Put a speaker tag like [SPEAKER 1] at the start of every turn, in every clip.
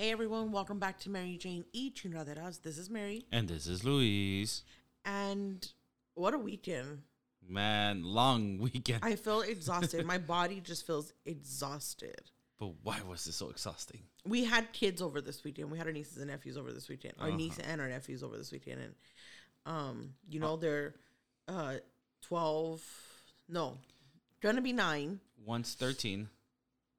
[SPEAKER 1] Hey everyone, welcome back to Mary Jane y Chingaderas. This is Mary.
[SPEAKER 2] And this is Luis.
[SPEAKER 1] And what a weekend.
[SPEAKER 2] Man, long weekend.
[SPEAKER 1] I feel exhausted. My body just feels exhausted.
[SPEAKER 2] but why was this so exhausting?
[SPEAKER 1] We had kids over this weekend. We had our nieces and nephews over this weekend. Our niece and our nephews over this weekend. And um, you know, they're uh twelve no, gonna be nine.
[SPEAKER 2] Once 13.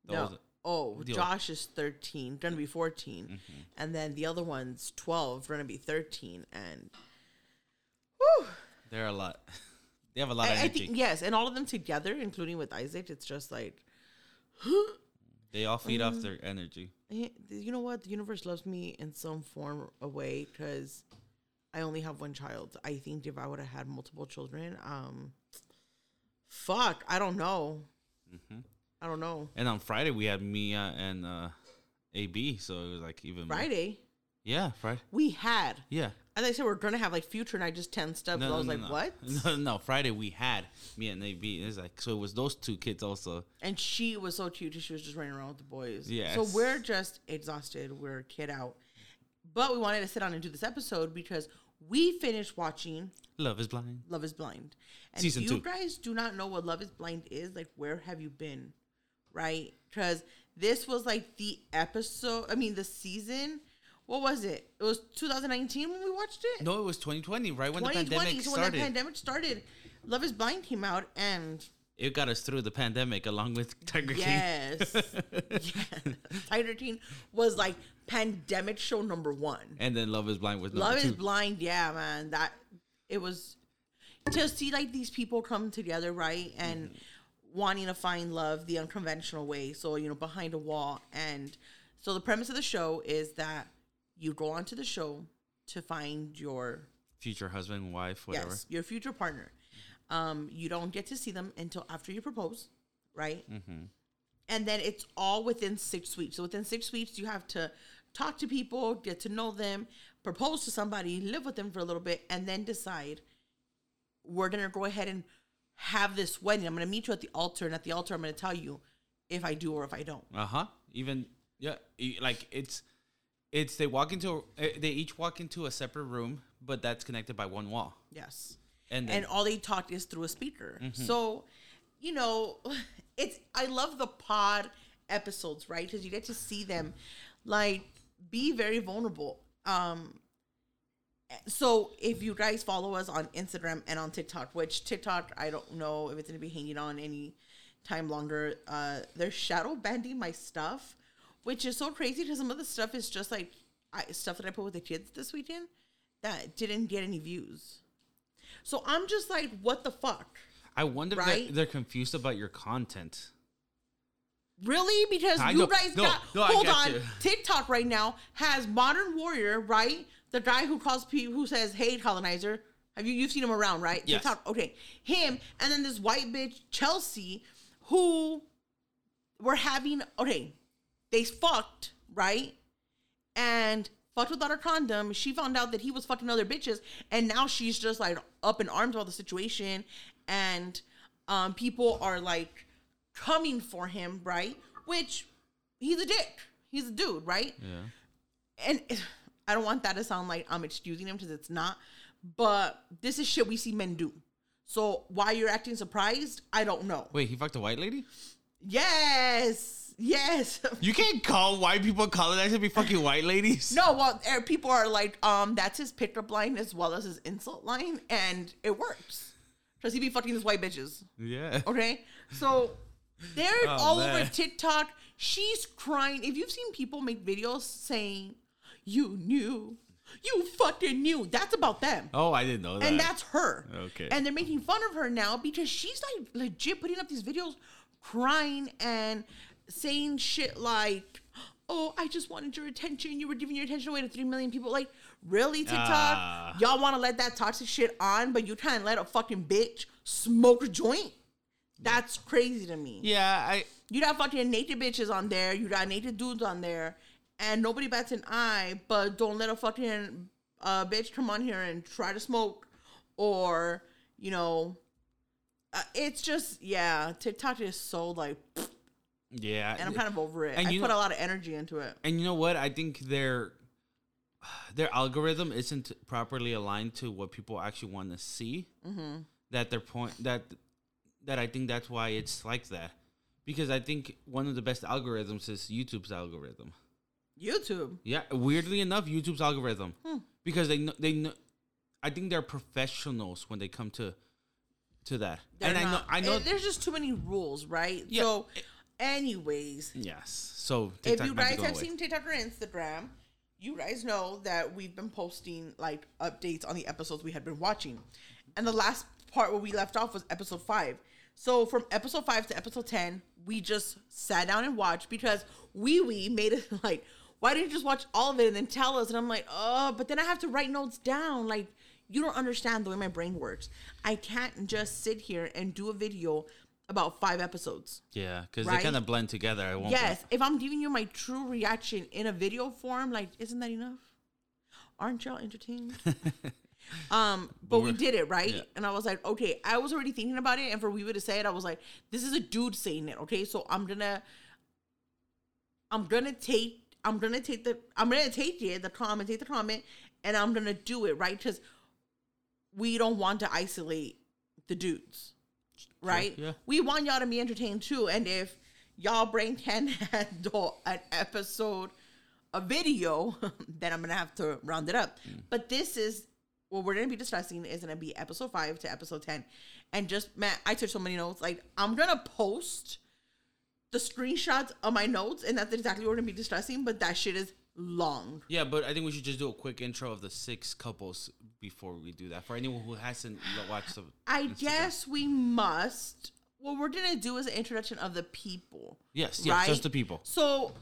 [SPEAKER 2] The
[SPEAKER 1] No.
[SPEAKER 2] Old-
[SPEAKER 1] Oh,
[SPEAKER 2] The old-
[SPEAKER 1] Josh is 13, gonna be 14.
[SPEAKER 2] Mm-hmm.
[SPEAKER 1] And then the other one's 12, gonna be 13. And whew,
[SPEAKER 2] They're a lot. They have a lot of
[SPEAKER 1] I, I
[SPEAKER 2] energy.
[SPEAKER 1] think, yes, and all of them together, including with Isaac, it's just like,
[SPEAKER 2] they all feed off
[SPEAKER 1] Mm.
[SPEAKER 2] their energy.
[SPEAKER 1] you know what? The universe loves me in some form of way because I only have one child. I think if I would have had multiple children, um, fuck, I don't know.
[SPEAKER 2] Mm-hmm.
[SPEAKER 1] I don't know.
[SPEAKER 2] And on Friday, we had Mia and uh, AB. So it was like even more-
[SPEAKER 1] Friday,
[SPEAKER 2] Yeah, Friday.
[SPEAKER 1] we had.
[SPEAKER 2] Yeah.
[SPEAKER 1] As I said, we're gonna have like future, and I just tensed up. so I was like,
[SPEAKER 2] no.
[SPEAKER 1] "What?"
[SPEAKER 2] No, no, Friday we had Mia and AB. It's like, so it was those two kids also.
[SPEAKER 1] And she was so cute. She was just running around with the boys. Yeah.
[SPEAKER 2] So
[SPEAKER 1] we're just exhausted. We're kid out. But we wanted to sit down and do this episode because we finished watching
[SPEAKER 2] Love is blind.
[SPEAKER 1] Love is Blind. And
[SPEAKER 2] Season
[SPEAKER 1] if you
[SPEAKER 2] two.
[SPEAKER 1] guys do not know what Love is Blind is, like where have you been? Right? Because this was like the episode, I mean the season. What was it? It was 2019 when we watched it?
[SPEAKER 2] No, it was 2020, right when the pandemic
[SPEAKER 1] So when
[SPEAKER 2] started.
[SPEAKER 1] the pandemic started, Love is Blind came out and
[SPEAKER 2] it got us through the pandemic along with Tiger King.
[SPEAKER 1] Yes. yes. Tiger King was like pandemic show number one.
[SPEAKER 2] And then Love is Blind was number
[SPEAKER 1] Love
[SPEAKER 2] two.
[SPEAKER 1] is Blind, yeah, man. That it was to see like these people come together, right? And
[SPEAKER 2] Mm-hmm.
[SPEAKER 1] Wanting to find love the unconventional way. So, you know, behind a wall. And so the premise of the show is that you go onto the show to find your
[SPEAKER 2] Future husband, wife, whatever.
[SPEAKER 1] yes, your future partner. Um, you don't get to see them until after you propose, right?
[SPEAKER 2] Mm-hmm.
[SPEAKER 1] And then it's all within six weeks. So within six weeks, you have to talk to people, get to know them, propose to somebody, live with them for a little bit, and then decide we're gonna go ahead and have this wedding. I'm gonna meet you at the altar, and at the altar, I'm gonna tell you if I do or if I don't.
[SPEAKER 2] Uh huh. Even yeah, like it's it's they walk into eh, they each walk into a separate room, but that's connected by one wall.
[SPEAKER 1] Yes.
[SPEAKER 2] And then
[SPEAKER 1] and all they talk is through a speaker.
[SPEAKER 2] Mm-hmm.
[SPEAKER 1] So, you know, it's I love the pod episodes, right? Because you get to see them like be very vulnerable. Um so if you guys follow us on Instagram and on TikTok, which TikTok I don't know if it's gonna be hanging on any time longer, uh they're shadow banding my stuff, which is so crazy because some of the stuff is just like I, stuff that I put with the kids this weekend that didn't get any views. So I'm just like, what the fuck?
[SPEAKER 2] I wonder if they're, they're confused about your content.
[SPEAKER 1] Really? Because
[SPEAKER 2] I
[SPEAKER 1] you
[SPEAKER 2] know-
[SPEAKER 1] guys
[SPEAKER 2] no,
[SPEAKER 1] got
[SPEAKER 2] no,
[SPEAKER 1] hold on.
[SPEAKER 2] you.
[SPEAKER 1] TikTok right now has Modern Warrior, right? The guy who calls people who says, "Hey, colonizer." Have you you've seen him around, right?
[SPEAKER 2] Yes.
[SPEAKER 1] TikTok. Okay, him, and then this white bitch Chelsea, who were having okay, they fucked right, and fucked without a condom. She found out that he was fucking other bitches, and now she's just like up in arms about the situation, and um, people are like coming for him, right? Which he's a dick. He's a dude, right?
[SPEAKER 2] Yeah.
[SPEAKER 1] And I don't want that to sound like I'm excusing him because it's not. But this is shit we see men do. So why you're acting surprised, I don't know.
[SPEAKER 2] Wait, he fucked a white lady?
[SPEAKER 1] Yes, yes.
[SPEAKER 2] You can't call white people colonizers to be fucking white ladies.
[SPEAKER 1] No, well, er, people are like, um, that's his pickup line as well as his insult line, and it works because he be fucking his white bitches.
[SPEAKER 2] Yeah.
[SPEAKER 1] Okay, so they're
[SPEAKER 2] Oh,
[SPEAKER 1] all over. TikTok. She's crying. If you've seen people make videos saying, "You knew, you fucking knew," that's about them.
[SPEAKER 2] Oh, I didn't know that.
[SPEAKER 1] and that's her.
[SPEAKER 2] Okay.
[SPEAKER 1] And they're making fun of her now because she's like legit putting up these videos crying and saying shit like, Oh, I just wanted your attention. You were giving your attention away to three million people. Like, really, TikTok?
[SPEAKER 2] Ah.
[SPEAKER 1] Y'all want to let that toxic shit on, but you trying to let a fucking bitch smoke a joint? That's crazy to me.
[SPEAKER 2] yeah, I
[SPEAKER 1] You got fucking naked bitches on there. You got naked dudes on there, and nobody bats an eye. But don't let a fucking uh, bitch come on here and try to smoke, or you know, uh, it's just yeah. TikTok is so like
[SPEAKER 2] Yeah,
[SPEAKER 1] and I'm kind of over it.
[SPEAKER 2] And
[SPEAKER 1] I
[SPEAKER 2] you
[SPEAKER 1] put
[SPEAKER 2] know-
[SPEAKER 1] a lot of energy into it.
[SPEAKER 2] And you know what? I think their their algorithm isn't properly aligned to what people actually want to see. Mm-hmm. That their point that that I think that's why it's like that. Because I think one of the best algorithms is YouTube's algorithm.
[SPEAKER 1] YouTube.
[SPEAKER 2] Yeah, weirdly enough, YouTube's algorithm hmm. because they know, they know. I think they're professionals when they come to to that.
[SPEAKER 1] They're
[SPEAKER 2] and I know I eh,
[SPEAKER 1] know there's just too many rules, right?
[SPEAKER 2] Yeah.
[SPEAKER 1] So, eh. anyways,
[SPEAKER 2] yes. So
[SPEAKER 1] if you guys have
[SPEAKER 2] away.
[SPEAKER 1] seen TikTok or Instagram, you guys know that we've been posting like updates on the episodes we had been watching. And the last part where we left off was episode five. So from episode five to episode 10, we just sat down and watched because Wee Wee made it like, why didn't you just watch all of it and then tell us? And I'm like, oh, but then I have to write notes down. Like, you don't understand the way my brain works. I can't just sit here and do a video about five episodes.
[SPEAKER 2] yeah, because
[SPEAKER 1] right?
[SPEAKER 2] they kind of blend together. I won't.
[SPEAKER 1] Yes, if I'm giving you my true reaction in a video form, like, isn't that enough? Aren't y'all entertained? um, but we
[SPEAKER 2] we're-
[SPEAKER 1] did it right,
[SPEAKER 2] yeah.
[SPEAKER 1] and I was like, okay, I was already thinking about it, and for Weaver to say it, I was like, this is a dude saying it, okay, so I'm gonna, I'm gonna take, I'm gonna take the, I'm gonna take it, the comment, take the comment, and I'm gonna do it right because we don't want to isolate the dudes, right?
[SPEAKER 2] yeah.
[SPEAKER 1] We want y'all to be entertained too, and if y'all brain can handle an episode, a video, then I'm gonna have to round it up. Mm. But this is what we're gonna be discussing is gonna be episode five to episode ten, and just man, I took so many notes. Like I'm gonna post the screenshots of my notes, and that's exactly what we're gonna be discussing. But that shit is long.
[SPEAKER 2] Yeah, but I think we should just do a quick intro of the six couples before we do that. For anyone who hasn't watched the.
[SPEAKER 1] I
[SPEAKER 2] Instagram.
[SPEAKER 1] guess we must. What we're gonna do is an introduction of the people.
[SPEAKER 2] Yes, yes,
[SPEAKER 1] right?
[SPEAKER 2] just the people.
[SPEAKER 1] So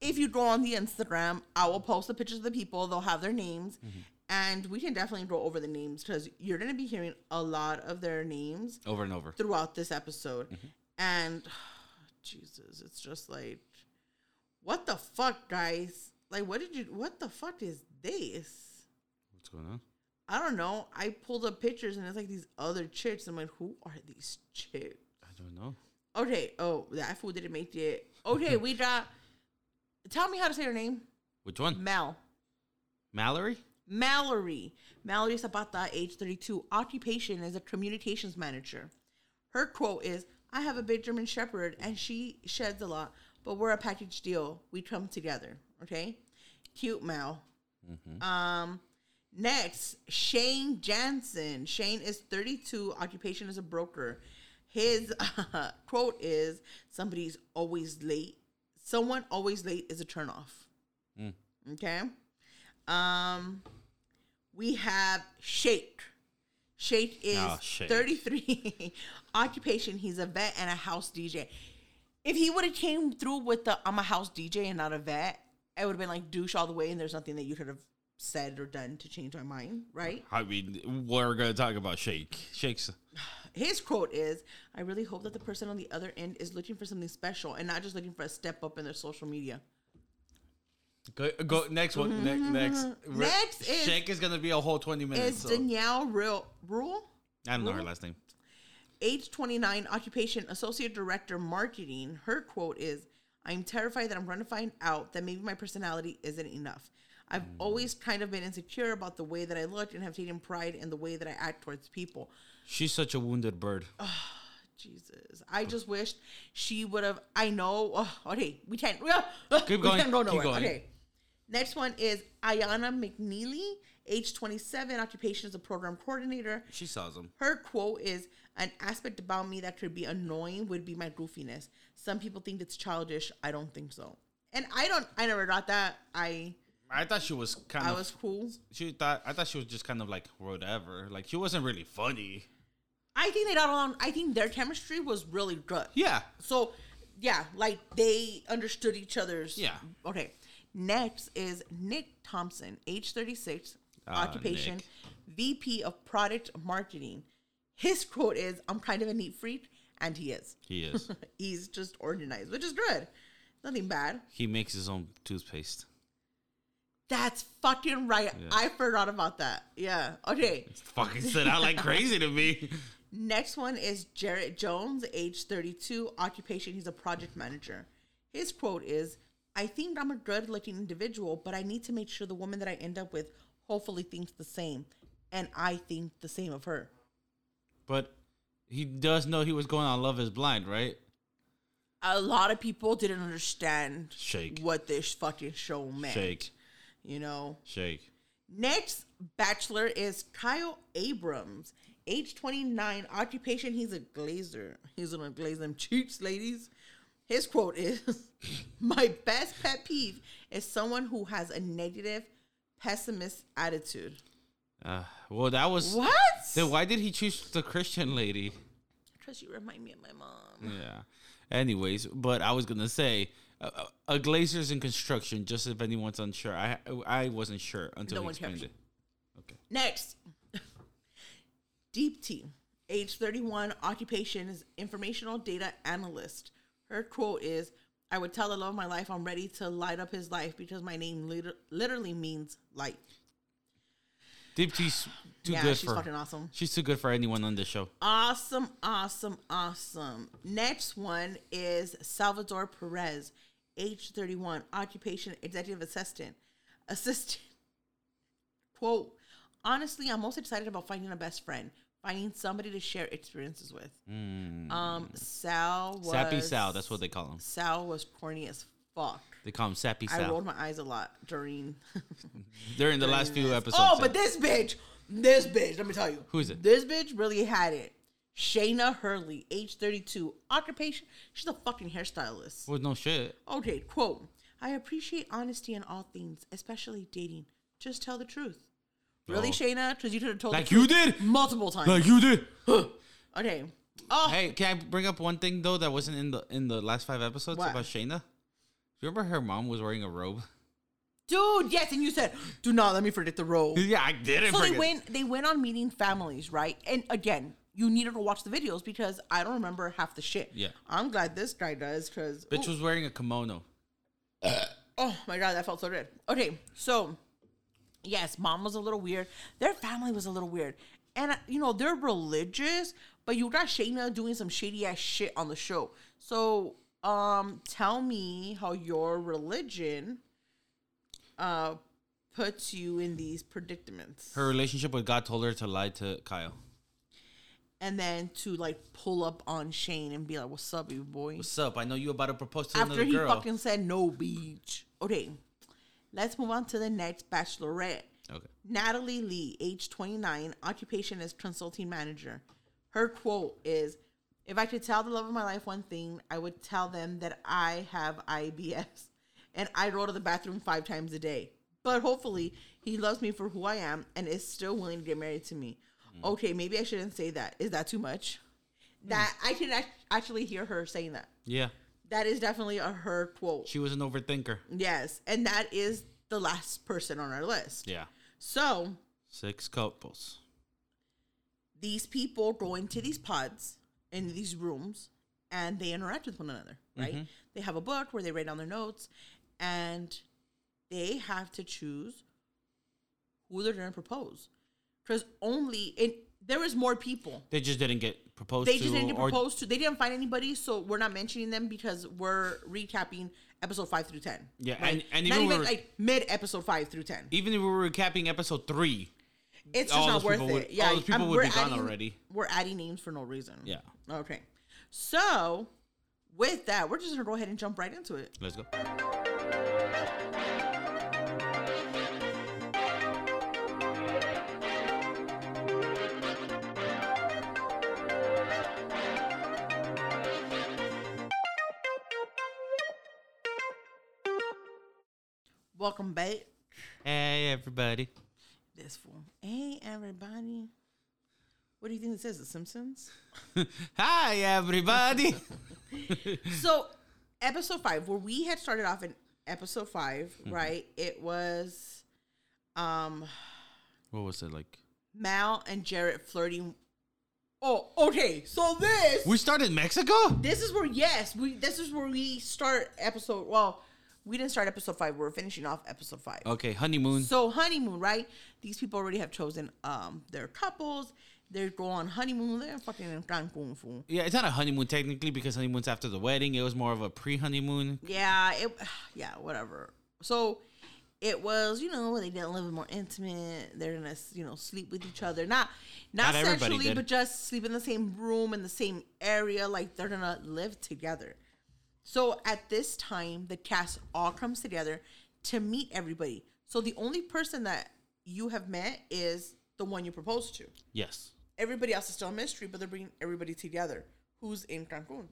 [SPEAKER 1] if you go on the Instagram, I will post the pictures of the people. They'll have their names.
[SPEAKER 2] Mm-hmm.
[SPEAKER 1] And we can definitely go over the names because you're going to be hearing a lot of their names
[SPEAKER 2] Over and over.
[SPEAKER 1] throughout this episode.
[SPEAKER 2] Mm-hmm.
[SPEAKER 1] And Jesus, it's just like, what the fuck, guys? Like, what did you, what the fuck is this?
[SPEAKER 2] What's going on?
[SPEAKER 1] I don't know. I pulled up pictures and it's like these other chicks. I'm like, who are these chicks?
[SPEAKER 2] I don't know.
[SPEAKER 1] Okay. Oh, that fool didn't make it. Okay, we got. Tell me how to say her name.
[SPEAKER 2] Which one?
[SPEAKER 1] Mel.
[SPEAKER 2] Mallory?
[SPEAKER 1] Mallory. Mallory Zapata, age 32. Occupation is a communications manager. Her quote is I have a big German Shepherd and she sheds a lot, but we're a package deal. We come together. Okay? Cute Mel. Um, next, Shane Jensen. Shane is 32. Occupation is a broker. His quote is somebody's always late. Someone always late is a turnoff. Okay. Um, we have Shake. Shake is ah,
[SPEAKER 2] Oh, Shake.
[SPEAKER 1] 33. Occupation, he's a vet and a house DJ. If he would have came through with the I'm a house DJ and not a vet, it would have been like douche all the way, and there's nothing that you could have said or done to change my mind, right?
[SPEAKER 2] I mean, we're going to talk about Shake. Shake's.
[SPEAKER 1] His quote is I really hope that the person on the other end is looking for something special and not just looking for a step up in their social media.
[SPEAKER 2] Go, go next one. Ne- mm-hmm. next.
[SPEAKER 1] Next is-
[SPEAKER 2] Shake is going to be a whole 20 minutes.
[SPEAKER 1] Is
[SPEAKER 2] so-
[SPEAKER 1] Danielle Real Rule?
[SPEAKER 2] I don't know her last name.
[SPEAKER 1] Age 29, occupation, associate director, marketing. Her quote is I'm terrified that I'm going to find out that maybe my personality isn't enough. I've mm. always kind of been insecure about the way that I look and have taken pride in the way that I act towards people.
[SPEAKER 2] She's such a wounded bird.
[SPEAKER 1] Jesus. I just wished she would have. I know. Oh, okay, we can't.
[SPEAKER 2] Keep
[SPEAKER 1] we
[SPEAKER 2] going,
[SPEAKER 1] can't go
[SPEAKER 2] keep
[SPEAKER 1] nowhere.
[SPEAKER 2] going.
[SPEAKER 1] Okay. Next one is Iyanna McNeely, age 27, occupation as a program coordinator.
[SPEAKER 2] She sells them.
[SPEAKER 1] Her quote is An aspect about me that could be annoying would be my goofiness. Some people think it's childish. I don't think so. And I don't, I never got that. I,
[SPEAKER 2] I thought she was kind
[SPEAKER 1] I
[SPEAKER 2] of.
[SPEAKER 1] was cool.
[SPEAKER 2] She thought I thought she was just kind of like whatever. Like she wasn't really funny.
[SPEAKER 1] I think they got along. I think their chemistry was really good.
[SPEAKER 2] Yeah.
[SPEAKER 1] So, yeah, like they understood each other's.
[SPEAKER 2] Yeah.
[SPEAKER 1] Okay. Next is Nick Thompson, age 36,
[SPEAKER 2] Ah,
[SPEAKER 1] occupation,
[SPEAKER 2] Nick.
[SPEAKER 1] VP of Product Marketing. His quote is I'm kind of a neat freak, and he is.
[SPEAKER 2] He is.
[SPEAKER 1] He's just organized, which is good. Nothing bad.
[SPEAKER 2] he makes his own toothpaste.
[SPEAKER 1] That's fucking right.
[SPEAKER 2] Yeah.
[SPEAKER 1] I forgot about that. Yeah. Okay.
[SPEAKER 2] Fucking stood out like crazy to me.
[SPEAKER 1] Next one is Jarrette Jones, age 32, occupation, he's a project manager. His quote is I think I'm a good looking individual, but I need to make sure the woman that I end up with hopefully thinks the same. And I think the same of her.
[SPEAKER 2] But he does know he was going on Love is Blind, right?
[SPEAKER 1] A lot of people didn't understand
[SPEAKER 2] Shake.
[SPEAKER 1] what this fucking show meant.
[SPEAKER 2] Shake.
[SPEAKER 1] You know?
[SPEAKER 2] Shake.
[SPEAKER 1] Next bachelor is Kyle Abrams, age 29, occupation, he's a glazer. He's gonna glaze them cheeks, ladies. His quote is My best pet peeve is someone who has a negative, pessimist attitude.
[SPEAKER 2] Uh, well, that was.
[SPEAKER 1] What?
[SPEAKER 2] Then why did he choose the Christian lady?
[SPEAKER 1] Because you remind me of my mom.
[SPEAKER 2] Yeah. Anyways, but I was gonna say, uh, uh, a glazer's in construction. Just if anyone's unsure, I I wasn't sure until
[SPEAKER 1] No
[SPEAKER 2] he explained
[SPEAKER 1] cares.
[SPEAKER 2] it. Okay.
[SPEAKER 1] Next, Deepti, age 31, occupation is informational data analyst. Her quote is I would tell the love of my life I'm ready to light up his life because my name liter- literally means light.
[SPEAKER 2] Deepti's too
[SPEAKER 1] yeah,
[SPEAKER 2] good
[SPEAKER 1] she's
[SPEAKER 2] for.
[SPEAKER 1] fucking awesome.
[SPEAKER 2] She's too good for anyone on this show.
[SPEAKER 1] Awesome, awesome, awesome. Next one is Salvador Perez, age 31, occupation executive assistant. Assistant. Quote, honestly, I'm most excited about finding a best friend, finding somebody to share experiences with. Um, Sal was
[SPEAKER 2] Mm. Sappy Sal, that's what they call him.
[SPEAKER 1] Sal was corny as fuck.
[SPEAKER 2] They call him Sappy
[SPEAKER 1] I rolled my eyes a lot during
[SPEAKER 2] During the last few episodes.
[SPEAKER 1] Oh, but this bitch, this bitch, let me tell you.
[SPEAKER 2] Who is it?
[SPEAKER 1] This bitch really had it. Shaina Hurley, age 32, occupation, she's a fucking hairstylist.
[SPEAKER 2] Well, no shit.
[SPEAKER 1] Okay, quote, I appreciate honesty in all things, especially dating. Just tell the truth. Really,
[SPEAKER 2] Oh.
[SPEAKER 1] Shaina? Because you should have told
[SPEAKER 2] Like
[SPEAKER 1] the
[SPEAKER 2] you
[SPEAKER 1] truth
[SPEAKER 2] did?
[SPEAKER 1] multiple times.
[SPEAKER 2] Like you did.
[SPEAKER 1] okay. Oh,
[SPEAKER 2] Hey, can I bring up one thing though that wasn't in the in the last five episodes
[SPEAKER 1] What?
[SPEAKER 2] about Shaina? Do you remember her mom was wearing a robe?
[SPEAKER 1] dude, yes, and you said, do not let me forget the role.
[SPEAKER 2] Yeah, I didn't.
[SPEAKER 1] So they went they went on meeting families, right? And again, you needed to watch the videos because I don't remember half the shit.
[SPEAKER 2] Yeah.
[SPEAKER 1] I'm glad this guy does because
[SPEAKER 2] Bitch was wearing a kimono.
[SPEAKER 1] oh my god, that felt so good. Okay, so yes, mom was a little weird. Their family was a little weird. And uh, you know, they're religious, but you got Shaina doing some shady ass shit on the show. So um tell me how your religion uh puts you in these predicaments.
[SPEAKER 2] Her relationship with God told her to lie to Kyle.
[SPEAKER 1] and then to like pull up on Shane and be like, "What's up, you boy?"
[SPEAKER 2] What's up? I know you about to propose to
[SPEAKER 1] After
[SPEAKER 2] another
[SPEAKER 1] he
[SPEAKER 2] girl.
[SPEAKER 1] fucking said no, beach. Okay, let's move on to the next bachelorette.
[SPEAKER 2] okay.
[SPEAKER 1] Natalie Lee, age 29, occupation is consulting manager. Her quote is If I could tell the love of my life one thing, I would tell them that I have IBS and I go to the bathroom five times a day. But hopefully, he loves me for who I am and is still willing to get married to me. Mm. Okay, maybe I shouldn't say that. Is that too much? Mm. That I can actually hear her saying that.
[SPEAKER 2] Yeah.
[SPEAKER 1] That is definitely a her quote.
[SPEAKER 2] She was an overthinker.
[SPEAKER 1] Yes, and that is the last person on our list.
[SPEAKER 2] Yeah.
[SPEAKER 1] So
[SPEAKER 2] Six couples.
[SPEAKER 1] these people go into these pods in these rooms and they interact with one another, right? Mm-hmm. They have a book where they write down their notes and they have to choose who they're going to propose. Because only in there was more people.
[SPEAKER 2] They just didn't get proposed
[SPEAKER 1] They
[SPEAKER 2] to.
[SPEAKER 1] just didn't get proposed to. They didn't find anybody, so we're not mentioning them because we're recapping episode five through ten.
[SPEAKER 2] Yeah, and- and
[SPEAKER 1] not
[SPEAKER 2] even
[SPEAKER 1] like mid episode five through ten.
[SPEAKER 2] Even if we were recapping episode three.
[SPEAKER 1] It's just not
[SPEAKER 2] those
[SPEAKER 1] worth it.
[SPEAKER 2] would-
[SPEAKER 1] yeah,
[SPEAKER 2] all those people
[SPEAKER 1] I'm-
[SPEAKER 2] would be gone already.
[SPEAKER 1] We're adding names for no reason.
[SPEAKER 2] Yeah.
[SPEAKER 1] Okay. So, with that, we're just gonna go ahead and jump right into it.
[SPEAKER 2] Let's go.
[SPEAKER 1] Welcome back.
[SPEAKER 2] Hey, everybody.
[SPEAKER 1] This fool. Hey, everybody. What do you think this is? The Simpsons?
[SPEAKER 2] Hi, everybody.
[SPEAKER 1] so, episode five, where we had started off in episode 5
[SPEAKER 2] Mm-hmm.
[SPEAKER 1] right? It was um
[SPEAKER 2] what was it like?
[SPEAKER 1] Mal and Jarrette flirting. Oh, okay. So this
[SPEAKER 2] We started Mexico?
[SPEAKER 1] this is where yes, we this is where we start episode. Well, we didn't start episode five. We're finishing off episode five.
[SPEAKER 2] Okay, honeymoon.
[SPEAKER 1] So honeymoon, right? These people already have chosen um their couples. They go on honeymoon. They're fucking in Cancun, fool.
[SPEAKER 2] Yeah, it's not a honeymoon technically because honeymoon's after the wedding. It was more of a pre-honeymoon.
[SPEAKER 1] Yeah, it. Yeah, whatever. So it was, you know, they did a little bit more intimate. They're gonna, you know, sleep with each other. Not, not,
[SPEAKER 2] Not
[SPEAKER 1] sexually, but just sleep in the same room in the same area. Like they're gonna live together. So at this time, the cast all comes together to meet everybody. So the only person that you have met is the one you proposed to.
[SPEAKER 2] Yes.
[SPEAKER 1] Everybody else is still a mystery, but they're bringing everybody together. Who's in Cancun?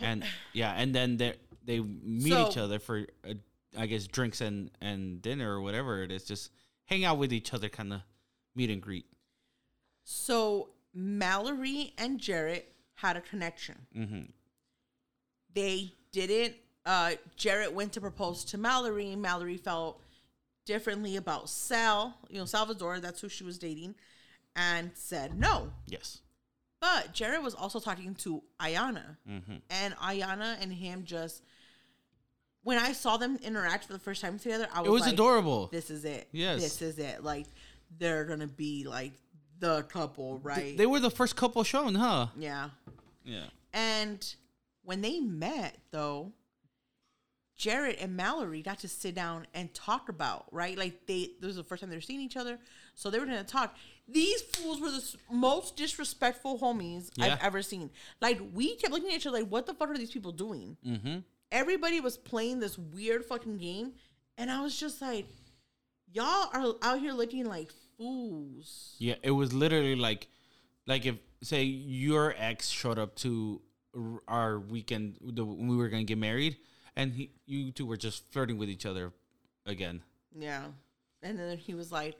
[SPEAKER 2] And yeah, and then they they meet
[SPEAKER 1] So-
[SPEAKER 2] each other for uh, I guess drinks and and dinner or whatever it is. Just hang out with each other, kind of meet and greet.
[SPEAKER 1] So Mallory and Jarrette had a connection.
[SPEAKER 2] hmm
[SPEAKER 1] They didn't. Uh, Jarrette went to propose to Mallory. Mallory felt differently about Sal, you know, Salvador. That's who she was dating, and said no.
[SPEAKER 2] Yes.
[SPEAKER 1] But Jarrette was also talking to Iyanna,
[SPEAKER 2] hmm
[SPEAKER 1] and Iyanna and him just. When I saw them interact for the first time together, I was,
[SPEAKER 2] It was
[SPEAKER 1] like,
[SPEAKER 2] adorable.
[SPEAKER 1] This is it.
[SPEAKER 2] Yes.
[SPEAKER 1] This is it. Like they're gonna be like the couple, right?
[SPEAKER 2] They were the first couple shown, huh?
[SPEAKER 1] yeah.
[SPEAKER 2] Yeah.
[SPEAKER 1] And when they met, though, Jared and Mallory got to sit down and talk about right. Like they, this was the first time they're seeing each other, so they were gonna talk. These fools were the most disrespectful homies
[SPEAKER 2] Yeah.
[SPEAKER 1] I've ever seen. Like we kept looking at each other like, what the fuck are these people doing?
[SPEAKER 2] hmm
[SPEAKER 1] Everybody was playing this weird fucking game, and I was just like, y'all are out here looking like fools.
[SPEAKER 2] Yeah, it was literally like, like if say your ex showed up to our weekend the, when we were gonna get married, and he, you two were just flirting with each other again.
[SPEAKER 1] Yeah. And then he was like,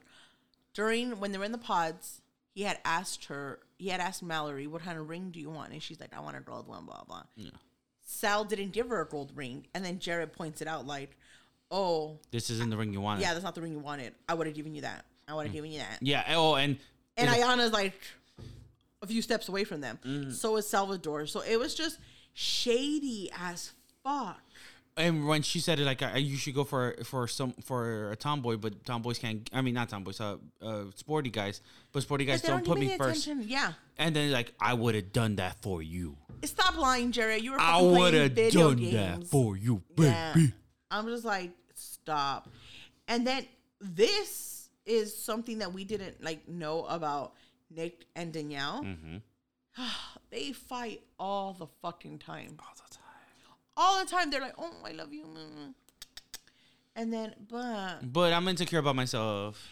[SPEAKER 1] during when they were in the pods, he had asked her, he had asked Mallory, what kind of ring do you want? And she's like, I want a gold one, blah, blah.
[SPEAKER 2] Yeah.
[SPEAKER 1] Sal didn't give her a gold ring. And then Jared points it out, like, oh,
[SPEAKER 2] This isn't the ring you wanted.
[SPEAKER 1] yeah, that's not the ring you wanted. I would have given you that. I would have mm. given you that.
[SPEAKER 2] Yeah. Oh, and
[SPEAKER 1] And Iyanna's like a few steps away from them.
[SPEAKER 2] Mm.
[SPEAKER 1] So is Salvador. So it was just shady as fuck.
[SPEAKER 2] and when she said it, like, I, you should go for for some for a tomboy, but tomboys can't. I mean, not tomboys, uh, uh sporty guys, but sporty guys
[SPEAKER 1] But they
[SPEAKER 2] don't, put me first.
[SPEAKER 1] attention. Yeah.
[SPEAKER 2] And then like, I would have done that for you.
[SPEAKER 1] Stop lying, Jared. You were
[SPEAKER 2] I would have done
[SPEAKER 1] games.
[SPEAKER 2] that for you, baby.
[SPEAKER 1] Yeah. I'm just like, stop. And then this is something that we didn't like know about Nick and Danielle.
[SPEAKER 2] Mm-hmm.
[SPEAKER 1] They fight all the fucking time.
[SPEAKER 2] All the time.
[SPEAKER 1] All the time. They're like, oh, I love you. mm." And then, but
[SPEAKER 2] But I'm insecure about myself.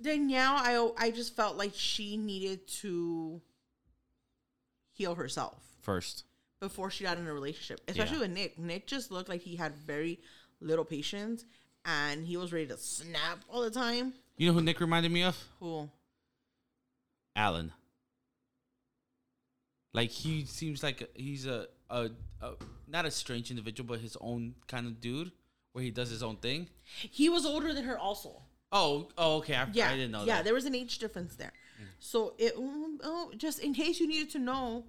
[SPEAKER 1] Danielle, I I just felt like she needed to heal herself.
[SPEAKER 2] First.
[SPEAKER 1] before she got in a relationship, especially
[SPEAKER 2] Yeah.
[SPEAKER 1] with Nick. Nick just looked like he had very little patience and he was ready to snap all the time.
[SPEAKER 2] You know who Nick reminded me of?
[SPEAKER 1] Cool.
[SPEAKER 2] Alan. Like he seems like a, he's a, a a not a strange individual, but his own kind of dude, where he does his own thing.
[SPEAKER 1] He was older than her also.
[SPEAKER 2] Oh, oh, okay. I,
[SPEAKER 1] Yeah.
[SPEAKER 2] I didn't know
[SPEAKER 1] yeah,
[SPEAKER 2] that.
[SPEAKER 1] there was an age difference there. So it mm, oh, just in case you needed to know,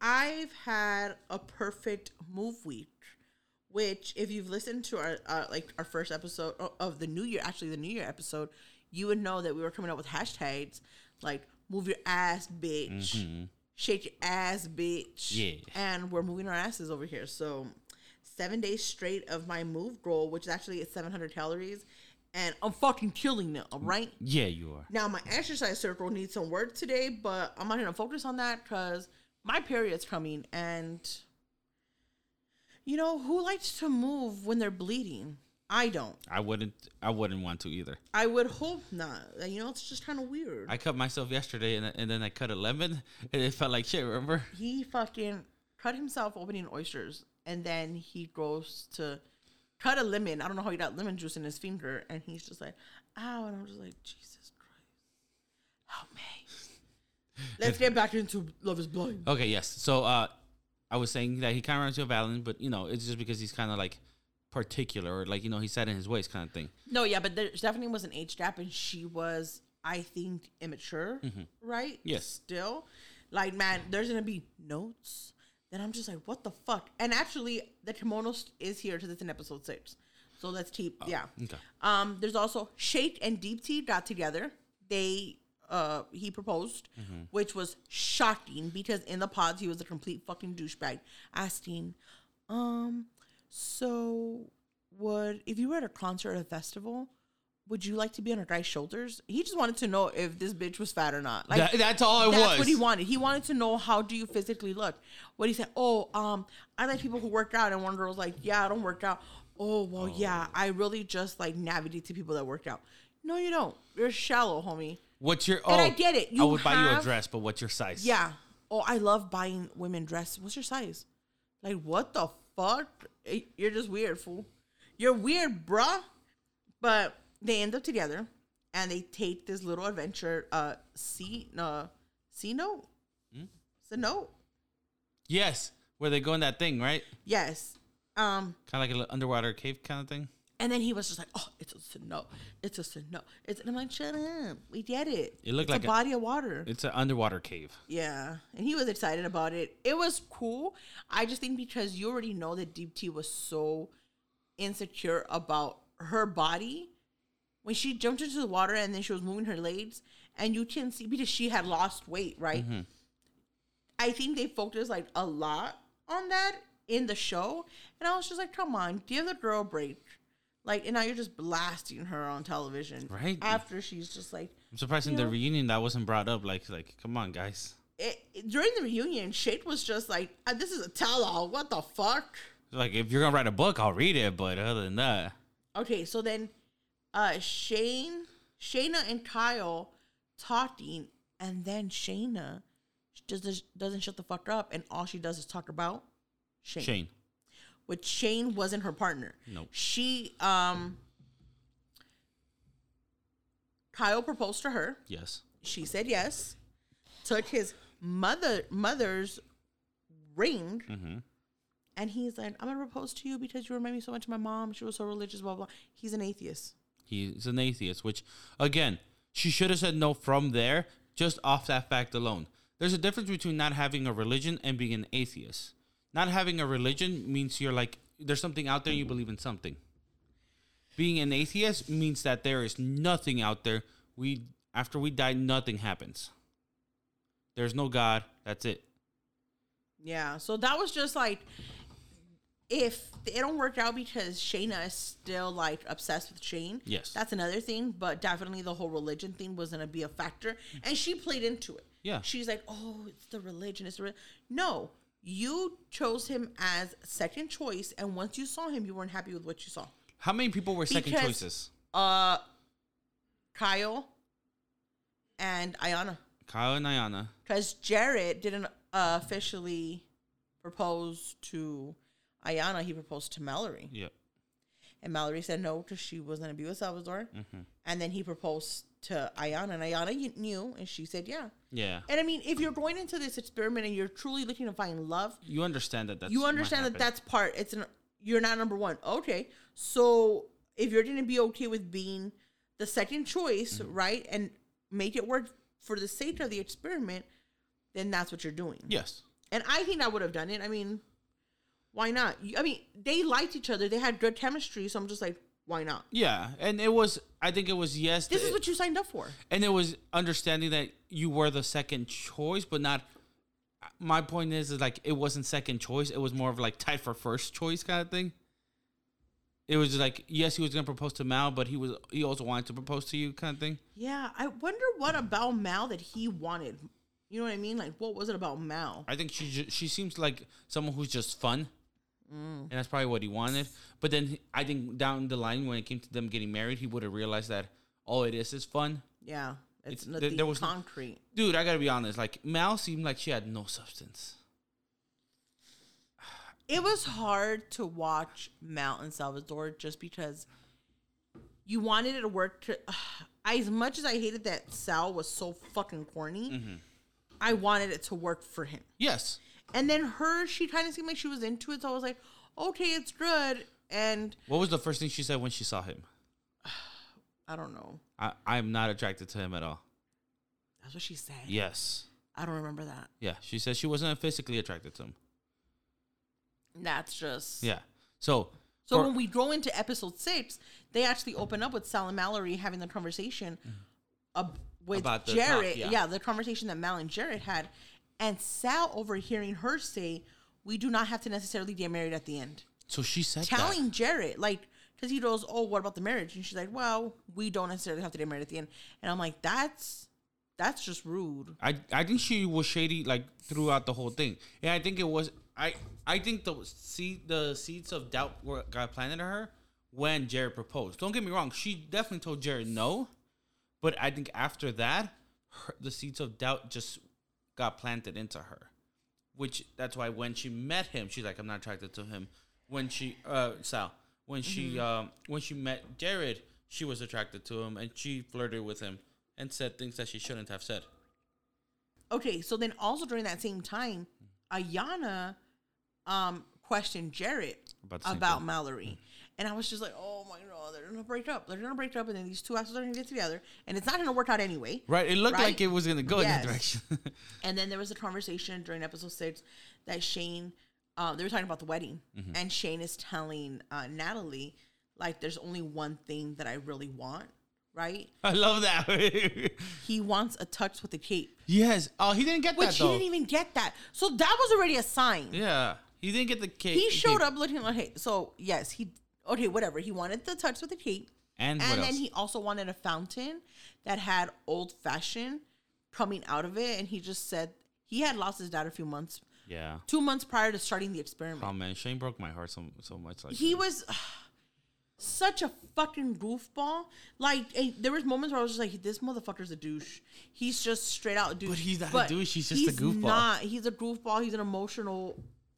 [SPEAKER 1] I've had a perfect move week. Which, if you've listened to our uh, like our first episode of the new year, actually the new year episode, you would know that we were coming up with hashtags like "move your ass, bitch," mm-hmm. "shake your ass, bitch,"
[SPEAKER 2] Yeah.
[SPEAKER 1] and we're moving our asses over here. So, seven days straight of my move goal, which is actually at 700 calories, and I'm fucking killing it. All right.
[SPEAKER 2] yeah, you are.
[SPEAKER 1] Now my exercise circle needs some work today, but I'm not gonna focus on that because my period's coming, and you know who likes to move when they're bleeding? I don't.
[SPEAKER 2] I wouldn't. I wouldn't want to either.
[SPEAKER 1] I would hope not. You know, it's just kind of weird.
[SPEAKER 2] I cut myself yesterday, and, and then I cut a lemon, and it felt like shit. Remember?
[SPEAKER 1] he fucking cut himself opening oysters, and then he goes to cut a lemon. I don't know how he got lemon juice in his finger, and he's just like, "Ow!" And I'm just like, "Jesus Christ, help me." Let's get back into Love Is Blind.
[SPEAKER 2] Okay. Yes. So, uh, I was saying that he kind of reminds me of Alan, but you know, it's just because he's kind of like particular, or like you know, he set in his ways, kind of thing.
[SPEAKER 1] No, yeah, but there definitely was an age gap, and she was, I think, immature, right?
[SPEAKER 2] Yes.
[SPEAKER 1] Still, like, man, there's gonna be notes. Then I'm just like, what the fuck? And actually, the kimono is here to this in episode six. So let's keep, yeah.
[SPEAKER 2] Okay.
[SPEAKER 1] Um, there's also Shake and Deepti got together. They uh he proposed,
[SPEAKER 2] Mm-hmm.
[SPEAKER 1] which was shocking because in the pods he was a complete fucking douchebag, asking, um, so would if you were at a concert or a festival, would you like to be on a guy's shoulders? He just wanted to know if this bitch was fat or not. Like
[SPEAKER 2] That- that's all it
[SPEAKER 1] that's
[SPEAKER 2] was.
[SPEAKER 1] what he wanted. He wanted to know how do you physically look. What he said, oh, um, I like people who work out, and one girl was like, yeah, I don't work out. Oh well, yeah, I really just like navigate to people that work out. No, you don't. You're shallow, homie.
[SPEAKER 2] What's your? Oh,
[SPEAKER 1] And I get it.
[SPEAKER 2] I
[SPEAKER 1] You
[SPEAKER 2] would buy you a dress, but what's your size?
[SPEAKER 1] Yeah. Oh, I love buying women dresses. What's your size? Like, what the fuck? Eh, You're just weird, fool. You're weird, bruh. But they end up together and they take this little adventure. Uh, C, no, cenote.
[SPEAKER 2] Hmm?
[SPEAKER 1] It's a note.
[SPEAKER 2] Yes, where they go in that thing, right?
[SPEAKER 1] Yes. Um,
[SPEAKER 2] Kind of like an underwater cave kind of thing.
[SPEAKER 1] And then he was just like, "Oh, it's a no, it's a no." It's and I'm like, "Shut up, we get it."
[SPEAKER 2] It looked
[SPEAKER 1] It's
[SPEAKER 2] like
[SPEAKER 1] a
[SPEAKER 2] a-
[SPEAKER 1] body of water.
[SPEAKER 2] It's an underwater cave.
[SPEAKER 1] Yeah, and he was excited about it. It was cool. I just think because you already know that Deepti was so insecure about her body when she jumped into the water and then she was moving her legs, and you can see because she had lost weight, right? Mm-hmm. I think they focused like a lot on that in the show, and I was just like, "Come on, give the girl a break." Like, and now you're just blasting her on television,
[SPEAKER 2] Right.
[SPEAKER 1] After she's just like,
[SPEAKER 2] I'm surprised in
[SPEAKER 1] You
[SPEAKER 2] the reunion that wasn't brought up. Like, like, come on, guys.
[SPEAKER 1] it, it- during the reunion, Shade was just like, "Uh, "This is a tell-all. What the fuck?"
[SPEAKER 2] Like, if you're gonna write a book, I'll read it. But other than that,
[SPEAKER 1] Okay, so then, uh, Shane, Shaina, and Kyle talking, and then Shaina just doesn't doesn't shut the fuck up, and all she does is talk about Shane.
[SPEAKER 2] Shane.
[SPEAKER 1] Which Shane wasn't her partner.
[SPEAKER 2] Nope.
[SPEAKER 1] She, um, Kyle proposed to her.
[SPEAKER 2] Yes.
[SPEAKER 1] She said yes. Took his mother mother's ring.
[SPEAKER 2] Mm-hmm.
[SPEAKER 1] And he's like, I'm gonna propose to you because you remind me so much of my mom. She was so religious, blah blah. He's an atheist.
[SPEAKER 2] He's an atheist, which again, she should have said no from there, just off that fact alone. There's a difference between not having a religion and being an atheist. Not having a religion means you're like there's something out there you believe in something. Being an atheist means that there is nothing out there. We after we die, nothing happens. There's no God. That's it.
[SPEAKER 1] Yeah. So that was just like, if it don't work out because Shaina is still like obsessed with Shane.
[SPEAKER 2] Yes.
[SPEAKER 1] That's another thing, but definitely the whole religion thing was gonna be a factor, and she played into it.
[SPEAKER 2] Yeah.
[SPEAKER 1] She's like, oh, it's the religion. It's the re-. no. You chose him as second choice, and once you saw him, you weren't happy with what you saw.
[SPEAKER 2] How many people were second
[SPEAKER 1] Because-
[SPEAKER 2] choices?
[SPEAKER 1] Uh, Kyle and Iyanna,
[SPEAKER 2] Kyle and Iyanna.
[SPEAKER 1] because Jared didn't uh, officially propose to Iyanna. He proposed to Mallory,
[SPEAKER 2] Yep.
[SPEAKER 1] and Mallory said no because she was going to be with Salvador.
[SPEAKER 2] Mm-hmm.
[SPEAKER 1] And then he proposed to Iyanna, and Iyanna knew, and she said yeah.
[SPEAKER 2] Yeah.
[SPEAKER 1] And I mean, if you're going into this experiment and you're truly looking to find love,
[SPEAKER 2] You understand that. That's
[SPEAKER 1] you understand that that's part. It's an you're not number one. Okay, so if you're gonna be okay with being the second choice,
[SPEAKER 2] Mm-hmm.
[SPEAKER 1] right, and make it work for the sake of the experiment, then that's what you're doing.
[SPEAKER 2] Yes.
[SPEAKER 1] And I think I would have done it. I mean, why not? I mean, they liked each other. They had good chemistry. So I'm just like, why not?
[SPEAKER 2] Yeah, and it was. I think it was yes.
[SPEAKER 1] This is what you signed up for.
[SPEAKER 2] and it was understanding that you were the second choice, but not. My point is, is like it wasn't second choice. It was more of like tied for first choice kind of thing. It was like yes, he was gonna propose to Mal, but he was he also wanted to propose to you kind of thing.
[SPEAKER 1] Yeah, I wonder what about Mal that he wanted. You know what I mean? Like, what was it about Mal?
[SPEAKER 2] I think she ju- she seems like someone who's just fun,
[SPEAKER 1] Mm.
[SPEAKER 2] and that's probably what he wanted. But then I think down the line when it came to them getting married, he would have realized that all it is is fun.
[SPEAKER 1] Yeah, it's,
[SPEAKER 2] It's- there-
[SPEAKER 1] nothing
[SPEAKER 2] there was-
[SPEAKER 1] concrete.
[SPEAKER 2] Dude, I gotta be honest. Like Mal seemed like she had no substance.
[SPEAKER 1] It was hard to watch Mal and Salvador just because you wanted it to work. To, as much as I hated that Sal was so fucking corny,
[SPEAKER 2] Mm-hmm.
[SPEAKER 1] I wanted it to work for him.
[SPEAKER 2] Yes.
[SPEAKER 1] And then her, she kind of seemed like she was into it, so I was like, okay, it's good. And
[SPEAKER 2] What was the first thing she said when she saw him?
[SPEAKER 1] I don't know.
[SPEAKER 2] I, I'm not attracted to him at all.
[SPEAKER 1] That's what she said.
[SPEAKER 2] Yes.
[SPEAKER 1] I don't remember that.
[SPEAKER 2] Yeah. She said she wasn't physically attracted to him.
[SPEAKER 1] That's just
[SPEAKER 2] Yeah. So.
[SPEAKER 1] So
[SPEAKER 2] for-
[SPEAKER 1] when we go into episode six, they actually open up with Sal and Mallory having the conversation, uh, with
[SPEAKER 2] About the
[SPEAKER 1] Jared.
[SPEAKER 2] yeah.
[SPEAKER 1] yeah. the conversation that Mal and Jared had, and Sal overhearing her say, "We do not have to necessarily get married at the end."
[SPEAKER 2] So she said
[SPEAKER 1] Telling Jared, like, because he goes, "Oh, what about the marriage?" And she's like, "Well, we don't necessarily have to get married at the end." And I'm like, "That's that's just rude."
[SPEAKER 2] I I think she was shady like throughout the whole thing. Yeah, I think it was. I I think the seed the seeds of doubt were got planted in her when Jared proposed. Don't get me wrong. She definitely told Jared no, but I think after that, her, the seeds of doubt just got planted into her. Which that's why when she met him, she's like, I'm not attracted to him. When she uh Sal, when she um when she met Jared, she was attracted to him and she flirted with him and said things that she shouldn't have said.
[SPEAKER 1] Okay, so then also during that same time, Iyanna um questioned Jared
[SPEAKER 2] About
[SPEAKER 1] about. Mallory. And I was just like, oh my they're gonna break up. They're gonna break up, and then these two assholes are gonna get together, and it's not gonna work out anyway.
[SPEAKER 2] Right. It looked
[SPEAKER 1] Right?
[SPEAKER 2] like it was gonna go in that direction.
[SPEAKER 1] And then there was a conversation during episode six that Shane, um, they were talking about the wedding,
[SPEAKER 2] Mm-hmm.
[SPEAKER 1] and Shane is telling uh, Natalie, like, there's only one thing that I really want, right?
[SPEAKER 2] I love that.
[SPEAKER 1] He wants a touch with the cape,
[SPEAKER 2] yes. Oh, he didn't get
[SPEAKER 1] which
[SPEAKER 2] that
[SPEAKER 1] he didn't even get that. So that was already a sign.
[SPEAKER 2] yeah. He didn't get the cape.
[SPEAKER 1] He showed up looking like, hey, so yes, he, okay, whatever. He wanted the tux with the cape.
[SPEAKER 2] And,
[SPEAKER 1] and then he also wanted a fountain that had old fashioned coming out of it. And he just said he had lost his dad a few months,
[SPEAKER 2] yeah.
[SPEAKER 1] two months prior to starting the experiment.
[SPEAKER 2] Oh man, Shane broke my heart so so much. Like
[SPEAKER 1] he was such a fucking goofball. Like there was moments where I was just like, this motherfucker's a douche. He's just straight out a douche.
[SPEAKER 2] But he's not a douche, he's just a goofball.
[SPEAKER 1] Not. He's a goofball. He's an emotional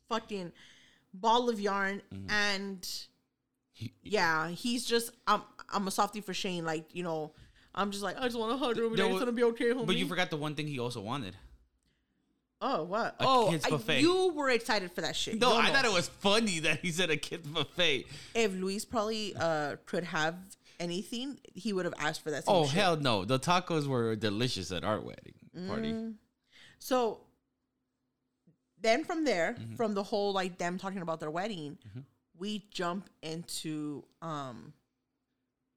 [SPEAKER 1] fucking ball of yarn.
[SPEAKER 2] Mm-hmm.
[SPEAKER 1] And
[SPEAKER 2] He-
[SPEAKER 1] yeah, he's just I'm I'm a softie for Shane. Like you know, I'm just like I just want to hug him. And it's gonna be okay, homie.
[SPEAKER 2] But you forgot the one thing he also wanted.
[SPEAKER 1] Oh what?
[SPEAKER 2] A
[SPEAKER 1] oh,
[SPEAKER 2] kid's
[SPEAKER 1] I- you were excited for that shit.
[SPEAKER 2] No,
[SPEAKER 1] Yo,
[SPEAKER 2] I thought it was funny that he said a kid's buffet.
[SPEAKER 1] if Luis probably uh could have anything, he would have asked for that. Same
[SPEAKER 2] Oh
[SPEAKER 1] shit.
[SPEAKER 2] hell no! The tacos were delicious at our wedding party.
[SPEAKER 1] Mm. So then from there,
[SPEAKER 2] Mm-hmm.
[SPEAKER 1] from the whole like them talking about their wedding, we jump into um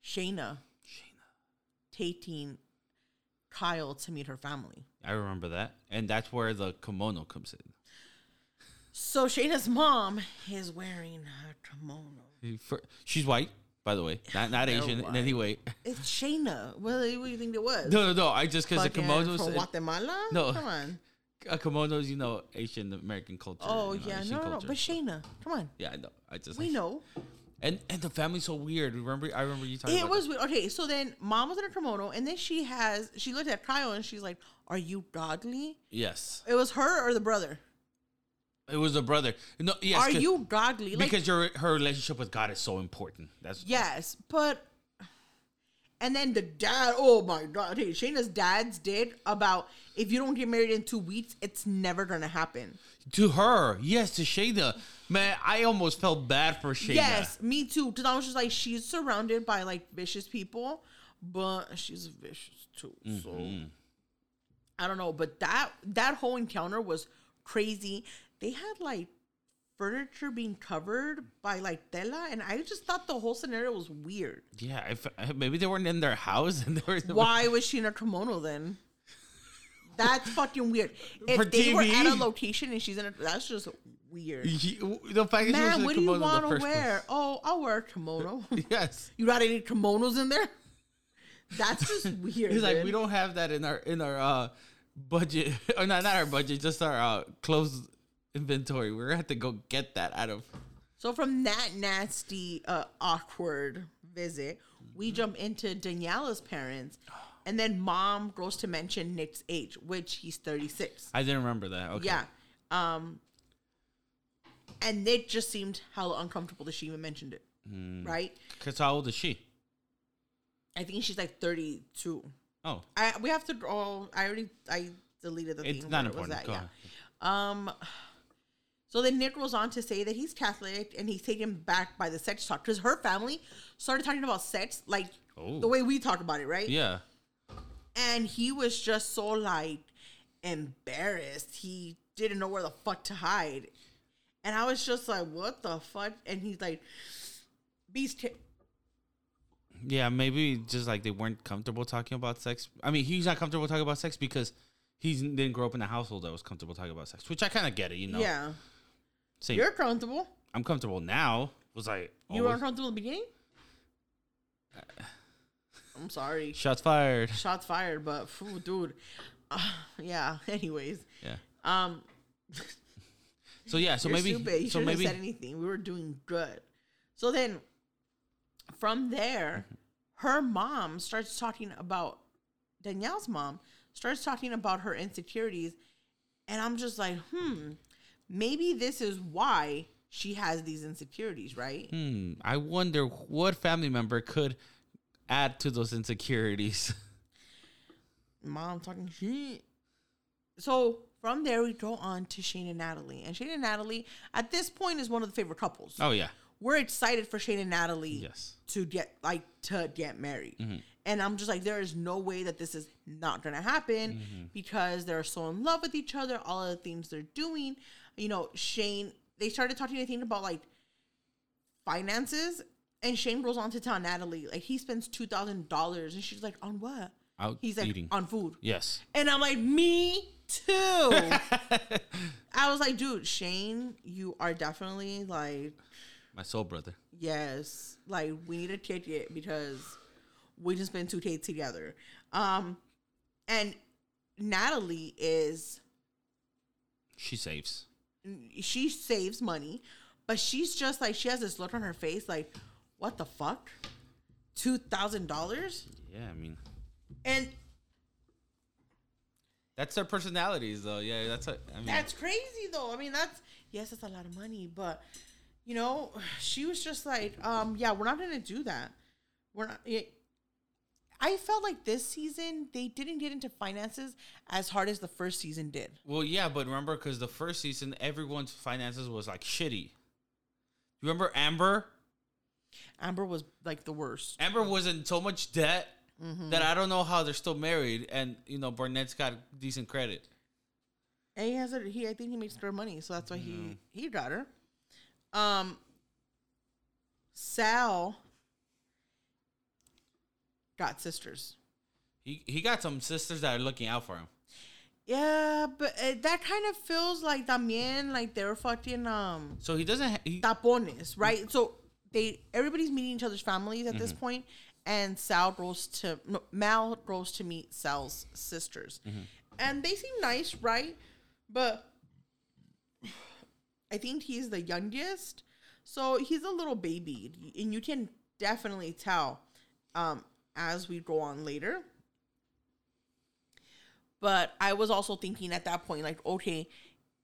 [SPEAKER 1] Shaina taking Kyle to meet her family.
[SPEAKER 2] I remember that, and that's where the kimono comes in.
[SPEAKER 1] So Shaina's mom is wearing her kimono.
[SPEAKER 2] She's white, by the way, not not Asian in any way.
[SPEAKER 1] It's Shaina. What, what do you think it was?
[SPEAKER 2] No, no, no. I just because the kimono
[SPEAKER 1] from Guatemala?
[SPEAKER 2] No.
[SPEAKER 1] Come on.
[SPEAKER 2] A kimonos, you know, Asian American culture.
[SPEAKER 1] Oh
[SPEAKER 2] you know,
[SPEAKER 1] yeah,
[SPEAKER 2] Asian
[SPEAKER 1] no, no,
[SPEAKER 2] culture.
[SPEAKER 1] But Shaina, come on.
[SPEAKER 2] yeah, I know. I just
[SPEAKER 1] We know.
[SPEAKER 2] And and the family's so weird. Remember, I remember you talking.
[SPEAKER 1] It was weird. okay. So then, mom was in a kimono, and then she has she looked at Kyle and she's like, "Are you godly?"
[SPEAKER 2] Yes,
[SPEAKER 1] It was her or the brother.
[SPEAKER 2] it was the brother. No, yes,
[SPEAKER 1] Are you godly? Like,
[SPEAKER 2] because your her relationship with God is so important. That's
[SPEAKER 1] yes, but and then the dad. Oh my god! Hey, Shaina's dad's did about if you don't get married in two weeks, it's never gonna happen.
[SPEAKER 2] to her. Yes, to Shaina. Man, I almost felt bad for Shaina.
[SPEAKER 1] Yes, me too. Because I was just like, she's surrounded by like vicious people, but she's vicious too. So
[SPEAKER 2] Mm-hmm.
[SPEAKER 1] I don't know, but that that whole encounter was crazy. They had like furniture being covered by like tela, and I just thought the whole scenario was weird.
[SPEAKER 2] Yeah, if, maybe they weren't in their house and they were.
[SPEAKER 1] Why was she in a kimono then? That's fucking weird. If
[SPEAKER 2] For
[SPEAKER 1] they were at a location and she's in a, that's just weird.
[SPEAKER 2] You- the fact that she was
[SPEAKER 1] Man, what do you
[SPEAKER 2] kimono in the
[SPEAKER 1] want to wear? Oh, I'll wear a kimono.
[SPEAKER 2] Yes.
[SPEAKER 1] You got any kimonos in there? That's just weird.
[SPEAKER 2] He's like, we don't have that in our in our uh budget or not not our budget, just our uh clothes inventory. We're gonna have to go get that out of
[SPEAKER 1] So from that nasty, uh, awkward visit, we jump into Daniela's parents, and then mom goes to mention Nick's age, which he's thirty six.
[SPEAKER 2] I didn't remember that. Okay.
[SPEAKER 1] Yeah. Um. And Nick just seemed hella uncomfortable that she even mentioned it.
[SPEAKER 2] Mm.
[SPEAKER 1] Right?
[SPEAKER 2] Cause how old is she?
[SPEAKER 1] I think she's like thirty two.
[SPEAKER 2] Oh,
[SPEAKER 1] I we have to. Oh, I already I deleted the
[SPEAKER 2] it's
[SPEAKER 1] thing.
[SPEAKER 2] not
[SPEAKER 1] where it was
[SPEAKER 2] important.
[SPEAKER 1] at,
[SPEAKER 2] Go
[SPEAKER 1] yeah.
[SPEAKER 2] ahead.
[SPEAKER 1] Um, so then Nick goes on to say that he's Catholic and he's taken back by the sex talk because her family started talking about sex like
[SPEAKER 2] Oh.
[SPEAKER 1] the way we talk about it, right?
[SPEAKER 2] Yeah.
[SPEAKER 1] And he was just so like embarrassed. He didn't know where the fuck to hide. And I was just like, what the fuck? And he's like, Beast,
[SPEAKER 2] Yeah, maybe just like they weren't comfortable talking about sex. I mean, he's not comfortable talking about sex because he didn't grow up in a household that was comfortable talking about sex, which I kind of get it, you know.
[SPEAKER 1] Yeah.
[SPEAKER 2] Same.
[SPEAKER 1] You're comfortable.
[SPEAKER 2] I'm comfortable now. Was I?
[SPEAKER 1] You were
[SPEAKER 2] always-
[SPEAKER 1] uncomfortable in the beginning? I'm sorry.
[SPEAKER 2] Shots fired.
[SPEAKER 1] Shots fired, but phew, dude. Uh, yeah. Anyways.
[SPEAKER 2] Yeah.
[SPEAKER 1] Um
[SPEAKER 2] So yeah. So
[SPEAKER 1] you're
[SPEAKER 2] maybe.
[SPEAKER 1] stupid. You
[SPEAKER 2] so
[SPEAKER 1] shouldn't
[SPEAKER 2] maybe.
[SPEAKER 1] have said anything. We were doing good. So then from there, her mom starts talking about Danielle's mom starts talking about her insecurities. And I'm just like, hmm, maybe this is why she has these insecurities, right?
[SPEAKER 2] Hmm. I wonder what family member could add to those insecurities.
[SPEAKER 1] mom talking shit. So from there, we go on to Shane and Natalie. And Shane and Natalie, at this point, is one of the favorite couples.
[SPEAKER 2] oh yeah.
[SPEAKER 1] We're excited for Shane and Natalie
[SPEAKER 2] Yes.
[SPEAKER 1] to get like to get married.
[SPEAKER 2] Mm-hmm.
[SPEAKER 1] And I'm just like, there is no way that this is not gonna happen
[SPEAKER 2] Mm-hmm.
[SPEAKER 1] because they're so in love with each other, all of the things they're doing. You know, Shane, they started talking, I think, about like finances. And Shane goes on to tell Natalie, like, he spends two thousand dollars, and she's like, on what?
[SPEAKER 2] Out
[SPEAKER 1] He's like,
[SPEAKER 2] eating.
[SPEAKER 1] on food.
[SPEAKER 2] yes.
[SPEAKER 1] And I'm like, me too. I was like, dude, Shane, you are definitely like,
[SPEAKER 2] My soul brother.
[SPEAKER 1] yes, like we need to kick it because we just been two dates together. Um, and Natalie is
[SPEAKER 2] She saves.
[SPEAKER 1] She saves money, but she's just like she has this look on her face, like, what the fuck, two thousand dollars,
[SPEAKER 2] Yeah, I mean
[SPEAKER 1] and
[SPEAKER 2] that's their personalities, though. Yeah, that's. A, I mean,
[SPEAKER 1] That's crazy though. I mean, that's yes, that's a lot of money, but you know, she was just like, um, yeah, we're not gonna do that. We're not. It, I felt like this season they didn't get into finances as hard as the first season did.
[SPEAKER 2] Well, yeah, but remember, because the first season, everyone's finances was like shitty. You remember Amber?
[SPEAKER 1] Amber was like the worst.
[SPEAKER 2] Amber was in so much debt that I don't know how they're still married, and you know Barnett's got decent credit.
[SPEAKER 1] And he has a he. I think he makes good money, so that's why he he got her. Um, Sal got sisters.
[SPEAKER 2] He he got some sisters that are looking out for him.
[SPEAKER 1] Yeah, but uh, that kind of feels like también like they're fucking um
[SPEAKER 2] So he doesn't. Ha- he,
[SPEAKER 1] tapones, right? So they everybody's meeting each other's families at this point, and Sal goes to no, Mal goes to meet Sal's sisters, and they seem nice, right? But I think he's the youngest, so he's a little baby, and you can definitely tell um, as we go on later. But I was also thinking at that point, like, okay,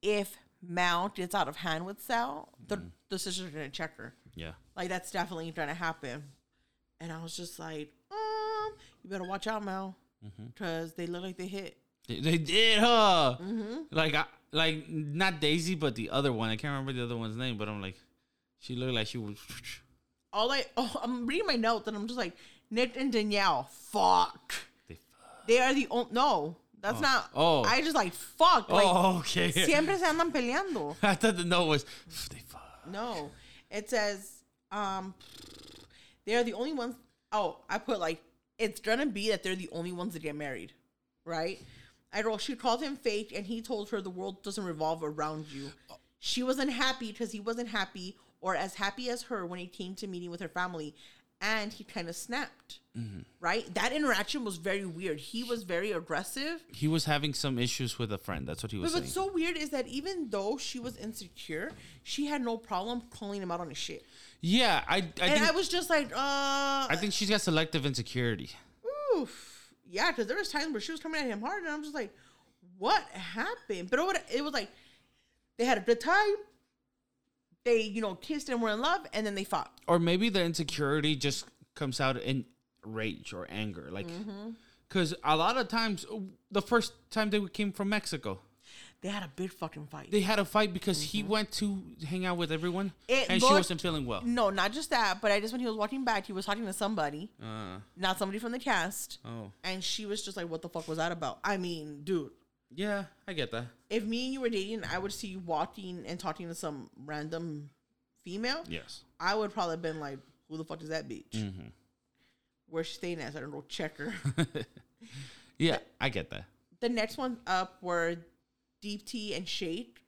[SPEAKER 1] if Mal gets out of hand with Sal, the the sisters are gonna check her.
[SPEAKER 2] yeah.
[SPEAKER 1] Like that's definitely gonna happen. And I was just like, um, you better watch out, Mal, mm-hmm. because they look like they hit.
[SPEAKER 2] They, they did, huh? Mm-hmm. Like, I, like not Daisy, but the other one. I can't remember the other one's name, but I'm like, she looked like she was.
[SPEAKER 1] All I oh, I'm reading my notes and I'm just like, Nick and Danielle, fuck.
[SPEAKER 2] They fuck.
[SPEAKER 1] They are the only no. That's not.
[SPEAKER 2] Oh.
[SPEAKER 1] I just like fuck. Like
[SPEAKER 2] oh, okay.
[SPEAKER 1] siempre se andan peleando.
[SPEAKER 2] I thought the note was. They fuck.
[SPEAKER 1] No, it says um, they're the only ones. Oh, I put like it's gonna be that they're the only ones that get married, right? I wrote she called him fake, and he told her the world doesn't revolve around you. She wasn't happy because he wasn't happy or as happy as her when he came to meeting with her family, and he kind of snapped. Right? That interaction was very weird. He was very aggressive.
[SPEAKER 2] He was having some issues with a friend. That's what he was
[SPEAKER 1] But
[SPEAKER 2] saying.
[SPEAKER 1] what's so weird is that even though she was insecure, she had no problem calling him out on his shit.
[SPEAKER 2] yeah, I. I
[SPEAKER 1] and
[SPEAKER 2] think,
[SPEAKER 1] I was just like, uh,
[SPEAKER 2] I think she's got selective insecurity.
[SPEAKER 1] oof. Yeah, because there was times where she was coming at him hard, and I'm just like, what happened? But it was like, they had a good time. They, you know, kissed and were in love, and then they fought.
[SPEAKER 2] or maybe the insecurity just comes out in rage or anger like because a lot of times the first time they came from mexico
[SPEAKER 1] They had a big fucking fight.
[SPEAKER 2] they had a fight because he went to hang out with everyone
[SPEAKER 1] It
[SPEAKER 2] and she wasn't feeling well
[SPEAKER 1] no, not just that, but I just when he was walking back, he was talking to somebody,
[SPEAKER 2] uh,
[SPEAKER 1] not somebody from the cast,
[SPEAKER 2] oh
[SPEAKER 1] and she was just like, "What the fuck was that about?" I mean, dude,
[SPEAKER 2] yeah i get that
[SPEAKER 1] if me and you were dating, I would see you walking and talking to some random female.
[SPEAKER 2] yes
[SPEAKER 1] I would probably have been like, "Who the fuck is that bitch?"
[SPEAKER 2] Mm-hmm.
[SPEAKER 1] where she's staying at. So I don't know, check her.
[SPEAKER 2] yeah, I get that.
[SPEAKER 1] the next one up were Deepti and Shake.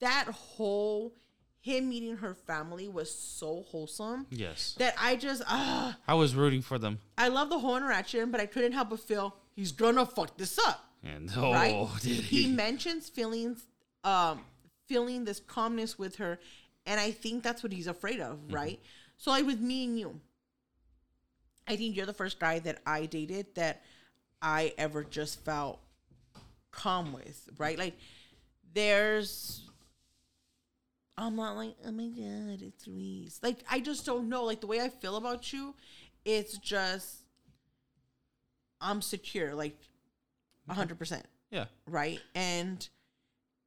[SPEAKER 1] That whole him meeting her family was so wholesome
[SPEAKER 2] Yes,
[SPEAKER 1] that I just ah
[SPEAKER 2] I was rooting for them,
[SPEAKER 1] I love the whole interaction, but I couldn't help but feel he's gonna fuck this up.
[SPEAKER 2] And oh,
[SPEAKER 1] right?
[SPEAKER 2] did
[SPEAKER 1] he
[SPEAKER 2] he?
[SPEAKER 1] mentions feelings, um, feeling this calmness with her, and I think that's what he's afraid of,
[SPEAKER 2] Mm-hmm.
[SPEAKER 1] right? So, like with me and you, I think you're the first guy that I dated that I ever just felt calm with, right? Like, there's. I'm not like, oh my god, it's Reese. Like, I just don't know. Like the way I feel about you, it's just I'm secure, like hundred percent
[SPEAKER 2] yeah,
[SPEAKER 1] right? And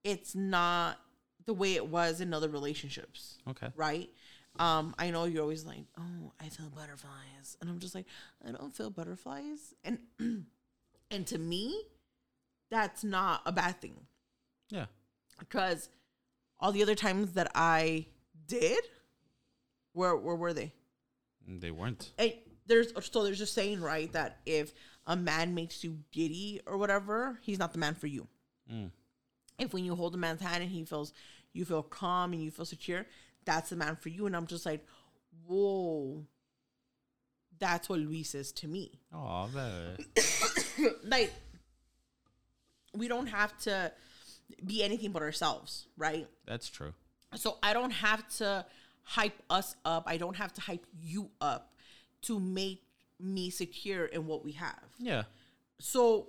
[SPEAKER 1] it's not the way it was in other relationships,
[SPEAKER 2] okay.
[SPEAKER 1] right? Um, I know you're always like, "Oh, I feel butterflies," and I'm just like, "I don't feel butterflies," and and to me, that's not a bad thing
[SPEAKER 2] Yeah,
[SPEAKER 1] because all the other times that I did, where where were they?
[SPEAKER 2] they weren't.
[SPEAKER 1] and there's so there's a saying right that if a man makes you giddy or whatever, he's not the man for you.
[SPEAKER 2] Mm.
[SPEAKER 1] If when you hold a man's hand and he feels you feel calm and you feel secure, that's the man for you. And I'm just like, whoa, that's what Luis is to me.
[SPEAKER 2] Oh, that.
[SPEAKER 1] like, we don't have to be anything but ourselves, right?
[SPEAKER 2] That's true.
[SPEAKER 1] So I don't have to hype us up. I don't have to hype you up to make me secure in what we have.
[SPEAKER 2] Yeah,
[SPEAKER 1] So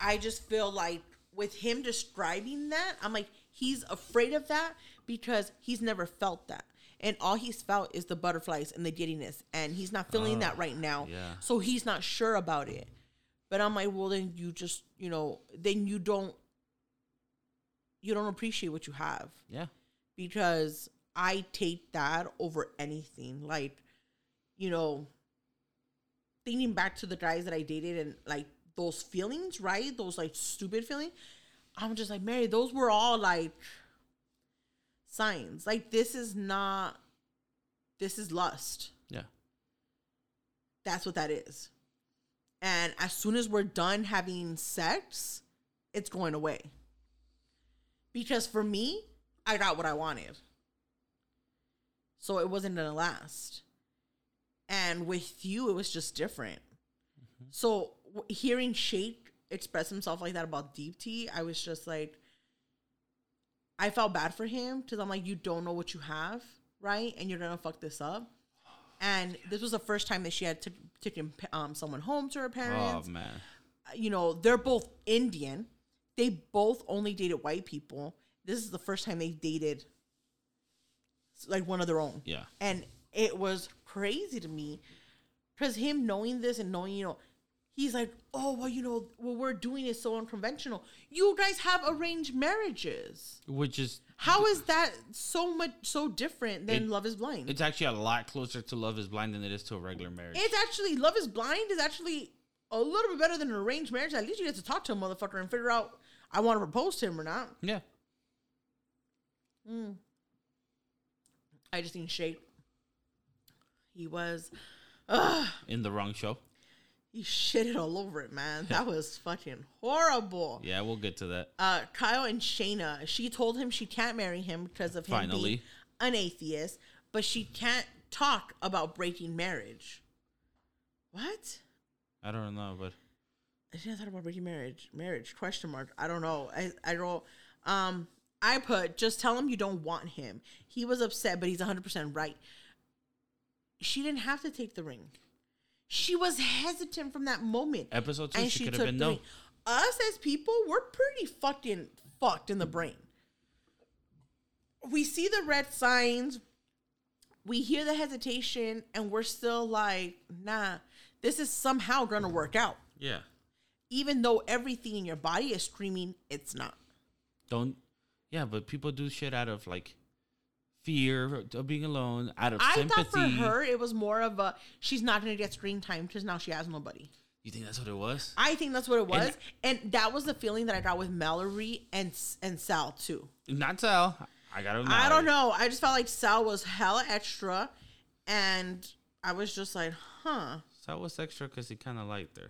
[SPEAKER 1] I just feel like with him describing that, I'm like, he's afraid of that because he's never felt that. And all he's felt is the butterflies and the giddiness. And he's not feeling
[SPEAKER 2] Oh,
[SPEAKER 1] that ah, right now.
[SPEAKER 2] yeah.
[SPEAKER 1] So he's not sure about it. But I'm like, well, then you just, you know, then you don't, you don't appreciate what you have
[SPEAKER 2] yeah,
[SPEAKER 1] because I take that over anything. Like, you know, thinking back to the guys that I dated and like those feelings, right? Those like stupid feelings. I'm just like, Mary, those were all like signs. Like, this is not, this is lust.
[SPEAKER 2] yeah.
[SPEAKER 1] That's what that is. And as soon as we're done having sex, it's going away. Because for me, I got what I wanted. So it wasn't going to last. And with you, it was just different. So w- hearing Shake express himself like that about Deepti, I was just like, I felt bad for him because I'm like, you don't know what you have, right? And you're to fuck this up. And this was the first time that she had t- taken um, someone home to her parents
[SPEAKER 2] Oh man.
[SPEAKER 1] you know, they're both Indian. They both only dated white people. This is the first time they dated like one of their own.
[SPEAKER 2] Yeah.
[SPEAKER 1] And it was crazy to me because him knowing this and knowing, you know, he's like, oh, well, you know, what we're doing is so unconventional. You guys have arranged marriages.
[SPEAKER 2] Which is
[SPEAKER 1] How is that so much so different than
[SPEAKER 2] It-
[SPEAKER 1] Love is Blind?
[SPEAKER 2] it's actually a lot closer to Love Is Blind than it is to a regular marriage.
[SPEAKER 1] It's actually Love is Blind is actually a little bit better than an arranged marriage. At least you get to talk to a motherfucker and figure out I want to propose to him or not.
[SPEAKER 2] yeah. Mm.
[SPEAKER 1] I just think Shake. He was, ugh,
[SPEAKER 2] In the wrong show.
[SPEAKER 1] he shitted all over it, man. That was fucking horrible.
[SPEAKER 2] Yeah, we'll get to that.
[SPEAKER 1] Uh, Kyle and Shaina, she told him she can't marry him because of him being
[SPEAKER 2] Finally.
[SPEAKER 1] an atheist, but she can't talk about breaking marriage. What?
[SPEAKER 2] I don't know, but
[SPEAKER 1] I I thought about breaking marriage. Marriage question mark. I don't know. I I don't. Um, I put just tell him you don't want him. He was upset, but he's hundred percent right. She didn't have to take the ring. She was hesitant from that moment,
[SPEAKER 2] episode two
[SPEAKER 1] and
[SPEAKER 2] she
[SPEAKER 1] she
[SPEAKER 2] could
[SPEAKER 1] took
[SPEAKER 2] have been no.
[SPEAKER 1] Us as people, we're pretty fucking fucked in the brain. We see the red signs, we hear the hesitation, and we're still like, nah, this is somehow gonna work out
[SPEAKER 2] Yeah.
[SPEAKER 1] even though everything in your body is screaming, it's not.
[SPEAKER 2] Don't. Yeah, but people do shit out of like fear of being alone, out of
[SPEAKER 1] I
[SPEAKER 2] sympathy.
[SPEAKER 1] thought for her it was more of a she's not going to get screen time because now she has nobody.
[SPEAKER 2] You think that's what it was?
[SPEAKER 1] I think that's what it was, and, that was the feeling that I got with Mallory and and Sal too.
[SPEAKER 2] Not Sal. I got
[SPEAKER 1] I don't know. I just felt like Sal was hella extra, and I was just like, huh.
[SPEAKER 2] Sal was extra because he kind of liked her.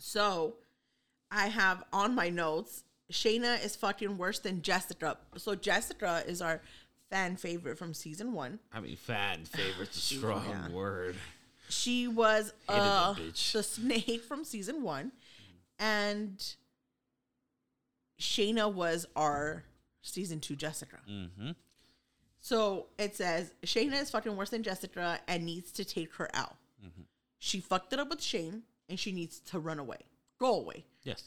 [SPEAKER 1] So I have on my notes, Shaina is fucking worse than Jessica. So Jessica is our fan favorite from season one.
[SPEAKER 2] I mean, fan favorite's a strong
[SPEAKER 1] Yeah.
[SPEAKER 2] word.
[SPEAKER 1] She was
[SPEAKER 2] Hated the
[SPEAKER 1] uh, the snake from season one, and Shaina was our season two Jessica.
[SPEAKER 2] Mm-hmm.
[SPEAKER 1] So it says Shaina is fucking worse than Jessica and needs to take her out. She fucked it up with Shane and she needs to run away. Go away.
[SPEAKER 2] Yes.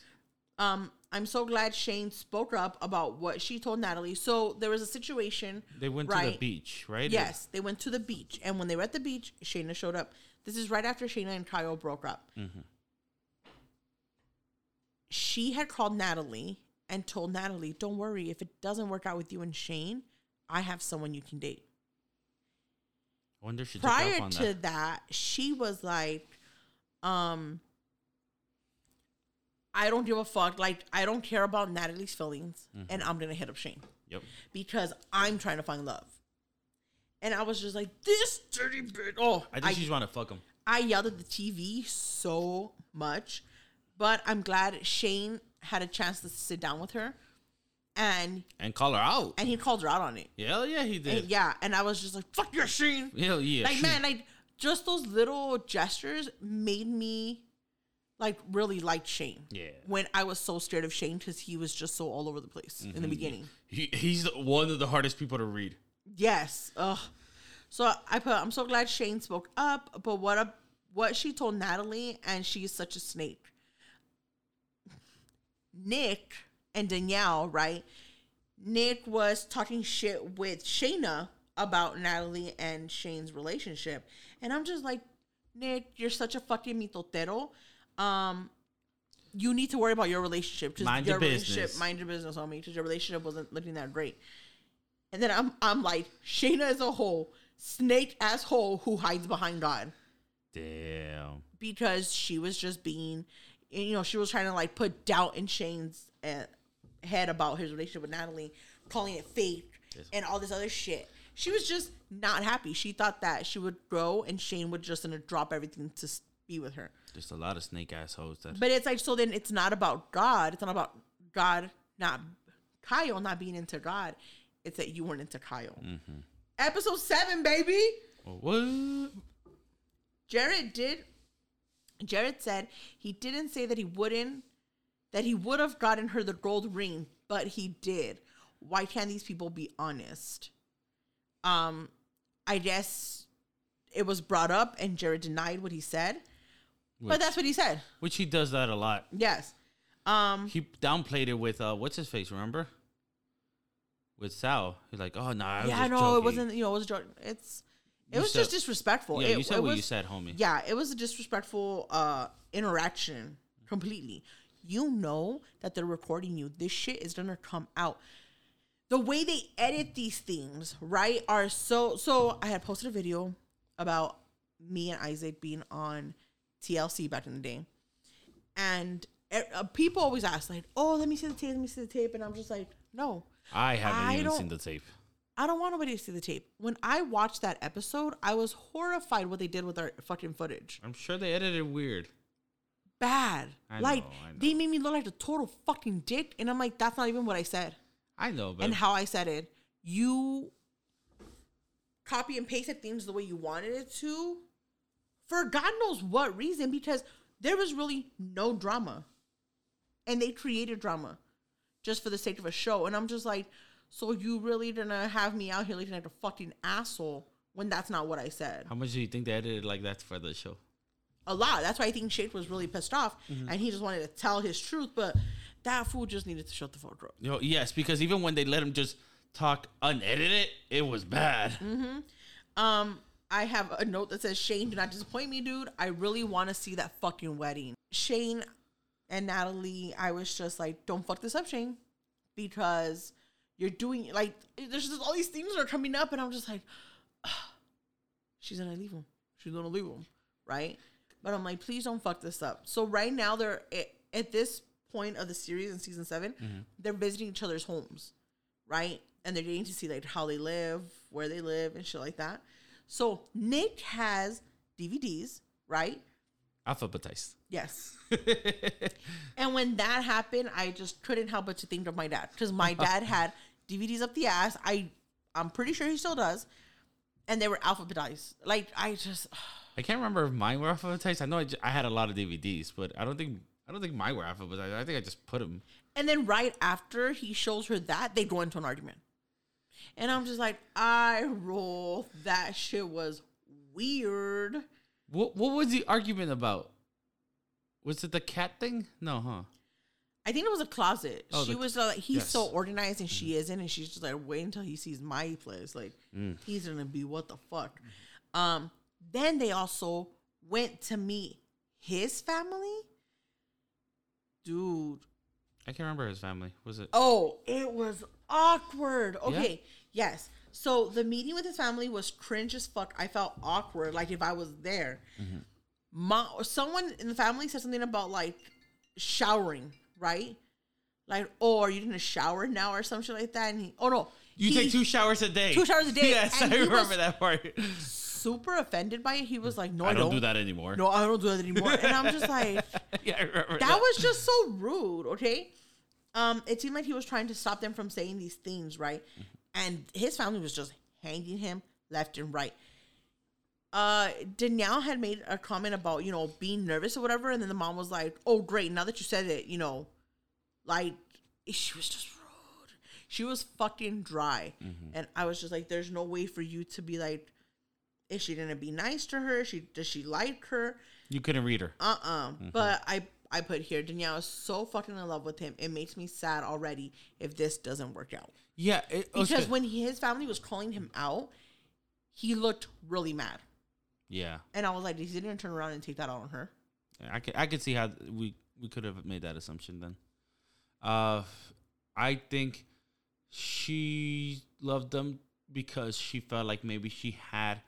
[SPEAKER 1] Um, I'm so glad Shane spoke up about what she told Natalie. So there was a situation.
[SPEAKER 2] They went to the beach, right?
[SPEAKER 1] Yes, they went to the beach, and when they were at the beach, Shaina showed up. This is right after Shaina and Kyle broke up. She had called Natalie and told Natalie, "Don't worry, if it doesn't work out with you and Shane, I have someone you can date."
[SPEAKER 2] I wonder if she took
[SPEAKER 1] Prior to
[SPEAKER 2] that.
[SPEAKER 1] that, she was like, um, I don't give a fuck. Like, I don't care about Natalie's feelings,
[SPEAKER 2] Mm-hmm.
[SPEAKER 1] and I'm gonna hit up Shane
[SPEAKER 2] Yep.
[SPEAKER 1] because I'm trying to find love. And I was just like, this dirty bitch. Oh,
[SPEAKER 2] I think she's trying to fuck him.
[SPEAKER 1] I yelled at the TV so much, but I'm glad Shane had a chance to sit down with her, and
[SPEAKER 2] And call her out.
[SPEAKER 1] and he called her out on it.
[SPEAKER 2] Hell yeah, he did.
[SPEAKER 1] And yeah, and I was just like, "Fuck your Shane!"
[SPEAKER 2] Hell yeah.
[SPEAKER 1] like man, like just those little gestures made me like really like Shane.
[SPEAKER 2] Yeah.
[SPEAKER 1] When I was so scared of Shane because he was just so all over the place in the
[SPEAKER 2] Mm-hmm.
[SPEAKER 1] beginning.
[SPEAKER 2] He, he's one of the hardest people to read.
[SPEAKER 1] Yes. Ugh. So I put. I'm so glad Shane spoke up. But what a what she told Natalie, and she's such a snake. Nick and Danielle, right? Nick was talking shit with Shaina about Natalie and Shane's relationship, and I'm just like, Nick, you're such a fucking mitotero. Um, you need to worry about your relationship. 'cause
[SPEAKER 2] Mind
[SPEAKER 1] your
[SPEAKER 2] your
[SPEAKER 1] relationship,
[SPEAKER 2] business.
[SPEAKER 1] mind your business, homie, because your relationship wasn't looking that great. And then I'm I'm like, Shaina is a whole snake asshole who hides behind God
[SPEAKER 2] Damn.
[SPEAKER 1] because she was just being, you know, she was trying to like put doubt in Shane's uh, head about his relationship with Natalie, calling it fake
[SPEAKER 2] Yes.
[SPEAKER 1] and all this other shit. She was just not happy. She thought that she would grow and Shane would just gonna drop everything to be with her.
[SPEAKER 2] There's a lot of snake assholes that.
[SPEAKER 1] But it's like so then it's not about God. It's not about God not Kyle not being into God. It's that you weren't into Kyle. Episode seven, baby.
[SPEAKER 2] what?
[SPEAKER 1] Jarrette did. Jarrette said he didn't say that he wouldn't, that he would have gotten her the gold ring, but he did. Why can't these people be honest? Um, I guess it was brought up and Jarrette denied what he said,
[SPEAKER 2] Which,
[SPEAKER 1] but that's what he said.
[SPEAKER 2] which he does that a lot.
[SPEAKER 1] Yes. Um,
[SPEAKER 2] He downplayed it with uh, what's his face? Remember? With Sal, he's like, "Oh no, I was
[SPEAKER 1] yeah, no,
[SPEAKER 2] joking."
[SPEAKER 1] it wasn't. You know, it was. jo- It's. It
[SPEAKER 2] You
[SPEAKER 1] was
[SPEAKER 2] said-
[SPEAKER 1] just disrespectful.
[SPEAKER 2] Yeah,
[SPEAKER 1] it,
[SPEAKER 2] you said what you said, homie.
[SPEAKER 1] Yeah, it was a disrespectful uh interaction completely. You know that they're recording you. This shit is gonna come out. The way they edit these things, right, are so so I had posted a video about me and Isaac being on TLC back in the day. And uh, people always ask like, "Oh, let me see the tape, let me see the tape." And I'm just like, "No.
[SPEAKER 2] I haven't
[SPEAKER 1] I
[SPEAKER 2] even seen the tape.
[SPEAKER 1] I don't want nobody to see the tape." When I watched that episode, I was horrified what they did with our fucking footage.
[SPEAKER 2] I'm sure they edited weird.
[SPEAKER 1] bad.
[SPEAKER 2] I
[SPEAKER 1] like
[SPEAKER 2] know, know.
[SPEAKER 1] they made me look like a total fucking dick, and I'm like, that's not even what I said,
[SPEAKER 2] I know, but
[SPEAKER 1] and how I said it. You copy and pasted things the way you wanted it to, for God knows what reason, because there was really no drama, and they created drama just for the sake of a show, and I'm just like, so you really gonna have me out here looking like a fucking asshole when that's not what I said.
[SPEAKER 2] how much do you think they edited like that for the show?
[SPEAKER 1] a lot. That's why I think Shake was really pissed off, and he just wanted to tell his truth. But that fool just needed to shut the fuck up.
[SPEAKER 2] You know, yes, because even when they let him just talk unedited, it was bad. Hmm.
[SPEAKER 1] Um, I have a note that says Shane, do not disappoint me, dude. I really want to see that fucking wedding. Shane and Natalie, I was just like, don't fuck this up, Shane, because you're doing like there's just all these things that are coming up, and I'm just like, she's gonna leave him. She's gonna leave him, right? But I'm like, please don't fuck this up. So right now they're at, at this point of the series in season 7 mm-hmm. they're visiting each other's homes, right? And they're getting to see like how they live, where they live, and shit like that. So Nick has DVDs, right?
[SPEAKER 2] Alphabetized.
[SPEAKER 1] Yes. and when that happened, I just couldn't help but to think of my dad because my dad had DVDs up the ass. I I'm pretty sure he still does, and they were alphabetized. Like I just
[SPEAKER 2] I can't remember if mine were alphabetized. I know I, j- I had a lot of DVDs, but I don't think I don't think mine were alphabetized. I think I just put them.
[SPEAKER 1] And then right after he shows her that, they go into an argument. And I'm just like, I roll. That shit was weird.
[SPEAKER 2] What what was the argument about? Was it the cat thing? No, huh?
[SPEAKER 1] I think it was a closet.
[SPEAKER 2] Oh,
[SPEAKER 1] she
[SPEAKER 2] the-
[SPEAKER 1] was like, he's so organized and she isn't, and she's just like, wait until he sees my place. Like,
[SPEAKER 2] Mm.
[SPEAKER 1] he's gonna be what the fuck. Um, then they also went to meet his family. Dude,
[SPEAKER 2] I can't remember his family. Was it?
[SPEAKER 1] Oh, it was awkward. Okay, yes. So the meeting with his family was cringe as fuck. I felt awkward, like if I was there. Mm-hmm. Ma- someone in the family said something about like showering, right? Like, oh, are you gonna shower now or some shit like that? And he, oh no,
[SPEAKER 2] You
[SPEAKER 1] he-
[SPEAKER 2] take two showers a day.
[SPEAKER 1] two showers a day,
[SPEAKER 2] Yes,
[SPEAKER 1] and
[SPEAKER 2] I remember that part.
[SPEAKER 1] super offended by it. He was like, no, I,
[SPEAKER 2] I don't do that anymore.
[SPEAKER 1] No, I don't do that anymore. and I'm just like,
[SPEAKER 2] yeah, I remember
[SPEAKER 1] that was just so rude okay um it seemed like he was trying to stop them from saying these things right? And his family was just hanging him left and right. Uh danielle had made a comment about you know being nervous or whatever and then the mom was like oh great now that you said it you know like she was just rude. She was fucking dry. And i was just like there's no way for you to be like is she gonna be nice to her she does she like her?
[SPEAKER 2] You couldn't read her.
[SPEAKER 1] uh-uh. But i i put here danielle is so fucking in love with him it makes me sad already if this doesn't work out
[SPEAKER 2] Yeah, it,
[SPEAKER 1] because
[SPEAKER 2] okay.
[SPEAKER 1] when his family was calling him out he looked really mad
[SPEAKER 2] yeah,
[SPEAKER 1] and i was like he didn't turn around and take that out on her
[SPEAKER 2] I could I could see how we we could have made that assumption then. Uh, I think she loved them because she felt like maybe she had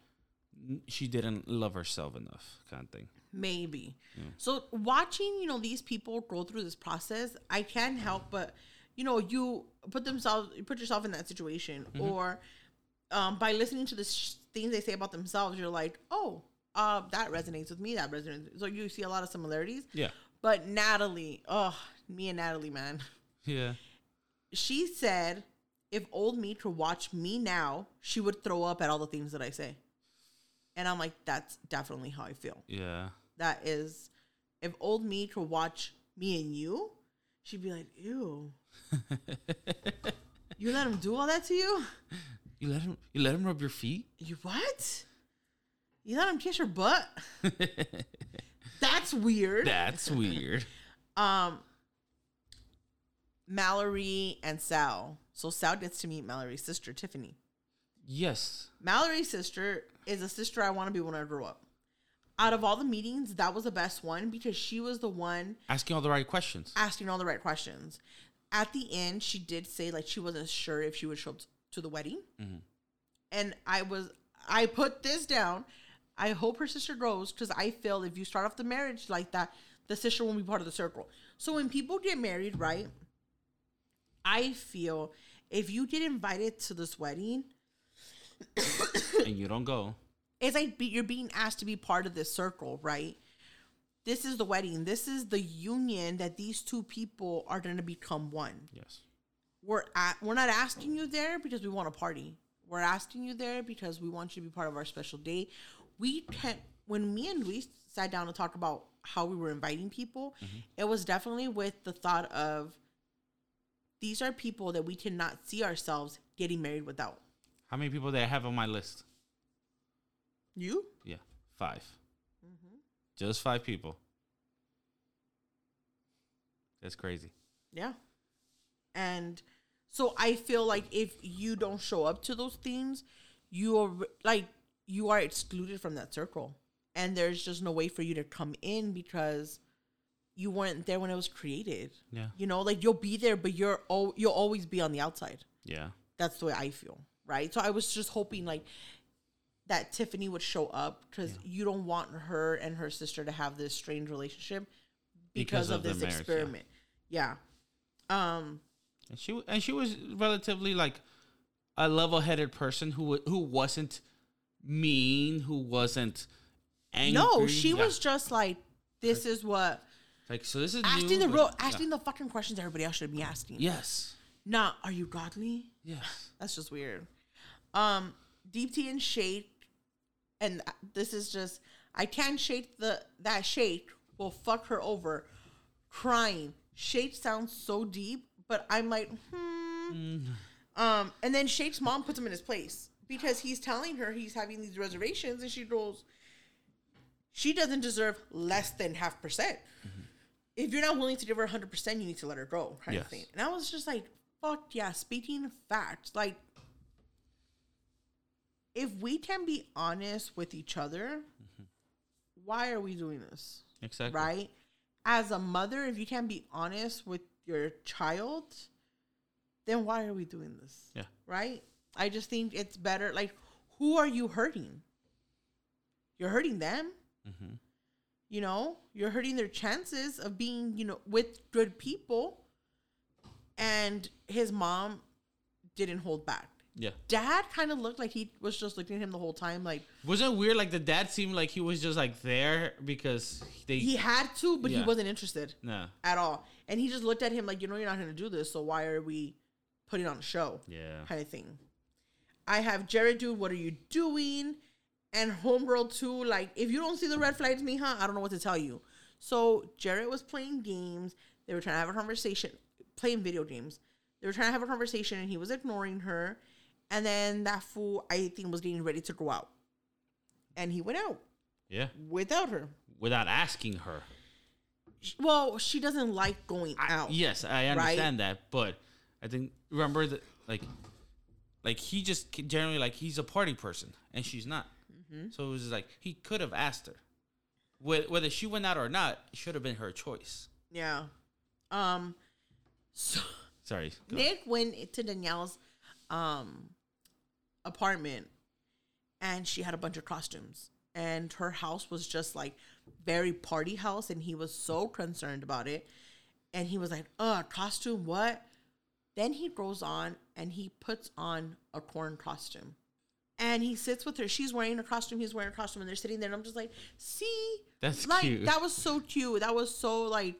[SPEAKER 2] she didn't love herself enough, kind of thing.
[SPEAKER 1] Maybe. So watching you know these people go through this process i can't help but you know you put themselves you put yourself in that situation or um, by listening to the sh- things they say about themselves you're like oh uh, that resonates with me that resonates so you see a lot of similarities.
[SPEAKER 2] Yeah,
[SPEAKER 1] but natalie oh me and natalie man.
[SPEAKER 2] Yeah.
[SPEAKER 1] she said if old me could watch me now she would throw up at all the things that i say. And i'm like that's definitely how i feel.
[SPEAKER 2] Yeah.
[SPEAKER 1] That is if old me could watch me and you, she'd be like, Ew. you let him do all that to you?
[SPEAKER 2] You let him you let him rub your feet?
[SPEAKER 1] You what? You let him kiss your butt? That's weird.
[SPEAKER 2] That's weird.
[SPEAKER 1] Um Mallory and Sal. So Sal gets to meet Mallory's sister, Tiffany.
[SPEAKER 2] Yes.
[SPEAKER 1] Mallory's sister is a sister I want to be when I grow up. Out of all the meetings, that was the best one because she was the one
[SPEAKER 2] Asking all the right questions.
[SPEAKER 1] asking all the right questions. At the end, she did say like she wasn't sure if she would show up to the wedding, mm-hmm. and I was I put this down. I hope her sister grows because I feel if you start off the marriage like that, the sister won't be part of the circle. So when people get married, right? I feel if you get invited to this wedding,
[SPEAKER 2] and you don't go.
[SPEAKER 1] It's like you're being asked to be part of this circle, right? This is the wedding. This is the union that these two people are going to become one.
[SPEAKER 2] Yes.
[SPEAKER 1] We're at, we're not asking you there because we want a party. We're asking you there because we want you to be part of our special day. We can when me and Luis sat down to talk about how we were inviting people, mm-hmm. it was definitely with the thought of these are people that we cannot see ourselves getting married without.
[SPEAKER 2] How many people did I have on my list?
[SPEAKER 1] You?
[SPEAKER 2] Yeah, 5 mm-hmm. Just five people. That's crazy.
[SPEAKER 1] Yeah. And so I feel like if you don't show up to those things, you are like you are excluded from that circle. And there's just no way for you to come in because you weren't there when it was created.
[SPEAKER 2] Yeah.
[SPEAKER 1] You know, like you'll be there but you're oh you'll always be on the outside.
[SPEAKER 2] Yeah.
[SPEAKER 1] That's the way I feel, right? So I was just hoping like that Tiffany would show up because you don't want her and her sister to have this strange relationship because,
[SPEAKER 2] Because
[SPEAKER 1] of,
[SPEAKER 2] of
[SPEAKER 1] this
[SPEAKER 2] marriage,
[SPEAKER 1] experiment. Yeah. Um.
[SPEAKER 2] And she and she was relatively like a level-headed person who who wasn't mean, who wasn't angry.
[SPEAKER 1] No, she
[SPEAKER 2] Yeah.
[SPEAKER 1] was just like, this is what
[SPEAKER 2] like so. This is
[SPEAKER 1] asking
[SPEAKER 2] new,
[SPEAKER 1] the real,
[SPEAKER 2] yeah.
[SPEAKER 1] asking the fucking questions everybody else should be asking.
[SPEAKER 2] Yes.
[SPEAKER 1] Not, are you godly?
[SPEAKER 2] Yes.
[SPEAKER 1] That's just weird. Um, Deepti and Shake, and this is just I can't shake the that Shake will fuck her over, crying. Shake sounds so deep, but I'm like, hmm. Um, and then Shake's mom puts him in his place because he's telling her he's having these reservations, and she goes, she doesn't deserve less than half percent. If you're not willing to give her hundred percent, you need to let her go, kind
[SPEAKER 2] Yes.
[SPEAKER 1] of thing. And I was just like, fuck yeah. Speaking of facts, like if we can be honest with each other, why are we doing this?
[SPEAKER 2] Exactly.
[SPEAKER 1] Right? As a mother, if you can't be honest with your child, then why are we doing this?
[SPEAKER 2] Yeah.
[SPEAKER 1] Right? I just think it's better. Like, who are you hurting? You're hurting them.
[SPEAKER 2] Mhm.
[SPEAKER 1] You know, you're hurting their chances of being, you know, with good people. And his mom didn't hold back.
[SPEAKER 2] Yeah.
[SPEAKER 1] Dad kind of looked like he was just looking at him the whole time, like
[SPEAKER 2] Wasn't it weird? Like the dad seemed like he was just like there because they.
[SPEAKER 1] he had to, but he wasn't interested
[SPEAKER 2] no.
[SPEAKER 1] at all. And he just looked at him like, you know, you're not going to do this, so why are we putting on a show?
[SPEAKER 2] Yeah.
[SPEAKER 1] Kind of thing. I have Jarrette, dude, what are you doing? And Homegirl too, like, if you don't see the red flags, Mija, I don't know what to tell you. So Jarrette was playing games. They were trying to have a conversation, playing video games. They were trying to have a conversation, and he was ignoring her. And then that fool, I think, was getting ready to go out. And he went out
[SPEAKER 2] Yeah.
[SPEAKER 1] without her.
[SPEAKER 2] Without asking her.
[SPEAKER 1] Well, she doesn't like going
[SPEAKER 2] I-
[SPEAKER 1] out.
[SPEAKER 2] Yes, I understand that, but I think remember that like, like he just generally like he's a party person and she's not.
[SPEAKER 1] Mm-hmm.
[SPEAKER 2] So it was like he could have asked her, Wh- whether she went out or not. It should have been her choice.
[SPEAKER 1] Yeah. Um. So
[SPEAKER 2] Sorry.
[SPEAKER 1] Nick went to Danielle's um apartment, and she had a bunch of costumes, and her house was just like very party house, and he was so concerned about it, and he was like, "Uh, costume what?" Then he goes on and he puts on a corn costume. And he sits with her. She's wearing a costume. He's wearing a costume, and they're sitting there. And I'm just like, see,
[SPEAKER 2] That's
[SPEAKER 1] like
[SPEAKER 2] cute.
[SPEAKER 1] that was so cute. That was so like,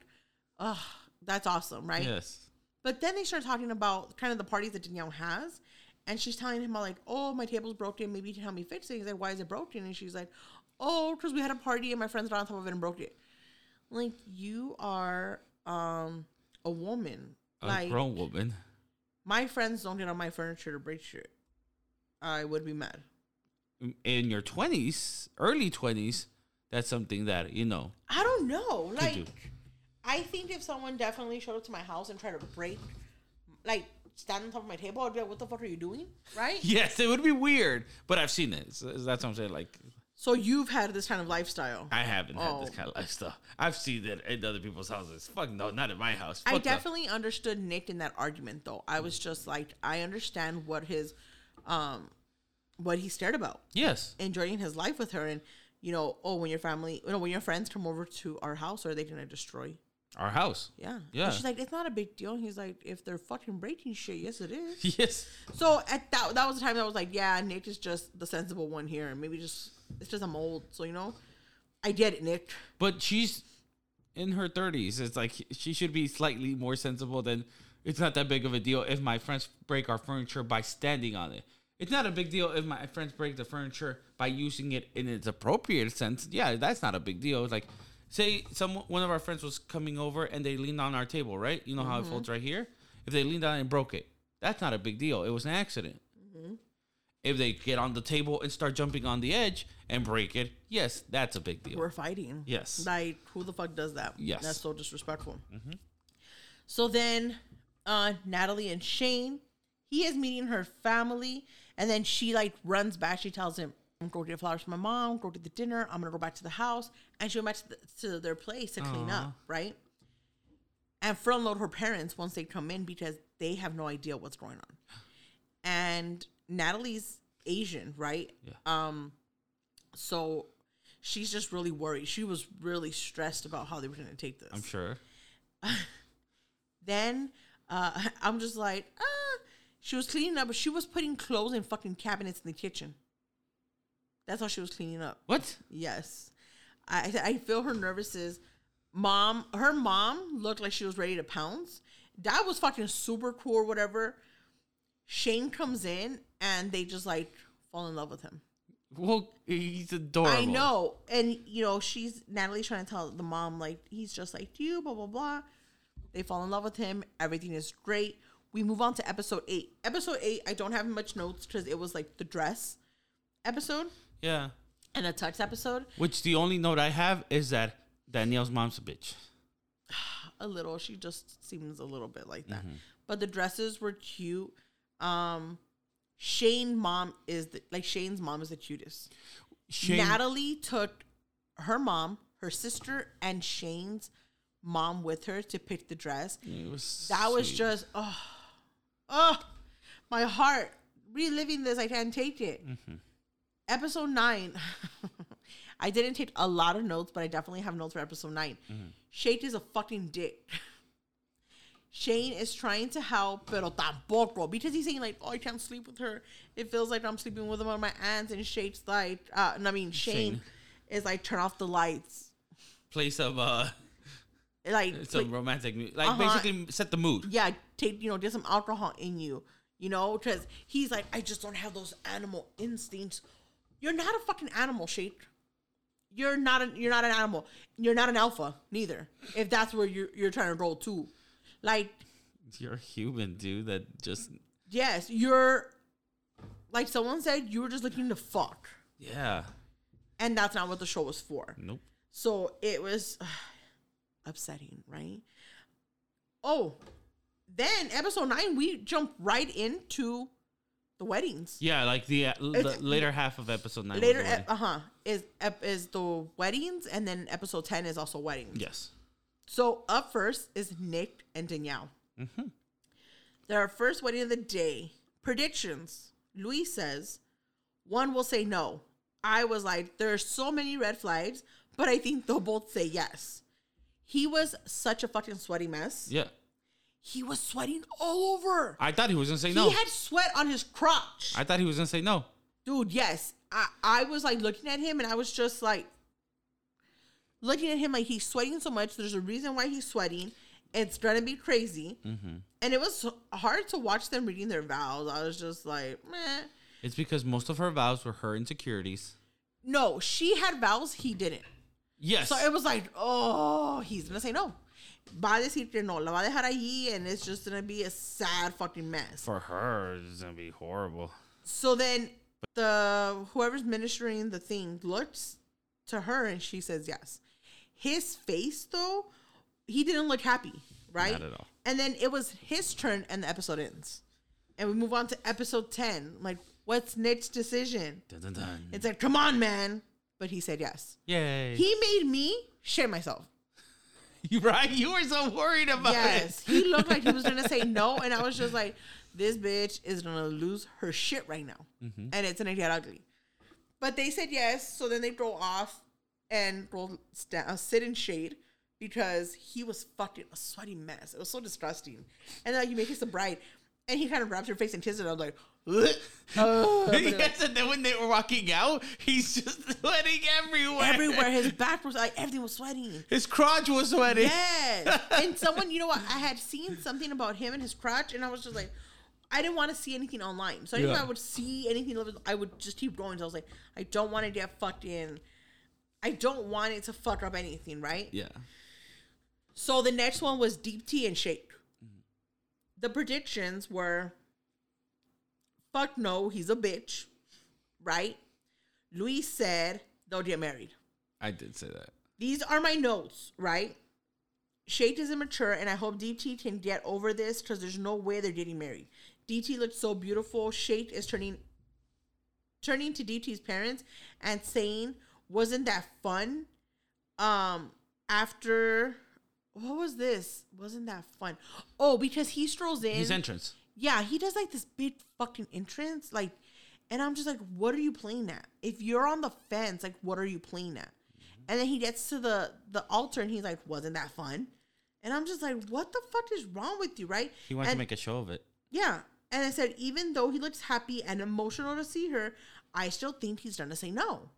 [SPEAKER 1] uh, that's awesome, right?
[SPEAKER 2] Yes.
[SPEAKER 1] But then they start talking about kind of the parties that Danielle has. And she's telling him, like, oh, my table's broken. Maybe you can help me fix it. He's like, why is it broken? And she's like, oh, because we had a party and my friends got on top of it and broke it. Like, you are um a woman.
[SPEAKER 2] A
[SPEAKER 1] like,
[SPEAKER 2] grown woman.
[SPEAKER 1] my friends don't get on my furniture to break shit. I would be mad.
[SPEAKER 2] In your twenties, early twenties, that's something that you know.
[SPEAKER 1] I don't know.
[SPEAKER 2] Could do.
[SPEAKER 1] Like, I think if someone definitely showed up to my house and tried to break, like, stand on top of my table, I'd be like, what the fuck are you doing? Right?
[SPEAKER 2] Yes, it would be weird, but I've seen it. So that's what I'm saying. Like,
[SPEAKER 1] So you've had this kind of lifestyle.
[SPEAKER 2] I haven't had this
[SPEAKER 1] Oh.
[SPEAKER 2] kind of lifestyle. I've seen it in other people's houses. Fuck no, not in my house.
[SPEAKER 1] I
[SPEAKER 2] Fuck no.
[SPEAKER 1] definitely understood Nick in that argument though. I was just like, I understand what his um what he stared about.
[SPEAKER 2] Yes.
[SPEAKER 1] Enjoying his life with her and you know, oh when your family you know, when your friends come over to our house, are they gonna destroy?
[SPEAKER 2] Our house.
[SPEAKER 1] Yeah.
[SPEAKER 2] Yeah.
[SPEAKER 1] And she's like, it's not a big deal. He's like, if they're fucking breaking shit, yes it is.
[SPEAKER 2] Yes.
[SPEAKER 1] so at that that was the time that I was like, yeah, Nick is just the sensible one here. And maybe just it's just I'm old, so you know. I get it, Nick.
[SPEAKER 2] But she's in her 30s. It's like she should be slightly more sensible than it's not that big of a deal if my friends break our furniture by standing on it. It's not a big deal if my friends break the furniture by using it in its appropriate sense. Yeah, that's not a big deal. It's like say some one of our friends was coming over and they leaned on our table, right? You know how it folds right here? If they leaned on it and broke it, that's not a big deal. It was an accident. Mm-hmm. If they get on the table and start jumping on the edge and break it, yes, that's a big deal.
[SPEAKER 1] We're fighting.
[SPEAKER 2] Yes.
[SPEAKER 1] Like, who the fuck does that?
[SPEAKER 2] Yes.
[SPEAKER 1] That's so disrespectful. Mm-hmm. So then, uh, Natalie and Shane, he is meeting her family, and then she like runs back. She tells him, "I'm going to get flowers for my mom. Go to the dinner. I'm gonna go back to the house." And she went back to, the, to their place to clean up, right? And front load her parents once they come in because they have no idea what's going on. And Natalie's Asian, right?
[SPEAKER 2] Yeah.
[SPEAKER 1] Um, so she's just really worried. She was really stressed about how they were going to take this.
[SPEAKER 2] I'm sure.
[SPEAKER 1] Then uh, I'm just like, ah. She was cleaning up, but she was putting clothes in fucking cabinets in the kitchen. That's how she was cleaning up.
[SPEAKER 2] What?
[SPEAKER 1] Yes. I I feel her nervous is mom her mom looked like she was ready to pounce. Dad was fucking super cool or whatever. Shane comes in and they just like fall in love with him.
[SPEAKER 2] Well, he's adorable.
[SPEAKER 1] I know. And you know, she's Natalie's trying to tell the mom like he's just like you, blah blah blah. They fall in love with him. Everything is great. We move on to episode eight. Episode eight, I don't have much notes because it was like the dress episode
[SPEAKER 2] Yeah.
[SPEAKER 1] and a touch episode.
[SPEAKER 2] Which the only note I have is that Danielle's mom's a bitch.
[SPEAKER 1] a little. She just seems a little bit like
[SPEAKER 2] Mm-hmm.
[SPEAKER 1] that. But the dresses were cute. Um Shane mom is the like Shane's mom is the cutest.
[SPEAKER 2] Shane,
[SPEAKER 1] Natalie took her mom, her sister, and Shane's mom with her to pick the dress.
[SPEAKER 2] was
[SPEAKER 1] That was just oh, oh, my heart reliving this. I can't take it.
[SPEAKER 2] Mm-hmm.
[SPEAKER 1] Episode nine. I didn't take a lot of notes, but I definitely have notes for episode 9
[SPEAKER 2] Mm-hmm.
[SPEAKER 1] Shane is a fucking dick. Shane is trying to help, pero tampoco because he's saying like, "Oh, I can't sleep with her. It feels like I'm sleeping with one of my aunts." And Shane's like, uh, I mean, Shane,
[SPEAKER 2] Shane.
[SPEAKER 1] is like, "Turn off the lights."
[SPEAKER 2] play some uh
[SPEAKER 1] Like,
[SPEAKER 2] some
[SPEAKER 1] like,
[SPEAKER 2] romantic music. Like
[SPEAKER 1] Uh-huh.
[SPEAKER 2] basically set the mood.
[SPEAKER 1] yeah, take you know, get some alcohol in you, you know, because he's like, I just don't have those animal instincts. You're not a fucking animal, Shake. You're not a, you're not an animal. You're not an alpha neither. If that's where you're you're trying to roll to, like,
[SPEAKER 2] You're a human, dude. That just
[SPEAKER 1] yes, you're like someone said, you were just looking to fuck,
[SPEAKER 2] yeah.
[SPEAKER 1] and that's not what the show was for.
[SPEAKER 2] Nope.
[SPEAKER 1] So it was upsetting, right? Oh, then episode nine, we jump right into the weddings.
[SPEAKER 2] Yeah, like the, uh, the later half of episode nine.
[SPEAKER 1] Later,
[SPEAKER 2] wedding.
[SPEAKER 1] uh huh, is ep- is the weddings, and then episode ten is also weddings.
[SPEAKER 2] yes.
[SPEAKER 1] So up first is Nick and Danielle.
[SPEAKER 2] Mm-hmm.
[SPEAKER 1] Their first wedding of the day. Predictions. Luis says one will say no. I was like, there are so many red flags, but I think they'll both say yes. He was such a fucking sweaty mess.
[SPEAKER 2] Yeah.
[SPEAKER 1] He was sweating all over.
[SPEAKER 2] I thought he was gonna say no.
[SPEAKER 1] He had sweat on his crotch.
[SPEAKER 2] I thought he was gonna say no.
[SPEAKER 1] Dude, yes. I, I was like looking at him and I was just like looking at him like he's sweating so much. There's a reason why he's sweating. It's gonna be crazy.
[SPEAKER 2] Mm-hmm.
[SPEAKER 1] And it was hard to watch them reading their vows. I was just like, meh.
[SPEAKER 2] It's because most of her vows were her insecurities.
[SPEAKER 1] No, she had vows, he didn't.
[SPEAKER 2] Yes.
[SPEAKER 1] So it was like, oh, he's gonna say no. Va a decir que no, la va a dejar allí, and it's just gonna be a sad fucking mess.
[SPEAKER 2] For her, it's gonna be horrible.
[SPEAKER 1] So then the whoever's ministering the thing looks to her and she says yes. His face though, he didn't look happy, right?
[SPEAKER 2] Not at all.
[SPEAKER 1] And then it was his turn and the episode ends. And we move on to episode 10. Like, what's Nick's decision?
[SPEAKER 2] Dun, dun, dun.
[SPEAKER 1] It's like, come on, man. But he said yes.
[SPEAKER 2] Yay.
[SPEAKER 1] He made me shit myself.
[SPEAKER 2] You right? You were so worried about
[SPEAKER 1] Yes.
[SPEAKER 2] it.
[SPEAKER 1] He looked like he was gonna say no, and I was just like, this bitch is gonna lose her shit right now.
[SPEAKER 2] Mm-hmm.
[SPEAKER 1] And it's gonna get ugly. But they said yes, so then they drove off and rolled uh, sit in shade because he was fucking a sweaty mess. It was so disgusting. And then like, you make us the bride, and he kind of grabs her face and kisses it. I was like. Uh,
[SPEAKER 2] yes, and then when they were walking out, he's just sweating everywhere.
[SPEAKER 1] everywhere his back was like everything was sweating.
[SPEAKER 2] His crotch was sweating.
[SPEAKER 1] Yes. and someone, you know what? I had seen something about him and his crotch, and I was just like, I didn't want to see anything online. So anytime
[SPEAKER 2] Yeah.
[SPEAKER 1] I would see anything, I would just keep going. So I was like, I don't want to get fucked in. I don't want it to fuck up anything, right?
[SPEAKER 2] Yeah.
[SPEAKER 1] So the next one was Deepti and Shake. The predictions were fuck no, he's a bitch, right? Luis said they'll get married.
[SPEAKER 2] I did say that.
[SPEAKER 1] These are my notes, right? Shake is immature, and I hope DT can get over this because there's no way they're getting married. DT looks so beautiful. Shake is turning turning to DT's parents and saying, "Wasn't that fun?" Um, after what was this? Wasn't that fun? Oh, because he strolls in.
[SPEAKER 2] His entrance.
[SPEAKER 1] Yeah, he does like this big fucking entrance, like, and I'm just like, what are you playing at? If you're on the fence, like, what are you playing at? Mm-hmm. And then he gets to the the altar and he's like, wasn't that fun? And I'm just like, what the fuck is wrong with you, right?
[SPEAKER 2] He wants
[SPEAKER 1] and,
[SPEAKER 2] to make a show of it.
[SPEAKER 1] yeah. And I said, even though he looks happy and emotional to see her, I still think he's gonna say no,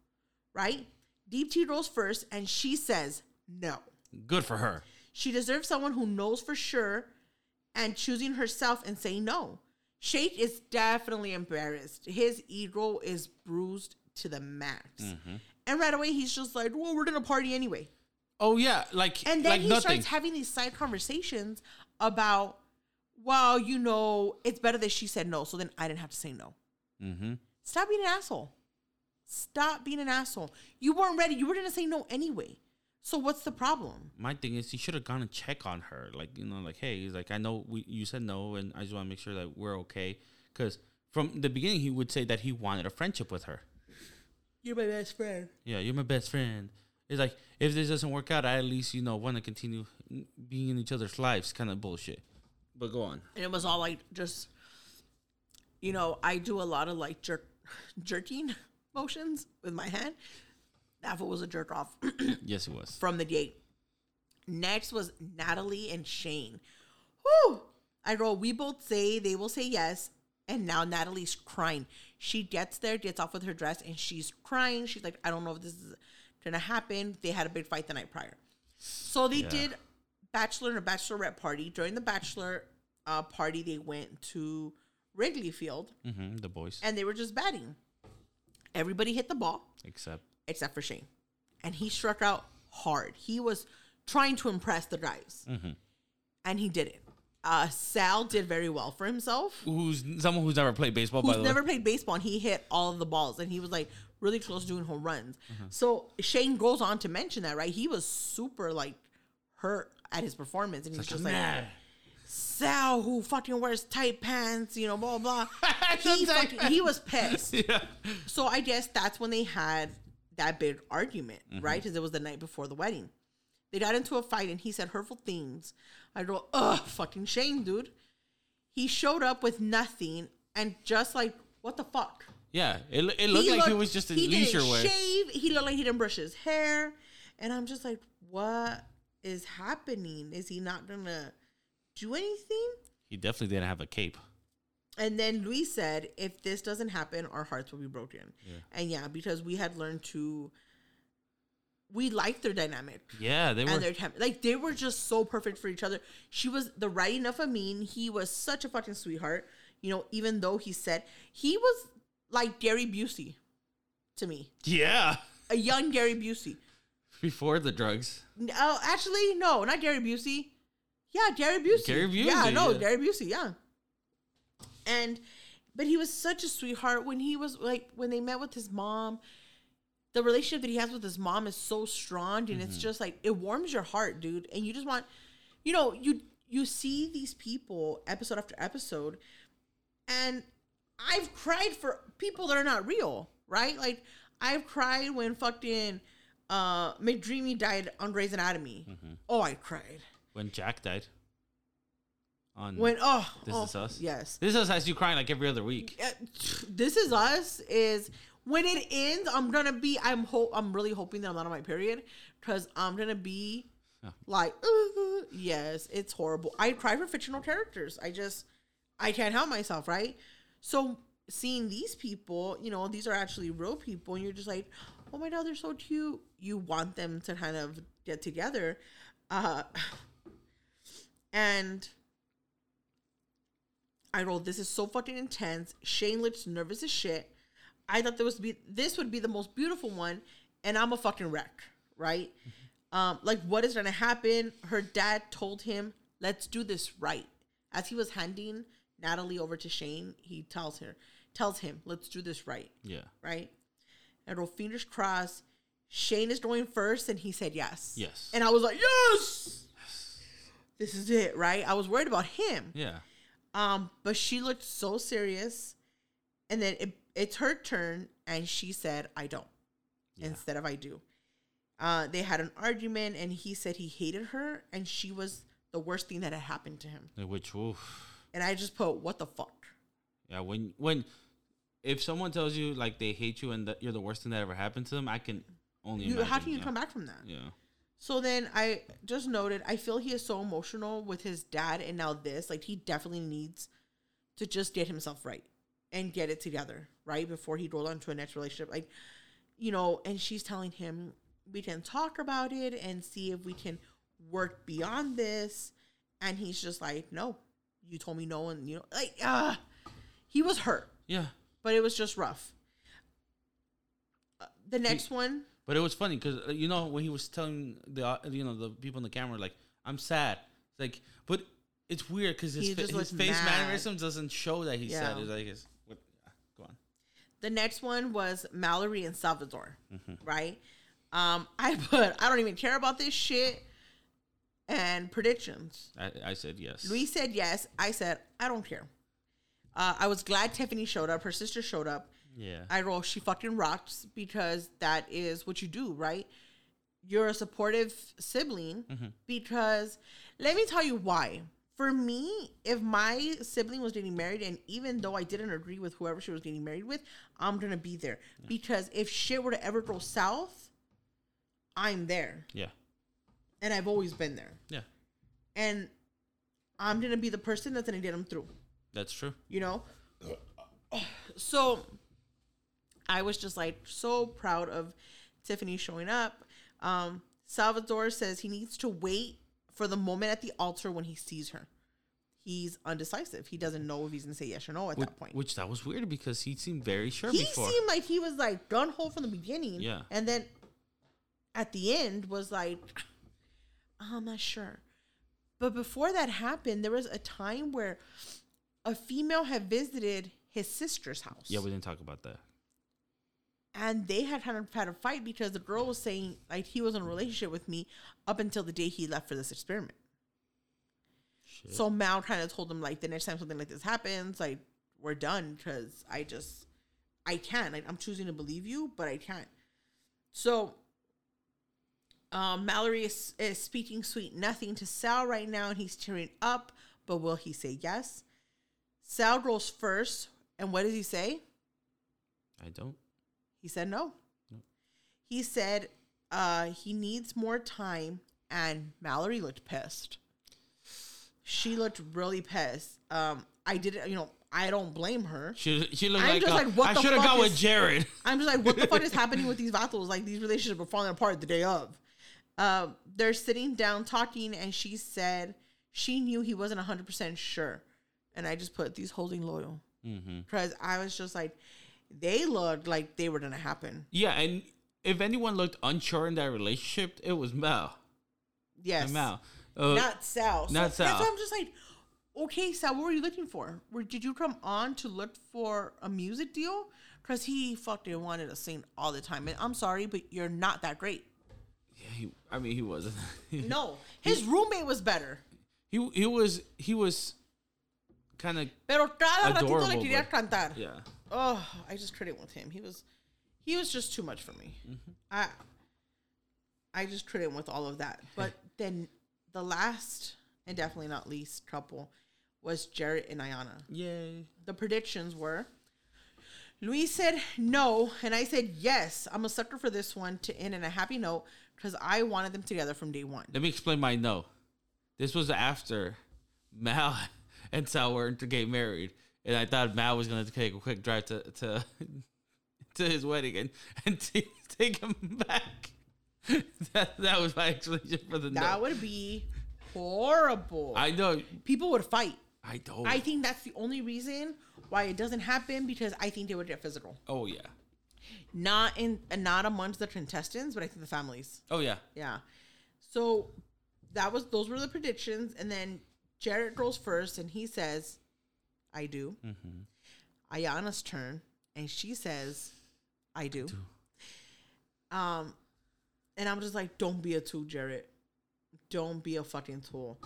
[SPEAKER 1] right? Deepti rolls first, and she says no.
[SPEAKER 2] Good for her.
[SPEAKER 1] She deserves someone who knows for sure and choosing herself and saying no. Shake is definitely embarrassed. His ego is bruised to the max.
[SPEAKER 2] Mm-hmm.
[SPEAKER 1] And right away, he's just like, well, we're going to party anyway.
[SPEAKER 2] Oh yeah, like
[SPEAKER 1] And then
[SPEAKER 2] like
[SPEAKER 1] he
[SPEAKER 2] nothing.
[SPEAKER 1] starts having these side conversations about, well, you know, it's better that she said no, so then I didn't have to say no.
[SPEAKER 2] mm-hmm.
[SPEAKER 1] Stop being an asshole. Stop being an asshole. You weren't ready. You were going to say no anyway. So what's the problem?
[SPEAKER 2] My thing is, he should have gone and check on her. Like you know, like hey, he's like, I know we you said no, and I just want to make sure that we're okay. Because from the beginning, he would say that he wanted a friendship with her.
[SPEAKER 1] You're my best friend.
[SPEAKER 2] Yeah, you're my best friend. It's like if this doesn't work out, I at least you know want to continue being in each other's lives, kind of bullshit. But go on.
[SPEAKER 1] and it was all like just you know i do a lot of like jerk jerking motions with my hand that fool was a jerk off
[SPEAKER 2] yes, it was.
[SPEAKER 1] from the gate next was natalie and shane Whew! i wrote we both say they will say yes and now natalie's crying she gets there gets off with her dress and she's crying she's like i don't know if this is gonna happen they had a big fight the night prior so they
[SPEAKER 2] Yeah.
[SPEAKER 1] did bachelor and a bachelorette party. During the bachelor uh, party, they went to Wrigley Field
[SPEAKER 2] Mm-hmm, the boys,
[SPEAKER 1] and they were just batting. Everybody hit the ball
[SPEAKER 2] except
[SPEAKER 1] except for Shane, and he struck out hard. He was trying to impress the guys,
[SPEAKER 2] Mhm.
[SPEAKER 1] and he did it. Uh, Sal did very well for himself.
[SPEAKER 2] who's someone who's never played baseball. by
[SPEAKER 1] Who's never
[SPEAKER 2] way.
[SPEAKER 1] played baseball, and he hit all of the balls, and he was like really close to doing home runs.
[SPEAKER 2] Mm-hmm.
[SPEAKER 1] So Shane goes on to mention that, right? He was super like hurt at his performance, and he's just like. Sal, who fucking wears tight pants, you know, blah blah. He, fucking, he was pissed.
[SPEAKER 2] yeah.
[SPEAKER 1] So I guess that's when they had that big argument,
[SPEAKER 2] Mm-hmm.
[SPEAKER 1] right? Because it was the night before the wedding. They got into a fight, and he said hurtful things. I go, ugh, fucking shame, dude. He showed up with nothing, and just like, what the fuck?
[SPEAKER 2] Yeah, it, it looked like he was just in
[SPEAKER 1] he
[SPEAKER 2] leisure
[SPEAKER 1] didn't
[SPEAKER 2] wear.
[SPEAKER 1] shave. He looked like he didn't brush his hair, and I'm just like, what is happening? Is he not gonna do anything?
[SPEAKER 2] He definitely didn't have a cape.
[SPEAKER 1] And then Luis said, if this doesn't happen, our hearts will be broken. And yeah, because we had learned to, we liked their dynamic.
[SPEAKER 2] Yeah, they were.
[SPEAKER 1] Their time, like they were just so perfect for each other. She was the right enough of Amin. He was such a fucking sweetheart. You know, even though he said he was like Gary Busey to me,
[SPEAKER 2] yeah,
[SPEAKER 1] a young Gary Busey.
[SPEAKER 2] before the drugs.
[SPEAKER 1] Oh, actually, no, not Gary Busey. Yeah, Gary Busey.
[SPEAKER 2] Gary Busey.
[SPEAKER 1] Yeah, no,
[SPEAKER 2] yeah.
[SPEAKER 1] Gary Busey. Yeah. And, but he was such a sweetheart when he was like when they met with his mom. The relationship that he has with his mom is so strong, and it's just like it warms your heart, dude. And you just want, you know, you you see these people episode after episode, and I've cried for people that are not real, right? Like I've cried when fucking uh McDreamy died on Grey's Anatomy. Oh, I cried.
[SPEAKER 2] When Jack died. On
[SPEAKER 1] When oh,
[SPEAKER 2] This
[SPEAKER 1] oh,
[SPEAKER 2] Is Us?
[SPEAKER 1] Yes.
[SPEAKER 2] this is Us has you crying like every other week.
[SPEAKER 1] This is us is when it ends. I'm gonna be. I'm hope. I'm really hoping that I'm not on my period because I'm gonna be
[SPEAKER 2] Yeah.
[SPEAKER 1] like, "Uh, yes, it's horrible. I cry for fictional characters. I just, I can't help myself, right? So seeing these people, you know, these are actually real people, and you're just like, oh my god, they're so cute. You want them to kind of get together, uh, and I rolled. This is so fucking intense. Shane looks nervous as shit. I thought there was be this would be the most beautiful one, and I'm a fucking wreck, right? Um, like what is gonna happen? Her dad told him, "Let's do this right." As he was handing Natalie over to Shane, he tells her, tells him, "Let's do this right."
[SPEAKER 2] Yeah,
[SPEAKER 1] right? And roll fingers crossed. Shane is going first, and he said yes.
[SPEAKER 2] Yes.
[SPEAKER 1] And I was like, yes, this is it, right? I was worried about him.
[SPEAKER 2] yeah.
[SPEAKER 1] Um, but she looked so serious, and then it, it's her turn, and she said, "I don't,"
[SPEAKER 2] Yeah.
[SPEAKER 1] instead of "I do." Uh, they had an argument, and he said he hated her, and she was the worst thing that had happened to him.
[SPEAKER 2] Which, oof.
[SPEAKER 1] And I just put, "What the fuck?"
[SPEAKER 2] Yeah, when when if someone tells you like they hate you and that you're the worst thing that ever happened to them, I can only
[SPEAKER 1] You,
[SPEAKER 2] imagine.
[SPEAKER 1] how can you
[SPEAKER 2] yeah.
[SPEAKER 1] come back from that?
[SPEAKER 2] Yeah,
[SPEAKER 1] So then I just noted, I feel he is so emotional with his dad and now this. Like he definitely needs to just get himself right and get it together. right before he rolled onto a next relationship. Like, you know, and she's telling him we can talk about it and see if we can work beyond this. And he's just like, no, you told me no, and you know, like, ah, he was hurt,
[SPEAKER 2] Yeah.
[SPEAKER 1] but it was just rough. Uh, the next one,
[SPEAKER 2] But it was funny because you know when he was telling the uh, you know the people in the camera like I'm sad. It's like, but it's weird because his fa- his face
[SPEAKER 1] mad.
[SPEAKER 2] mannerisms doesn't show that he's sad.
[SPEAKER 1] Yeah.
[SPEAKER 2] It's like it's, what, go on.
[SPEAKER 1] the next one was Mallory and Salvador,
[SPEAKER 2] Mm-hmm.
[SPEAKER 1] right? Um, I put I don't even care about this shit and predictions.
[SPEAKER 2] I, I said yes.
[SPEAKER 1] Luis said yes. I said I don't care. Uh, I was glad Tiffany showed up. Her sister showed up.
[SPEAKER 2] Yeah.
[SPEAKER 1] I wrote she fucking rocks because that is what you do, right? You're a supportive sibling
[SPEAKER 2] Mm-hmm.
[SPEAKER 1] because let me tell you why. For me, if my sibling was getting married, and even though I didn't agree with whoever she was getting married with, I'm gonna be there because if shit were to ever go south, I'm there,
[SPEAKER 2] yeah.
[SPEAKER 1] and I've always been there,
[SPEAKER 2] Yeah.
[SPEAKER 1] and I'm gonna be the person that's gonna get them through.
[SPEAKER 2] That's true.
[SPEAKER 1] you know so i was just like so proud of tiffany showing up. Um salvador says he needs to wait for the moment at the altar when he sees her. He's undecisive. He doesn't know if he's gonna say yes or no at
[SPEAKER 2] Which,
[SPEAKER 1] that point.
[SPEAKER 2] which that was weird because he seemed very sure
[SPEAKER 1] he
[SPEAKER 2] before.
[SPEAKER 1] seemed like he was like gun hole from the beginning.
[SPEAKER 2] Yeah.
[SPEAKER 1] and then at the end was like i'm not sure. But before that happened there was a time where a female had visited his sister's house.
[SPEAKER 2] Yeah, we didn't talk about that.
[SPEAKER 1] And they had kind of had a fight because the girl was saying like he was in a relationship with me up until the day he left for this experiment.
[SPEAKER 2] Shit.
[SPEAKER 1] So Mal kind of told him like the next time something like this happens, like we're done because I just I can't. Like I'm choosing to believe you, but I can't. So um, Mallory is, is speaking sweet nothing to Sal right now, and he's tearing up. But will he say yes? Sal rolls first, and what does he say?
[SPEAKER 2] I don't.
[SPEAKER 1] He said no.
[SPEAKER 2] No.
[SPEAKER 1] He said uh, he needs more time, and Mallory looked pissed. She looked really pissed. Um, I didn't, you know, I don't blame her.
[SPEAKER 2] She she looked
[SPEAKER 1] I'm
[SPEAKER 2] like,
[SPEAKER 1] just
[SPEAKER 2] uh,
[SPEAKER 1] like, what
[SPEAKER 2] I
[SPEAKER 1] the
[SPEAKER 2] should have gone with Jarrette.
[SPEAKER 1] I'm just like, what the fuck is happening with these vatos? Like these relationships are falling apart the day of. Uh, they're sitting down talking, and she said she knew he wasn't 100 percent sure, and I just put these holding loyal
[SPEAKER 2] hmm
[SPEAKER 1] because I was just like, they looked like they were gonna happen.
[SPEAKER 2] Yeah, and if anyone looked unsure in that relationship, it was Mel.
[SPEAKER 1] Yes,
[SPEAKER 2] Mel. Uh,
[SPEAKER 1] not Sal. So
[SPEAKER 2] not
[SPEAKER 1] That's
[SPEAKER 2] Sal.
[SPEAKER 1] why I'm just like, okay, Sal, what were you looking for? Where did you come on to look for a music deal? Because he fucking wanted to sing all the time, and I'm sorry, but you're not that great.
[SPEAKER 2] yeah, he, I mean, he wasn't.
[SPEAKER 1] No, his roommate was better.
[SPEAKER 2] he he was he was kind of
[SPEAKER 1] Pero cada ratito le
[SPEAKER 2] Adorable,
[SPEAKER 1] quería cantar.
[SPEAKER 2] yeah.
[SPEAKER 1] Oh, I just couldn't with him. He was, he was just too much for me.
[SPEAKER 2] Mm-hmm.
[SPEAKER 1] I, I just couldn't with all of that. But then the last and definitely not least couple was Jarrette and Iyanna.
[SPEAKER 2] Yay.
[SPEAKER 1] the predictions were Luis said no, and I said yes. I'm a sucker for this one to end in a happy note because I wanted them together from day one.
[SPEAKER 2] Let me explain my no. This was after Mal and Sal were to get married, and I thought Mal was gonna take a quick drive to to to his wedding and and t- take him back. that that was my explanation for the night.
[SPEAKER 1] That
[SPEAKER 2] no.
[SPEAKER 1] would be horrible.
[SPEAKER 2] I know.
[SPEAKER 1] People would fight.
[SPEAKER 2] I don't.
[SPEAKER 1] I think that's the only reason why it doesn't happen because I think they would get physical.
[SPEAKER 2] oh yeah.
[SPEAKER 1] Not in, not amongst the contestants, but I think the families.
[SPEAKER 2] Oh yeah.
[SPEAKER 1] Yeah. So that was those were the predictions, and then Jarrette goes first, and he says, "I do."
[SPEAKER 2] Mm-hmm.
[SPEAKER 1] Iyanna's turn, and she says, "I do." Um, and I'm just like, "Don't be a tool, Jarrette. Don't be a fucking tool."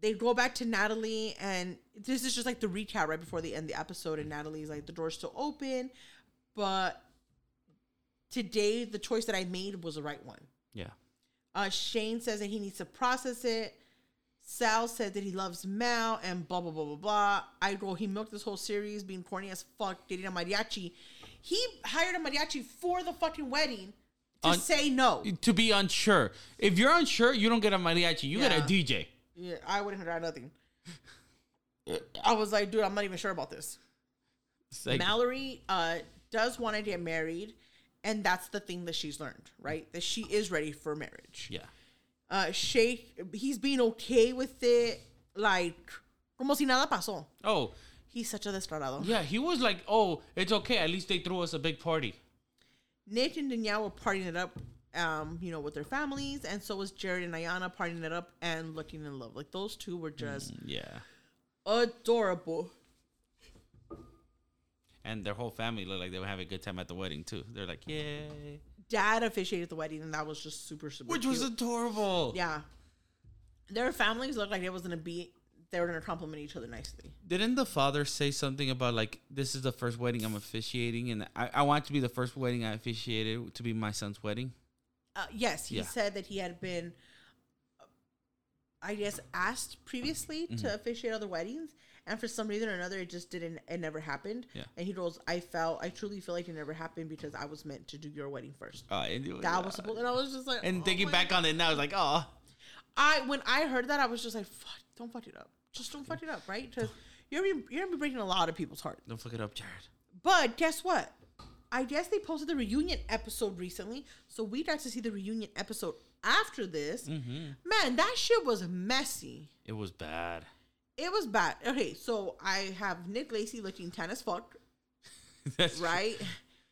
[SPEAKER 1] They go back to Natalie, and this is just like the recap right before they end the episode. And Natalie's like, "The door's still open, but today the choice that I made was the right one."
[SPEAKER 2] Yeah.
[SPEAKER 1] Uh, Shane says that he needs to process it. Sal said that he loves Mal and blah blah blah blah blah. I go, he milked this whole series being corny as fuck, dating a mariachi. He hired a mariachi for the fucking wedding to
[SPEAKER 2] Un-
[SPEAKER 1] say no.
[SPEAKER 2] To be unsure. If you're unsure, you don't get a mariachi. You get a DJ.
[SPEAKER 1] Yeah, I wouldn't have done nothing. I was like, dude, I'm not even sure about this.
[SPEAKER 2] Like-
[SPEAKER 1] Mallory uh, does want to get married, and that's the thing that she's learned, right? That she is ready for marriage.
[SPEAKER 2] yeah.
[SPEAKER 1] Uh, Shay, he's being okay with it, like como si nada pasó.
[SPEAKER 2] Oh,
[SPEAKER 1] He's such a descarado.
[SPEAKER 2] yeah. He was like, "Oh, it's okay. At least they threw us a big party."
[SPEAKER 1] Nick and Danielle were partying it up, um, you know, with their families, and so was Jarrette and Iyanna partying it up and looking in love. Like those two were just
[SPEAKER 2] Yeah.
[SPEAKER 1] adorable.
[SPEAKER 2] And their whole family looked like they were having a good time at the wedding too. They're like, "Yay!"
[SPEAKER 1] Dad officiated the wedding, and that was just super, super.
[SPEAKER 2] Which
[SPEAKER 1] cute.
[SPEAKER 2] was adorable.
[SPEAKER 1] yeah. Their families looked like it was gonna be. They were gonna compliment each other nicely.
[SPEAKER 2] Didn't the father say something about like this is the first wedding I'm officiating, and I, I want to be the first wedding I officiated to be my son's wedding?
[SPEAKER 1] Uh, yes, he
[SPEAKER 2] Yeah.
[SPEAKER 1] said that he had been, I guess, asked previously
[SPEAKER 2] Mm-hmm.
[SPEAKER 1] to officiate other weddings, and for some reason or another, it just didn't. It never happened.
[SPEAKER 2] Yeah.
[SPEAKER 1] And he goes, "I felt, I truly feel like it never happened because I was meant to do your wedding first.
[SPEAKER 2] Uh, and it was,
[SPEAKER 1] That was supposed." And I was just like,
[SPEAKER 2] and
[SPEAKER 1] oh
[SPEAKER 2] thinking back on it now, it's like, oh,
[SPEAKER 1] I when I heard that, I was just like, fuck, don't fuck it up. Just don't fuck it up, right? Because you're you're gonna be breaking a lot of people's heart.
[SPEAKER 2] don't fuck it up, Jarrette.
[SPEAKER 1] But guess what? I guess they posted the reunion episode recently, so we got to see the reunion episode after this.
[SPEAKER 2] Mm-hmm.
[SPEAKER 1] Man, that shit was messy.
[SPEAKER 2] It was bad.
[SPEAKER 1] It was bad. Okay, so I have Nick Lachey looking tan as fuck, right?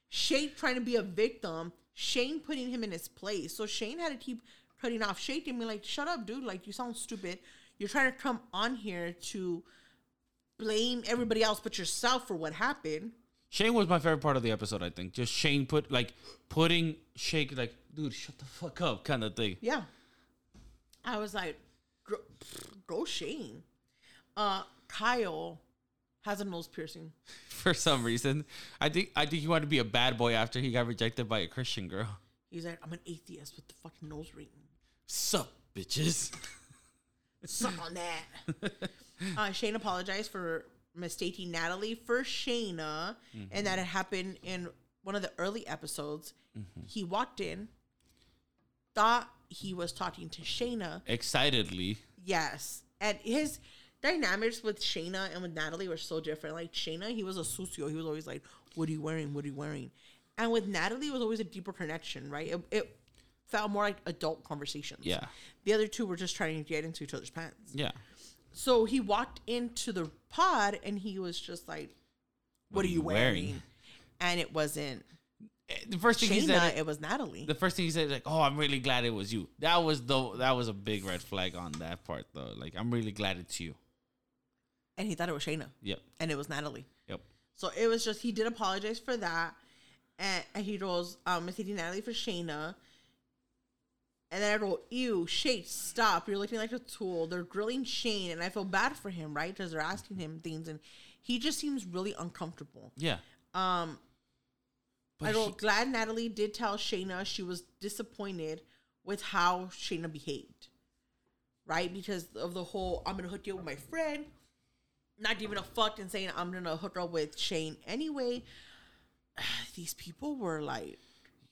[SPEAKER 1] Shane trying to be a victim. Shane putting him in his place. So Shane had to keep cutting off Shane and be like, "Shut up, dude! Like you sound stupid. You're trying to come on here to blame everybody else but yourself for what happened."
[SPEAKER 2] Shane was my favorite part of the episode. I think just Shane put like putting Shake like, dude, shut the fuck up, kind of thing.
[SPEAKER 1] Yeah. I was like, go, go Shane. Uh, Kyle has a nose piercing.
[SPEAKER 2] For some reason, I think I think he wanted to be a bad boy after he got rejected by a Christian girl.
[SPEAKER 1] He's like, I'm an atheist with the fucking nose ring.
[SPEAKER 2] Sup, bitches.
[SPEAKER 1] Suck on that. uh, Shane apologized for mistaking Natalie for Shaina, and that it happened in one of the early episodes. He walked in, thought he was talking to Shaina.
[SPEAKER 2] Excitedly,
[SPEAKER 1] Yes, and his dynamics with Shaina and with Natalie were so different. Like Shaina, he was a sucio. He was always like, "What are you wearing? What are you wearing?" And with Natalie, it was always a deeper connection, right? It, it felt more like adult conversations.
[SPEAKER 2] yeah,
[SPEAKER 1] The other two were just trying to get into each other's pants.
[SPEAKER 2] yeah.
[SPEAKER 1] So he walked into the pod and he was just like, "What, are you wearing?" And it wasn't
[SPEAKER 2] Eh, The first thing he said,
[SPEAKER 1] it was Natalie.
[SPEAKER 2] the first thing he said, like, "Oh, I'm really glad it was you." That was the that was a big red flag on that part, though. Like, I'm really glad it's you.
[SPEAKER 1] And he thought it was Shaina,
[SPEAKER 2] Yep,
[SPEAKER 1] and it was Natalie.
[SPEAKER 2] yep.
[SPEAKER 1] So it was just he did apologize for that, and, and he goes, um, mistaking Natalie for Shaina. And then I go, ew, Shay, stop! You're looking like a tool. They're grilling Shane, and I feel bad for him, right? Because they're asking him things, and he just seems really uncomfortable.
[SPEAKER 2] Yeah.
[SPEAKER 1] Um,
[SPEAKER 2] But
[SPEAKER 1] I go,
[SPEAKER 2] he-
[SPEAKER 1] glad Natalie did tell Shaina she was disappointed with how Shaina behaved, right? Because of the whole, I'm gonna hook you up with my friend, not giving a fuck and saying I'm gonna hook up with Shane anyway. These people were like,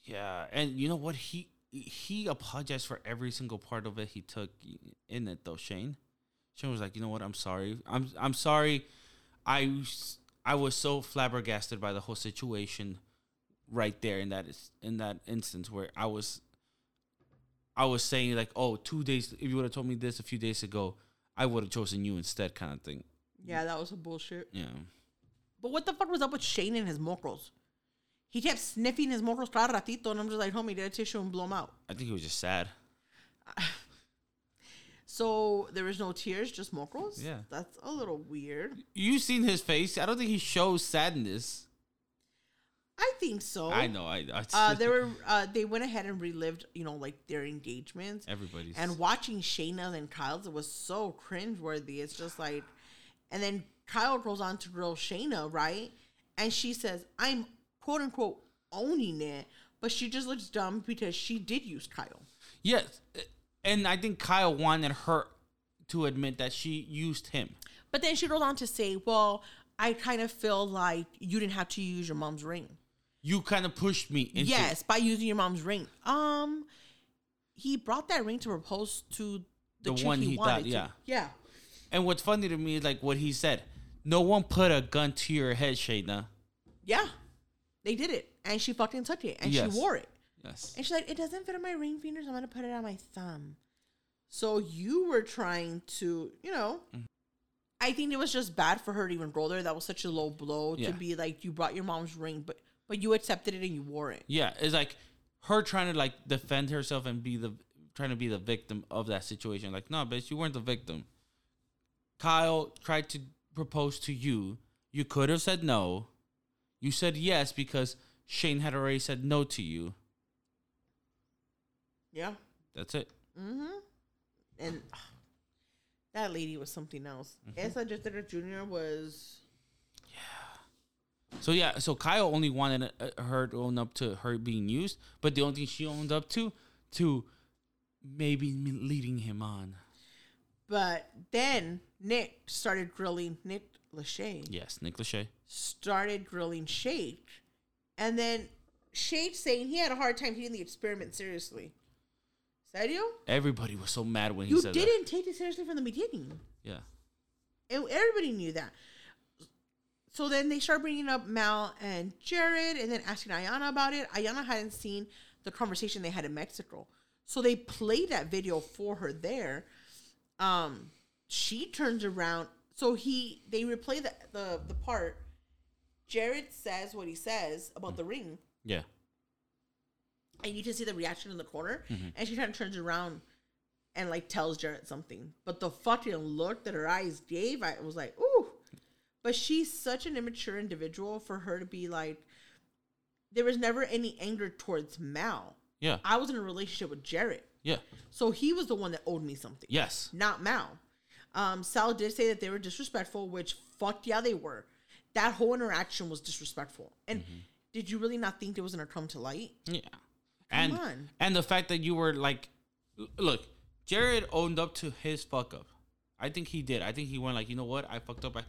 [SPEAKER 2] Yeah, and you know what? He he apologized for every single part of it he took in it though. Shane, Shane was like, you know what? I'm sorry. I'm I'm sorry. I I was so flabbergasted by the whole situation, right there in that in that instance where I was. I was saying like, oh, two days. If you would have told me this a few days ago, I would have chosen you instead, kind of thing.
[SPEAKER 1] Yeah, that was a bullshit.
[SPEAKER 2] Yeah.
[SPEAKER 1] But what the fuck was up with Shane and his mocros? He kept sniffing his mocros cada ratito, and I'm just like, homie, get a tissue and blow him out.
[SPEAKER 2] I think he was just sad.
[SPEAKER 1] So there was no tears, just mocros.
[SPEAKER 2] Yeah.
[SPEAKER 1] that's a little weird.
[SPEAKER 2] You seen his face? I don't think he shows sadness.
[SPEAKER 1] I think so.
[SPEAKER 2] I know. I. I
[SPEAKER 1] Uh, they were uh, they went ahead and relived, you know, like their engagements.
[SPEAKER 2] Everybody's
[SPEAKER 1] And watching Shaina and Kyle's, it was so cringeworthy. It's just like, and then Kyle goes on to grill Shaina, right? And she says, "I'm quote unquote owning it," but she just looks dumb because she did use Kyle.
[SPEAKER 2] yes, and I think Kyle wanted her to admit that she used him.
[SPEAKER 1] But then she goes on to say, "Well, I kind of feel like you didn't have to use your mom's ring."
[SPEAKER 2] You kind of pushed me into.
[SPEAKER 1] yes, by using your mom's ring. Um, he brought that ring to propose to the,
[SPEAKER 2] The
[SPEAKER 1] chick
[SPEAKER 2] one
[SPEAKER 1] he,
[SPEAKER 2] he
[SPEAKER 1] wanted
[SPEAKER 2] thought-
[SPEAKER 1] to.
[SPEAKER 2] yeah. And what's funny to me is like what he said. No one put a gun to your head, Shaina.
[SPEAKER 1] Yeah, they did it, and she fucking took it, and
[SPEAKER 2] Yes.
[SPEAKER 1] she wore it,
[SPEAKER 2] Yes.
[SPEAKER 1] and she's like, "It doesn't fit on my ring fingers. I'm gonna put it on my thumb." So you were trying to, you know.
[SPEAKER 2] Mm-hmm.
[SPEAKER 1] I think it was just bad for her to even roll there. That was such a low blow
[SPEAKER 2] Yeah.
[SPEAKER 1] to be like you brought your mom's ring, but but you accepted it and you wore it.
[SPEAKER 2] Yeah, it's like her trying to like defend herself and be the trying to be the victim of that situation. Like, no, bitch, you weren't the victim. Kyle tried to propose to you. You could have said no. You said yes because Shane had already said no to you.
[SPEAKER 1] Yeah.
[SPEAKER 2] That's it.
[SPEAKER 1] Mm-hmm. And that lady was something else.
[SPEAKER 2] Mm-hmm.
[SPEAKER 1] Esa Jester Jr. was Yeah.
[SPEAKER 2] So yeah, so Kyle only wanted uh, her to own up to her being used, but the only thing she owned up to, to maybe leading him on.
[SPEAKER 1] But then Nick started grilling Nick Lachey
[SPEAKER 2] Yes, Nick Lachey.
[SPEAKER 1] started grilling Shake, and then Shake saying he had a hard time taking the experiment seriously. Serio?
[SPEAKER 2] Everybody was so mad when he said that.
[SPEAKER 1] You
[SPEAKER 2] said
[SPEAKER 1] didn't take it seriously from the beginning.
[SPEAKER 2] Yeah.
[SPEAKER 1] And everybody knew that. So then they start bringing up Mal and Jarrette and then asking Iyanna about it. Iyanna hadn't seen the conversation they had in Mexico. So they played that video for her there. Um, she turns around. So he they replay the the, the part. Jarrette says what he says about the ring,
[SPEAKER 2] Yeah.
[SPEAKER 1] and you can see the reaction in the corner. Mm-hmm. And she kind of turns around and like tells Jarrette something. But the fucking look that her eyes gave, I was like, ooh. But she's such an immature individual for her to be like, there was never any anger towards Mal.
[SPEAKER 2] Yeah.
[SPEAKER 1] I was in a relationship with Jared.
[SPEAKER 2] Yeah.
[SPEAKER 1] So he was the one that owed me something,
[SPEAKER 2] Yes.
[SPEAKER 1] not Mal. Um, Sal did say that they were disrespectful, which fuck yeah, they were. That whole interaction was disrespectful. And did you really not think it was going to come to light?
[SPEAKER 2] Yeah. and
[SPEAKER 1] on.
[SPEAKER 2] and the fact that you were like look, Jarrette owned up to his fuck up. I think he did. I think he went like, you know what? I fucked up. I,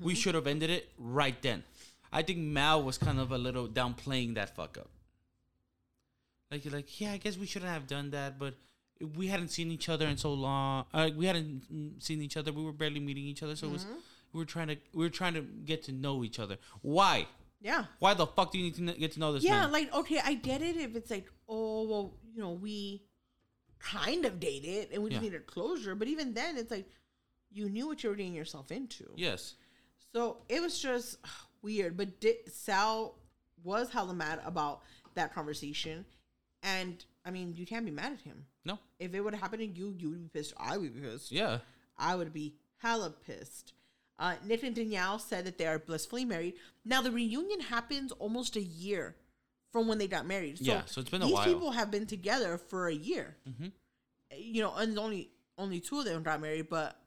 [SPEAKER 2] We should have ended it right then. I think Mal was kind of a little downplaying that fuck up. Like you're like, yeah, I guess we shouldn't have done that, but we hadn't seen each other in so long. Uh, we hadn't seen each other. We were barely meeting each other, so it was we were trying to we were trying to get to know each other. Why?
[SPEAKER 1] Yeah.
[SPEAKER 2] Why the fuck do you need to get to know this
[SPEAKER 1] Yeah,
[SPEAKER 2] man?
[SPEAKER 1] like okay, I get it if it's like, oh well, you know, we kind of dated and we just
[SPEAKER 2] Yeah.
[SPEAKER 1] needed closure, but even then, it's like you knew what you were getting yourself into.
[SPEAKER 2] yes.
[SPEAKER 1] So it was just weird. But di- Sal was hella mad about that conversation, and I mean, you can't be mad at him.
[SPEAKER 2] No.
[SPEAKER 1] If it would have happened to you, you would be pissed. I would be pissed.
[SPEAKER 2] Yeah.
[SPEAKER 1] I would be hella pissed. Uh, Nick and Danielle said that they are blissfully married. Now the reunion happens almost a year from when they got married. So
[SPEAKER 2] Yeah, so it's been a while.
[SPEAKER 1] these
[SPEAKER 2] while.
[SPEAKER 1] people have been together for a year. You know, and only only two of them got married, but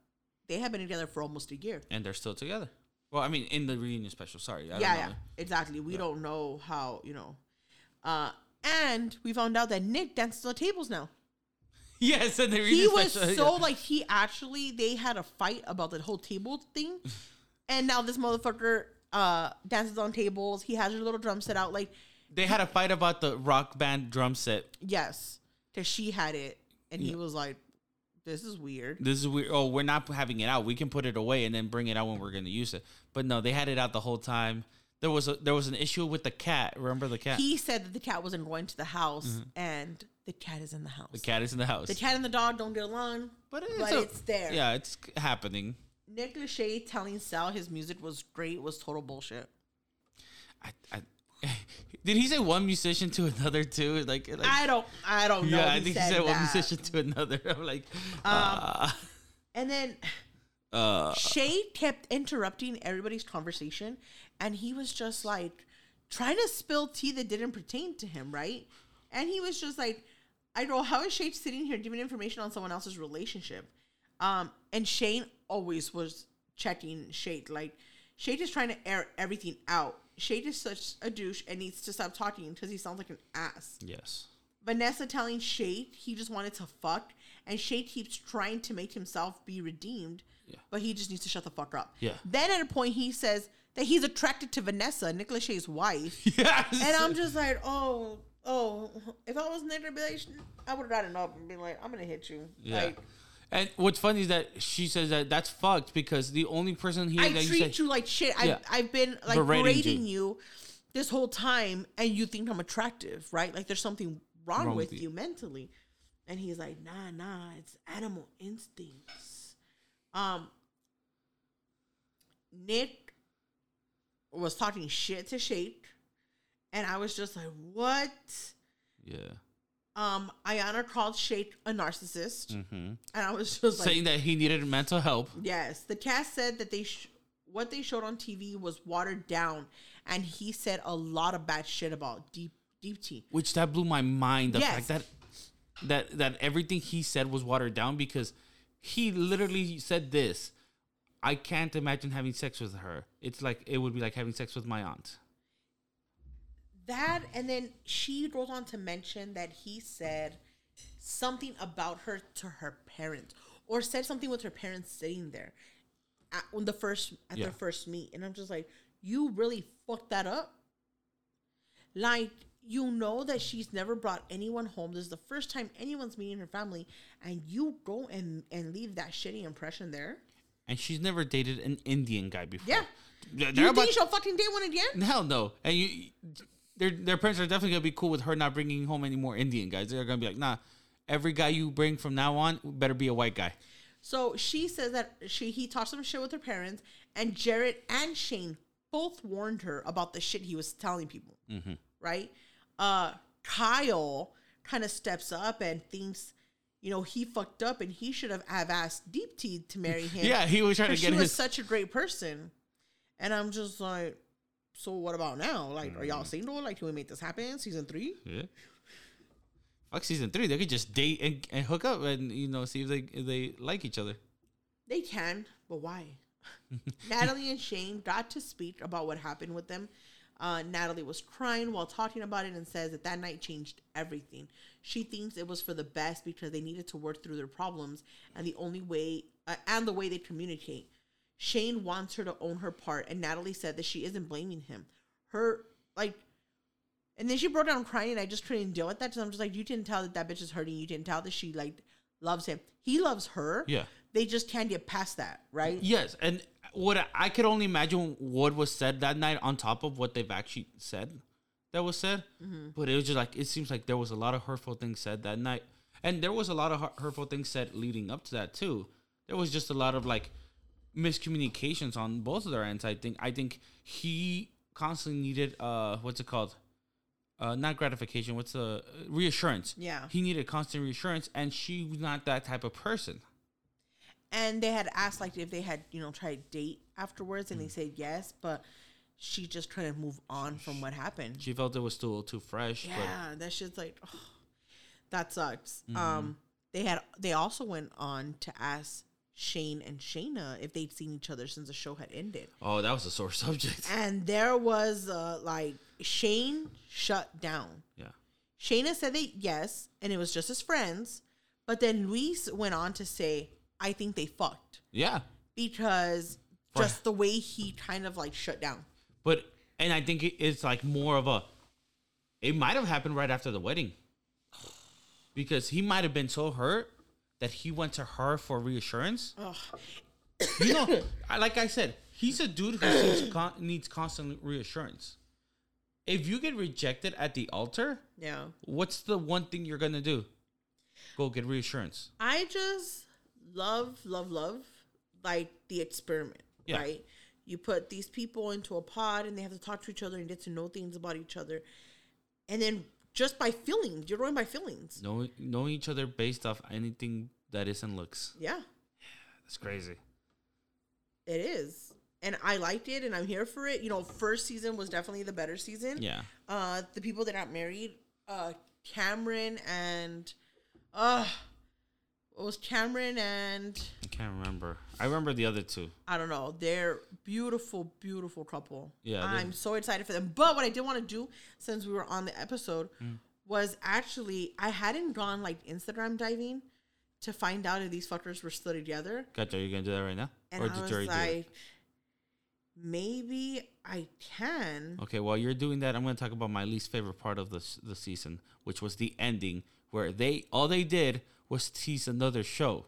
[SPEAKER 1] they have been together for almost a year.
[SPEAKER 2] and they're still together. Well, I mean, in the reunion special. Sorry, I don't
[SPEAKER 1] yeah,
[SPEAKER 2] know.
[SPEAKER 1] yeah, exactly. We don't know how you know. Uh, and we found out that Nick dances on tables now.
[SPEAKER 2] Yes, and the
[SPEAKER 1] he was
[SPEAKER 2] special.
[SPEAKER 1] so
[SPEAKER 2] yeah.
[SPEAKER 1] like he actually they had a fight about the whole table thing, and now this motherfucker uh dances on tables. He has her little drum set out. Like
[SPEAKER 2] They had a fight about the rock band drum set.
[SPEAKER 1] yes, because she had it, and he was like, "This is weird."
[SPEAKER 2] This is weird. Oh, we're not having it out. We can put it away and then bring it out when we're going to use it. But no, they had it out the whole time. There was a there was an issue with the cat. Remember the cat?
[SPEAKER 1] He said that the cat wasn't going to the house, and the cat is in the house.
[SPEAKER 2] The cat is in the house.
[SPEAKER 1] The cat and the dog don't get along,
[SPEAKER 2] but it's,
[SPEAKER 1] but
[SPEAKER 2] a-
[SPEAKER 1] it's there.
[SPEAKER 2] Yeah, it's happening.
[SPEAKER 1] Nick Lachey telling Sal his music was great was total bullshit.
[SPEAKER 2] I, I, did he say one musician to another too? Like, like
[SPEAKER 1] I don't, I don't know.
[SPEAKER 2] yeah, I think he said one
[SPEAKER 1] that. Um,
[SPEAKER 2] musician to another. I'm like, uh,
[SPEAKER 1] And then
[SPEAKER 2] uh,
[SPEAKER 1] Shay kept interrupting everybody's conversation, and he was just like trying to spill tea that didn't pertain to him, right? And he was just like, I go, how is Shay sitting here giving information on someone else's relationship? Um, and Shane always was checking Shake. Like, Shake is trying to air everything out. Shake is such a douche and needs to stop talking because he sounds like an ass.
[SPEAKER 2] yes,
[SPEAKER 1] Vanessa telling Shake he just wanted to fuck, and Shake keeps trying to make himself be redeemed,
[SPEAKER 2] Yeah.
[SPEAKER 1] but he just needs to shut the fuck up.
[SPEAKER 2] Yeah.
[SPEAKER 1] Then at a point he says that he's attracted to Vanessa, Nick Lachey's wife,
[SPEAKER 2] yes.
[SPEAKER 1] and I'm just like, oh, oh, if I was Nick, I'd I would have gotten up and been like, I'm gonna hit you.
[SPEAKER 2] Yeah.
[SPEAKER 1] Like,
[SPEAKER 2] and what's funny is that she says that that's fucked because the only person here
[SPEAKER 1] I
[SPEAKER 2] that you
[SPEAKER 1] treat
[SPEAKER 2] say
[SPEAKER 1] you like shit. I've,
[SPEAKER 2] Yeah.
[SPEAKER 1] I've been like
[SPEAKER 2] Berating
[SPEAKER 1] berating,
[SPEAKER 2] you.
[SPEAKER 1] you. this whole time and you think I'm attractive, right? Like there's something wrong,
[SPEAKER 2] Wrong
[SPEAKER 1] with
[SPEAKER 2] with
[SPEAKER 1] you.
[SPEAKER 2] you.
[SPEAKER 1] mentally. And he's like, nah, nah, it's animal instincts. Um Nick was talking shit to Shake, and I was just like, what?
[SPEAKER 2] Yeah.
[SPEAKER 1] Um, Iyanna called Shake a narcissist,
[SPEAKER 2] Mm-hmm.
[SPEAKER 1] and I was just like,
[SPEAKER 2] Saying that he needed mental help.
[SPEAKER 1] Yes, the cast said that they sh- what they showed on TV was watered down, and he said a lot of bad shit about Deep Deepti,
[SPEAKER 2] which that blew my mind. The
[SPEAKER 1] Yes.
[SPEAKER 2] fact that that that everything he said was watered down because he literally said this. I can't imagine having sex with her. It's like it would be like having sex with my aunt.
[SPEAKER 1] That and then she goes on to mention that he said something about her to her parents, or said something with her parents sitting there at when the first at
[SPEAKER 2] Yeah.
[SPEAKER 1] their first meet, and I'm just like, you really fucked that up. Like you know that she's never brought anyone home. This is the first time anyone's meeting her family, and you go and and leave that shitty impression there.
[SPEAKER 2] And she's never dated an Indian guy before.
[SPEAKER 1] Yeah. You think she'll fucking date one again?
[SPEAKER 2] Hell no. And you, their their parents are definitely gonna be cool with her not bringing home any more Indian guys. They're gonna be like, nah, every guy you bring from now on better be a white guy.
[SPEAKER 1] So she says that she he talked some shit with her parents, and Jarrette and Shane both warned her about the shit he was telling people.
[SPEAKER 2] Mm-hmm.
[SPEAKER 1] Right? Uh, Kyle kind of steps up and thinks, you know, he fucked up and he should have, have asked Deepti to marry him.
[SPEAKER 2] Yeah, he was trying to get
[SPEAKER 1] she was such a great person. And I'm just like, so what about now? Like, are
[SPEAKER 2] Mm.
[SPEAKER 1] y'all single? Like, can we make this happen? Season three?
[SPEAKER 2] Yeah. Fuck season three. They could just date and, and hook up and you know see if they if they like each other.
[SPEAKER 1] They can, but why? Natalie and Shane got to speak about what happened with them. Uh, Natalie was crying while talking about it and says that that night changed everything. She thinks it was for the best because they needed to work through their problems and the only way uh, and the way they communicate. Shane wants her to own her part, and Natalie said that she isn't blaming him. Her like, and then she broke down crying, and I just couldn't deal with that because I'm just like, you didn't tell that that bitch is hurting. You didn't tell that she like loves him. He loves her
[SPEAKER 2] Yeah.
[SPEAKER 1] they just can't get past that, right?
[SPEAKER 2] Yes, and what I- I could only imagine what was said that night on top of what they've actually said that was said. Mm-hmm. But it was just like it seems like there was a lot of hurtful things said that night, and there was a lot of hurtful things said leading up to that too. There was just a lot of like miscommunications on both of their ends. I think. I think he constantly needed uh what's it called? Uh, not gratification. What's the reassurance?
[SPEAKER 1] Yeah.
[SPEAKER 2] he needed constant reassurance, and she was not that type of person.
[SPEAKER 1] And they had asked like if they had, you know, tried to date afterwards and they said yes, but she just couldn't move on from what happened.
[SPEAKER 2] She felt it was still too fresh. But
[SPEAKER 1] Yeah, that shit's like oh, that sucks. Um they had they also went on to ask Shane and Shaina if they'd seen each other since the show had ended.
[SPEAKER 2] Oh, that was a sore subject.
[SPEAKER 1] And there was uh like Shane shut down.
[SPEAKER 2] Yeah.
[SPEAKER 1] Shaina said they yes, and it was just as friends. But then Luis went on to say, I think they fucked
[SPEAKER 2] Yeah.
[SPEAKER 1] because
[SPEAKER 2] For-
[SPEAKER 1] just the way he kind of like shut down.
[SPEAKER 2] But, and I think it's like more of a, it might have happened right after the wedding. Because he might have been so hurt that he went to her for reassurance.
[SPEAKER 1] Ugh.
[SPEAKER 2] You know, like I said, he's a dude who seems con- needs constant reassurance. If you get rejected at the altar,
[SPEAKER 1] Yeah.
[SPEAKER 2] what's the one thing you're going to do? Go get reassurance.
[SPEAKER 1] I just love, love, love like the experiment,
[SPEAKER 2] Yeah.
[SPEAKER 1] right? You put these people into a pod and they have to talk to each other and get to know things about each other. And then just by feelings, you're going by feelings.
[SPEAKER 2] Knowing, knowing each other based off anything that isn't looks.
[SPEAKER 1] Yeah,
[SPEAKER 2] That's crazy.
[SPEAKER 1] it is. And I liked it and I'm here for it. You know, first season was definitely the better season.
[SPEAKER 2] Yeah.
[SPEAKER 1] Uh the people that got married, uh Cameron and uh it was Cameron and
[SPEAKER 2] I can't remember. I remember the other two.
[SPEAKER 1] I don't know. They're beautiful, beautiful couple.
[SPEAKER 2] Yeah,
[SPEAKER 1] I'm so excited for them. But what I did want to do since we were on the episode
[SPEAKER 2] Mm.
[SPEAKER 1] was actually I hadn't gone like Instagram diving to find out if these fuckers were still together.
[SPEAKER 2] Gotcha. Are you gonna do that right now,
[SPEAKER 1] And
[SPEAKER 2] or
[SPEAKER 1] I
[SPEAKER 2] did
[SPEAKER 1] was
[SPEAKER 2] already do it?
[SPEAKER 1] like, maybe I can.
[SPEAKER 2] Okay, while you're doing that, I'm going to talk about my least favorite part of the the season, which was the ending, where they all they did was tease another show.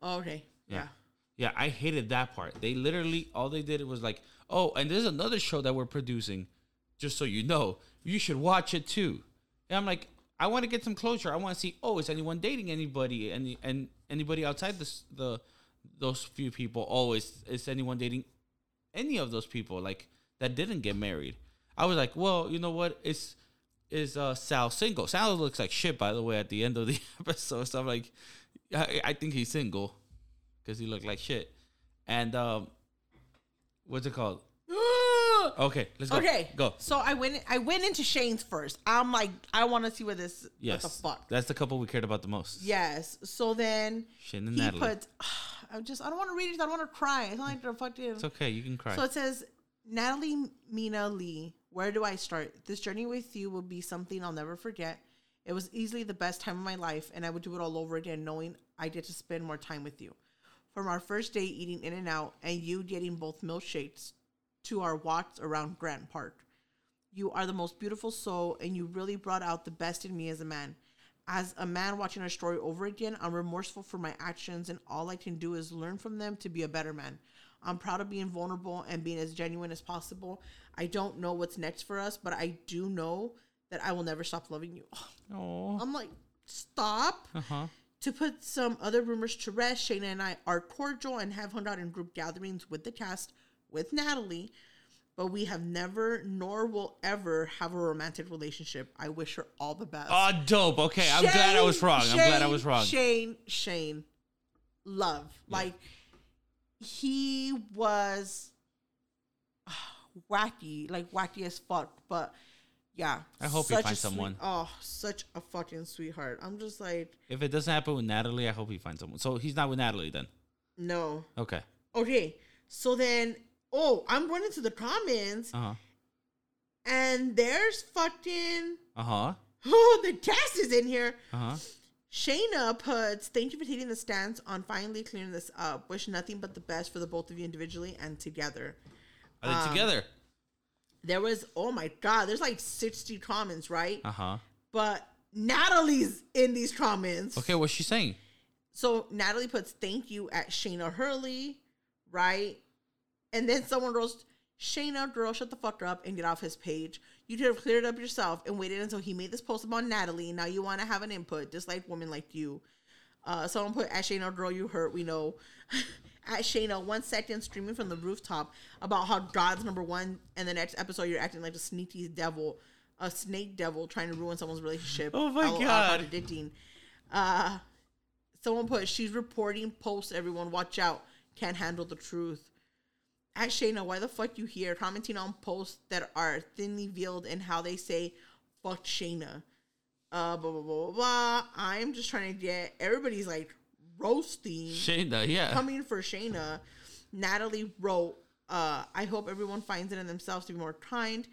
[SPEAKER 1] Oh, okay. Yeah.
[SPEAKER 2] Yeah, I hated that part. They literally all they did was like, "Oh, and there's another show that we're producing. Just so you know, you should watch it too." And I'm like, I want to get some closure. I want to see, oh, is anyone dating anybody? Any and anybody outside this the those few people? Oh, is is anyone dating any of those people like that didn't get married? I was like, well, you know what? Is is uh, Sal single? Sal looks like shit, by the way, at the end of the episode. So I'm like, I, I think he's single because he looked like shit. And um, what's it called? Okay, let's go.
[SPEAKER 1] Okay,
[SPEAKER 2] go.
[SPEAKER 1] So I went. I went into Shane's first. I'm like, I want to see where this.
[SPEAKER 2] Yes,
[SPEAKER 1] What the fuck?
[SPEAKER 2] That's the couple we cared about the most.
[SPEAKER 1] Yes. So then
[SPEAKER 2] Shane and
[SPEAKER 1] he
[SPEAKER 2] Natalie.
[SPEAKER 1] put. I just. I don't want to read it. I don't want to cry. It's not like fucking.
[SPEAKER 2] it's okay. You can cry.
[SPEAKER 1] So it says, Natalie Mina Lee, where do I start? This journey with you will be something I'll never forget. It was easily the best time of my life, and I would do it all over again, knowing I get to spend more time with you. From our first day eating In and Out, and you getting both milkshakes, to our walks around Grant Park. You are the most beautiful soul, and you really brought out the best in me as a man. As a man watching our story over again, I'm remorseful for my actions, and all I can do is learn from them to be a better man. I'm proud of being vulnerable and being as genuine as possible. I don't know what's next for us, but I do know that I will never stop loving you.
[SPEAKER 2] Oh.
[SPEAKER 1] I'm like, stop.
[SPEAKER 2] Uh huh.
[SPEAKER 1] To put some other rumors to rest, Shaina and I are cordial and have hung out in group gatherings with the cast with Natalie, but we have never nor will ever have a romantic relationship. I wish her all the best.
[SPEAKER 2] Oh, dope. Okay, I'm glad I was
[SPEAKER 1] Shane,
[SPEAKER 2] wrong. I'm glad I was wrong.
[SPEAKER 1] Shane, Shane, love. Like he was wacky, like wacky as fuck. But yeah,
[SPEAKER 2] I hope he finds
[SPEAKER 1] a sweet-
[SPEAKER 2] someone.
[SPEAKER 1] Oh, such a fucking sweetheart. I'm just like,
[SPEAKER 2] If it doesn't happen with Natalie, I hope he finds someone. So he's not with Natalie then.
[SPEAKER 1] no.
[SPEAKER 2] Okay.
[SPEAKER 1] Okay, so then, oh, I'm going into the comments,
[SPEAKER 2] Uh huh.
[SPEAKER 1] and there's fucking
[SPEAKER 2] Uh huh.
[SPEAKER 1] oh, the cast is in here.
[SPEAKER 2] Uh huh.
[SPEAKER 1] Shaina puts, thank you for taking the stance on finally clearing this up. Wish nothing but the best for the both of you individually and together.
[SPEAKER 2] Are they
[SPEAKER 1] Um,
[SPEAKER 2] together?
[SPEAKER 1] There was, oh my God, there's like 60 comments, right?
[SPEAKER 2] Uh huh.
[SPEAKER 1] But Natalie's in these comments.
[SPEAKER 2] Okay, what's she saying?
[SPEAKER 1] So Natalie puts, thank you at Shaina Hurley, right? And then someone goes, Shaina, girl, shut the fuck up and get off his page. You could have cleared it up yourself and waited until he made this post about Natalie. Now you want to have an input, dislike women like you. Uh, someone put at Shaina, girl, you hurt. We know. at Shaina, one second screaming from the rooftop about how God's number one, and the next episode you're acting like a sneaky devil, a snake devil trying to ruin someone's relationship.
[SPEAKER 2] Oh my God.
[SPEAKER 1] Contradicting. Uh, someone put she's reporting posts. Everyone, watch out. Can't handle the truth. At Shaina, why the fuck you here commenting on posts that are thinly veiled and how they say fuck Shaina? Uh, blah blah blah blah. blah. I'm just trying to get everybody's like roasting
[SPEAKER 2] Shaina, yeah.
[SPEAKER 1] coming for Shaina. Natalie wrote, uh, I hope everyone finds it in themselves to be more kind.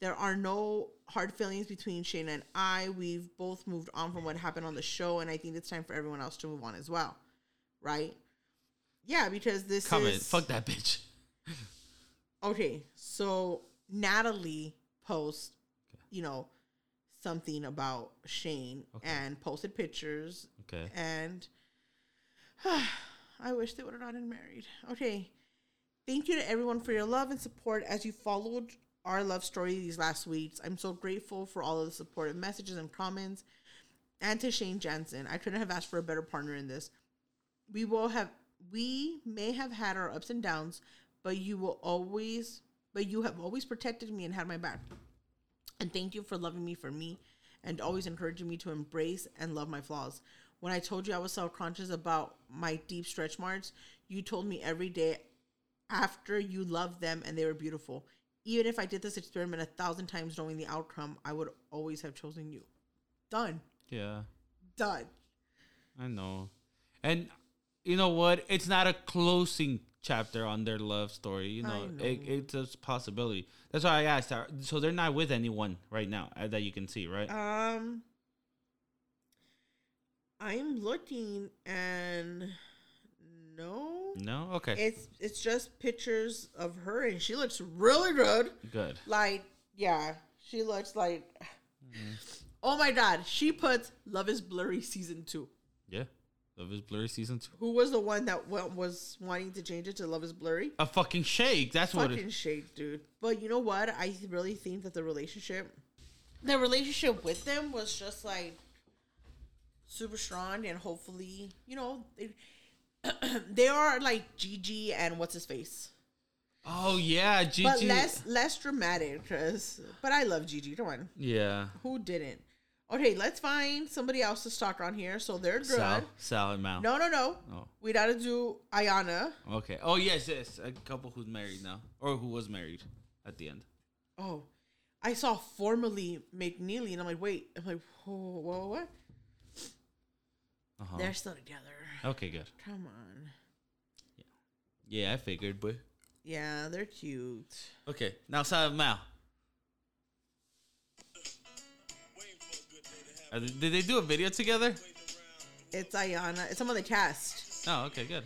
[SPEAKER 1] There are no hard feelings between Shaina and I. We've both moved on from what happened on the show, and I think it's time for everyone else to move on as well. Right? Yeah, because this
[SPEAKER 2] Comment.
[SPEAKER 1] is
[SPEAKER 2] Fuck that bitch.
[SPEAKER 1] okay. So Natalie posts, you know, something about Shane
[SPEAKER 2] Okay.
[SPEAKER 1] and posted pictures
[SPEAKER 2] Okay.
[SPEAKER 1] and I wish they would have not been married. Okay. Thank you to everyone for your love and support as you followed our love story these last weeks. I'm so grateful for all of the supportive messages and comments. And to Shane Jensen. I couldn't have asked for a better partner in this. We will have we may have had our ups and downs, but you will always but you have always protected me and had my back. And thank you for loving me for me and always encouraging me to embrace and love my flaws. When I told you I was self conscious about my deep stretch marks, you told me every day after you loved them and they were beautiful. Even if I did this experiment a thousand times knowing the outcome, I would always have chosen you. Done.
[SPEAKER 2] Yeah.
[SPEAKER 1] Done.
[SPEAKER 2] I know. And you know what? It's not a closing chapter on their love story. You know,
[SPEAKER 1] know.
[SPEAKER 2] It, it's a possibility. That's why I asked. So they're not with anyone right now uh, that you can see, right?
[SPEAKER 1] Um I'm looking and no.
[SPEAKER 2] no. Okay.
[SPEAKER 1] It's it's just pictures of her and she looks really good.
[SPEAKER 2] Good.
[SPEAKER 1] Like, yeah, she looks like.
[SPEAKER 2] Mm-hmm.
[SPEAKER 1] Oh my god, she puts "Love Is Blurry" season two.
[SPEAKER 2] Yeah. Love is Blurry season two.
[SPEAKER 1] Who was the one that wa- was wanting to change it to Love is Blurry?
[SPEAKER 2] A fucking shake. That's what
[SPEAKER 1] Fucking shake, dude. But you know what? I really think that the relationship, the relationship with them was just like super strong, and hopefully, you know, they, they are like Gigi and what's his face,
[SPEAKER 2] Oh yeah, Gigi.
[SPEAKER 1] but less less dramatic. Cause, but I love Gigi. Come on,
[SPEAKER 2] Yeah.
[SPEAKER 1] who didn't? Okay, let's find somebody else to stalk on here. So they're good.
[SPEAKER 2] Sal, Sal and Mal.
[SPEAKER 1] No, no, no.
[SPEAKER 2] Oh.
[SPEAKER 1] We gotta do Iyanna.
[SPEAKER 2] Okay. Oh yes, yes. A couple who's married now, or who was married at the end.
[SPEAKER 1] Oh, I saw formerly McNeely, and I'm like, wait. I'm like, whoa, whoa, what?
[SPEAKER 2] Uh-huh.
[SPEAKER 1] They're still together.
[SPEAKER 2] Okay, good.
[SPEAKER 1] Come on.
[SPEAKER 2] Yeah, Yeah, I figured, but
[SPEAKER 1] Yeah, they're cute.
[SPEAKER 2] okay. Now Sal and Mal. They, did they do a video together?
[SPEAKER 1] It's Iyanna. It's some of the cast.
[SPEAKER 2] Oh, okay, good.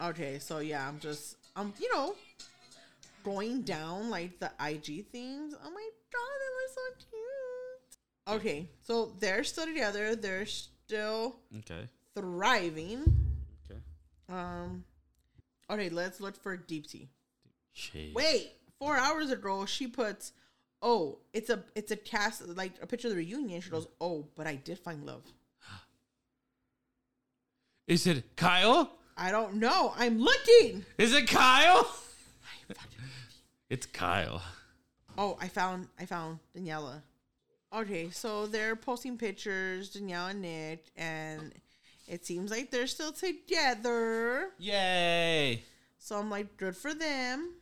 [SPEAKER 1] Okay, so yeah, I'm just, I'm, you know, going down like the IG things. Oh my god, they look so cute. Okay, so they're still together. They're still
[SPEAKER 2] Okay.
[SPEAKER 1] thriving.
[SPEAKER 2] Okay.
[SPEAKER 1] Um. Okay, let's look for Deepti.
[SPEAKER 2] Shit.
[SPEAKER 1] Wait, four hours ago she puts, "Oh, it's a it's a cast like a picture of the reunion." She goes, "Oh, but I did find love."
[SPEAKER 2] Is it Kyle?
[SPEAKER 1] I don't know. I'm looking.
[SPEAKER 2] Is it Kyle? it's Kyle.
[SPEAKER 1] Oh, I found I found Daniela. Okay, so they're posting pictures, Danielle and Nick, and it seems like they're still together.
[SPEAKER 2] Yay.
[SPEAKER 1] So I'm like, good for them.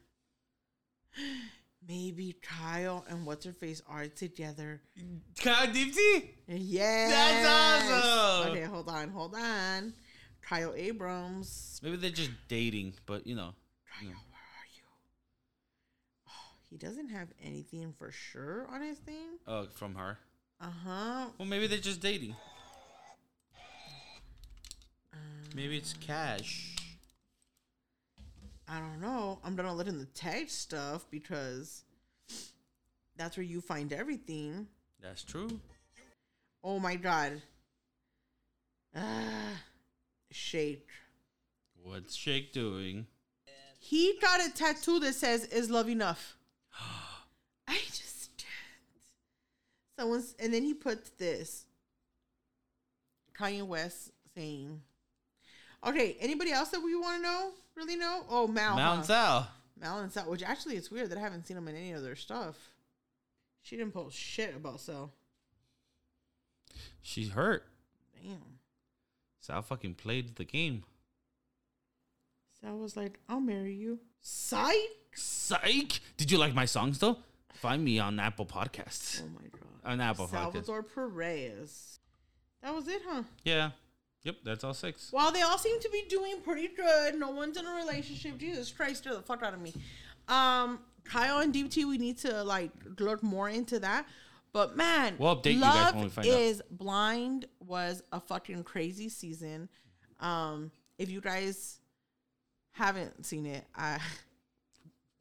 [SPEAKER 1] Maybe Kyle and what's her face are together.
[SPEAKER 2] Kyle Deepti?
[SPEAKER 1] Yes.
[SPEAKER 2] awesome.
[SPEAKER 1] Okay, hold on, hold on. Kyle Abrams.
[SPEAKER 2] Maybe they're just dating, but you know.
[SPEAKER 1] Kyle, where are you? Oh, he doesn't have anything for sure on his thing.
[SPEAKER 2] Oh, from her.
[SPEAKER 1] Uh huh.
[SPEAKER 2] Well, maybe they're just dating.
[SPEAKER 1] Um,
[SPEAKER 2] Maybe it's cash.
[SPEAKER 1] I don't know. I'm gonna let in the tag stuff because that's where you find everything.
[SPEAKER 2] That's true.
[SPEAKER 1] Oh my god. Ah, Shake.
[SPEAKER 2] What's Shake doing?
[SPEAKER 1] He got a tattoo that says "Is love enough." I just can't. Someone's, and then he put this. Kanye West saying, "Okay, anybody else that we want to know? Really know? Oh, Mal.
[SPEAKER 2] Mountain
[SPEAKER 1] huh?
[SPEAKER 2] Sal.
[SPEAKER 1] Mal and Sal, which actually it's weird that I haven't seen them in any of their stuff. She didn't post shit about Sal.
[SPEAKER 2] She's hurt.
[SPEAKER 1] Damn.
[SPEAKER 2] Sal fucking played the game.
[SPEAKER 1] Sal was like, "I'll marry you." Psych.
[SPEAKER 2] Psych! Did you like my songs though? Find me on Apple Podcasts.
[SPEAKER 1] Oh my god.
[SPEAKER 2] On Apple Podcasts.
[SPEAKER 1] Salvador Perez. That was it, huh?
[SPEAKER 2] Yeah. Yep, that's all six.
[SPEAKER 1] Well, they all seem to be doing pretty good. No one's in a relationship. Jesus Christ, the fuck out of me. Um, Kyle and DT, we need to like look more into that. But man,
[SPEAKER 2] We'll update you guys
[SPEAKER 1] Love
[SPEAKER 2] when we find out.
[SPEAKER 1] is Blind was a fucking crazy season. Um, if you guys haven't seen it, I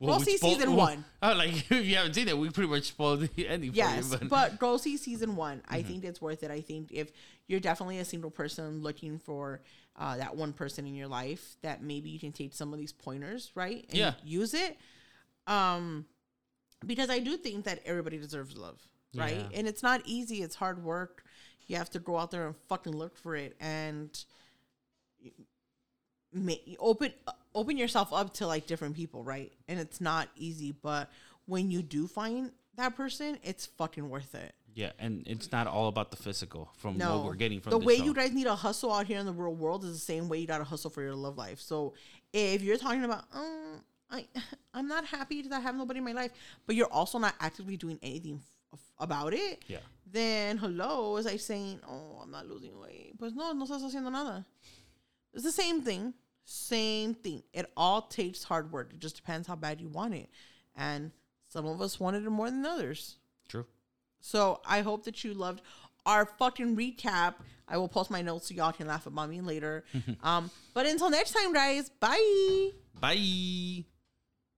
[SPEAKER 1] We'll
[SPEAKER 2] we
[SPEAKER 1] see
[SPEAKER 2] spoil-
[SPEAKER 1] season
[SPEAKER 2] well,
[SPEAKER 1] one.
[SPEAKER 2] Oh, like if you haven't seen it, we pretty much spoiled the ending
[SPEAKER 1] yes,
[SPEAKER 2] you. But,
[SPEAKER 1] but go see season one.
[SPEAKER 2] Mm-hmm.
[SPEAKER 1] I think it's worth it. I think if you're definitely a single person looking for uh, that one person in your life, that maybe you can take some of these pointers, right? And
[SPEAKER 2] Yeah.
[SPEAKER 1] use it. Um, because I do think that everybody deserves love, right?
[SPEAKER 2] Yeah.
[SPEAKER 1] And it's not easy. It's hard work. You have to go out there and fucking look for it and ma- open open yourself up to like different people, right? And it's not easy, but when you do find that person, it's fucking worth it.
[SPEAKER 2] Yeah, and it's not all about the physical from
[SPEAKER 1] No,
[SPEAKER 2] what we're getting from
[SPEAKER 1] the way
[SPEAKER 2] show.
[SPEAKER 1] you guys need to hustle out here in the real world is the same way you got to hustle for your love life. So if you're talking about, oh, I, I'm not happy that I have nobody in my life, but you're also not actively doing anything f- about it,
[SPEAKER 2] Yeah.
[SPEAKER 1] then hello, is like saying, oh, I'm not losing weight. Pues no, no estás haciendo nada. It's the same thing. Same thing. It all takes hard work. It just depends how bad you want it. And some of us wanted it more than others. So I hope that you loved our fucking recap. I will post my notes so y'all can laugh about me later. um, but until next time, guys, bye.
[SPEAKER 2] Bye.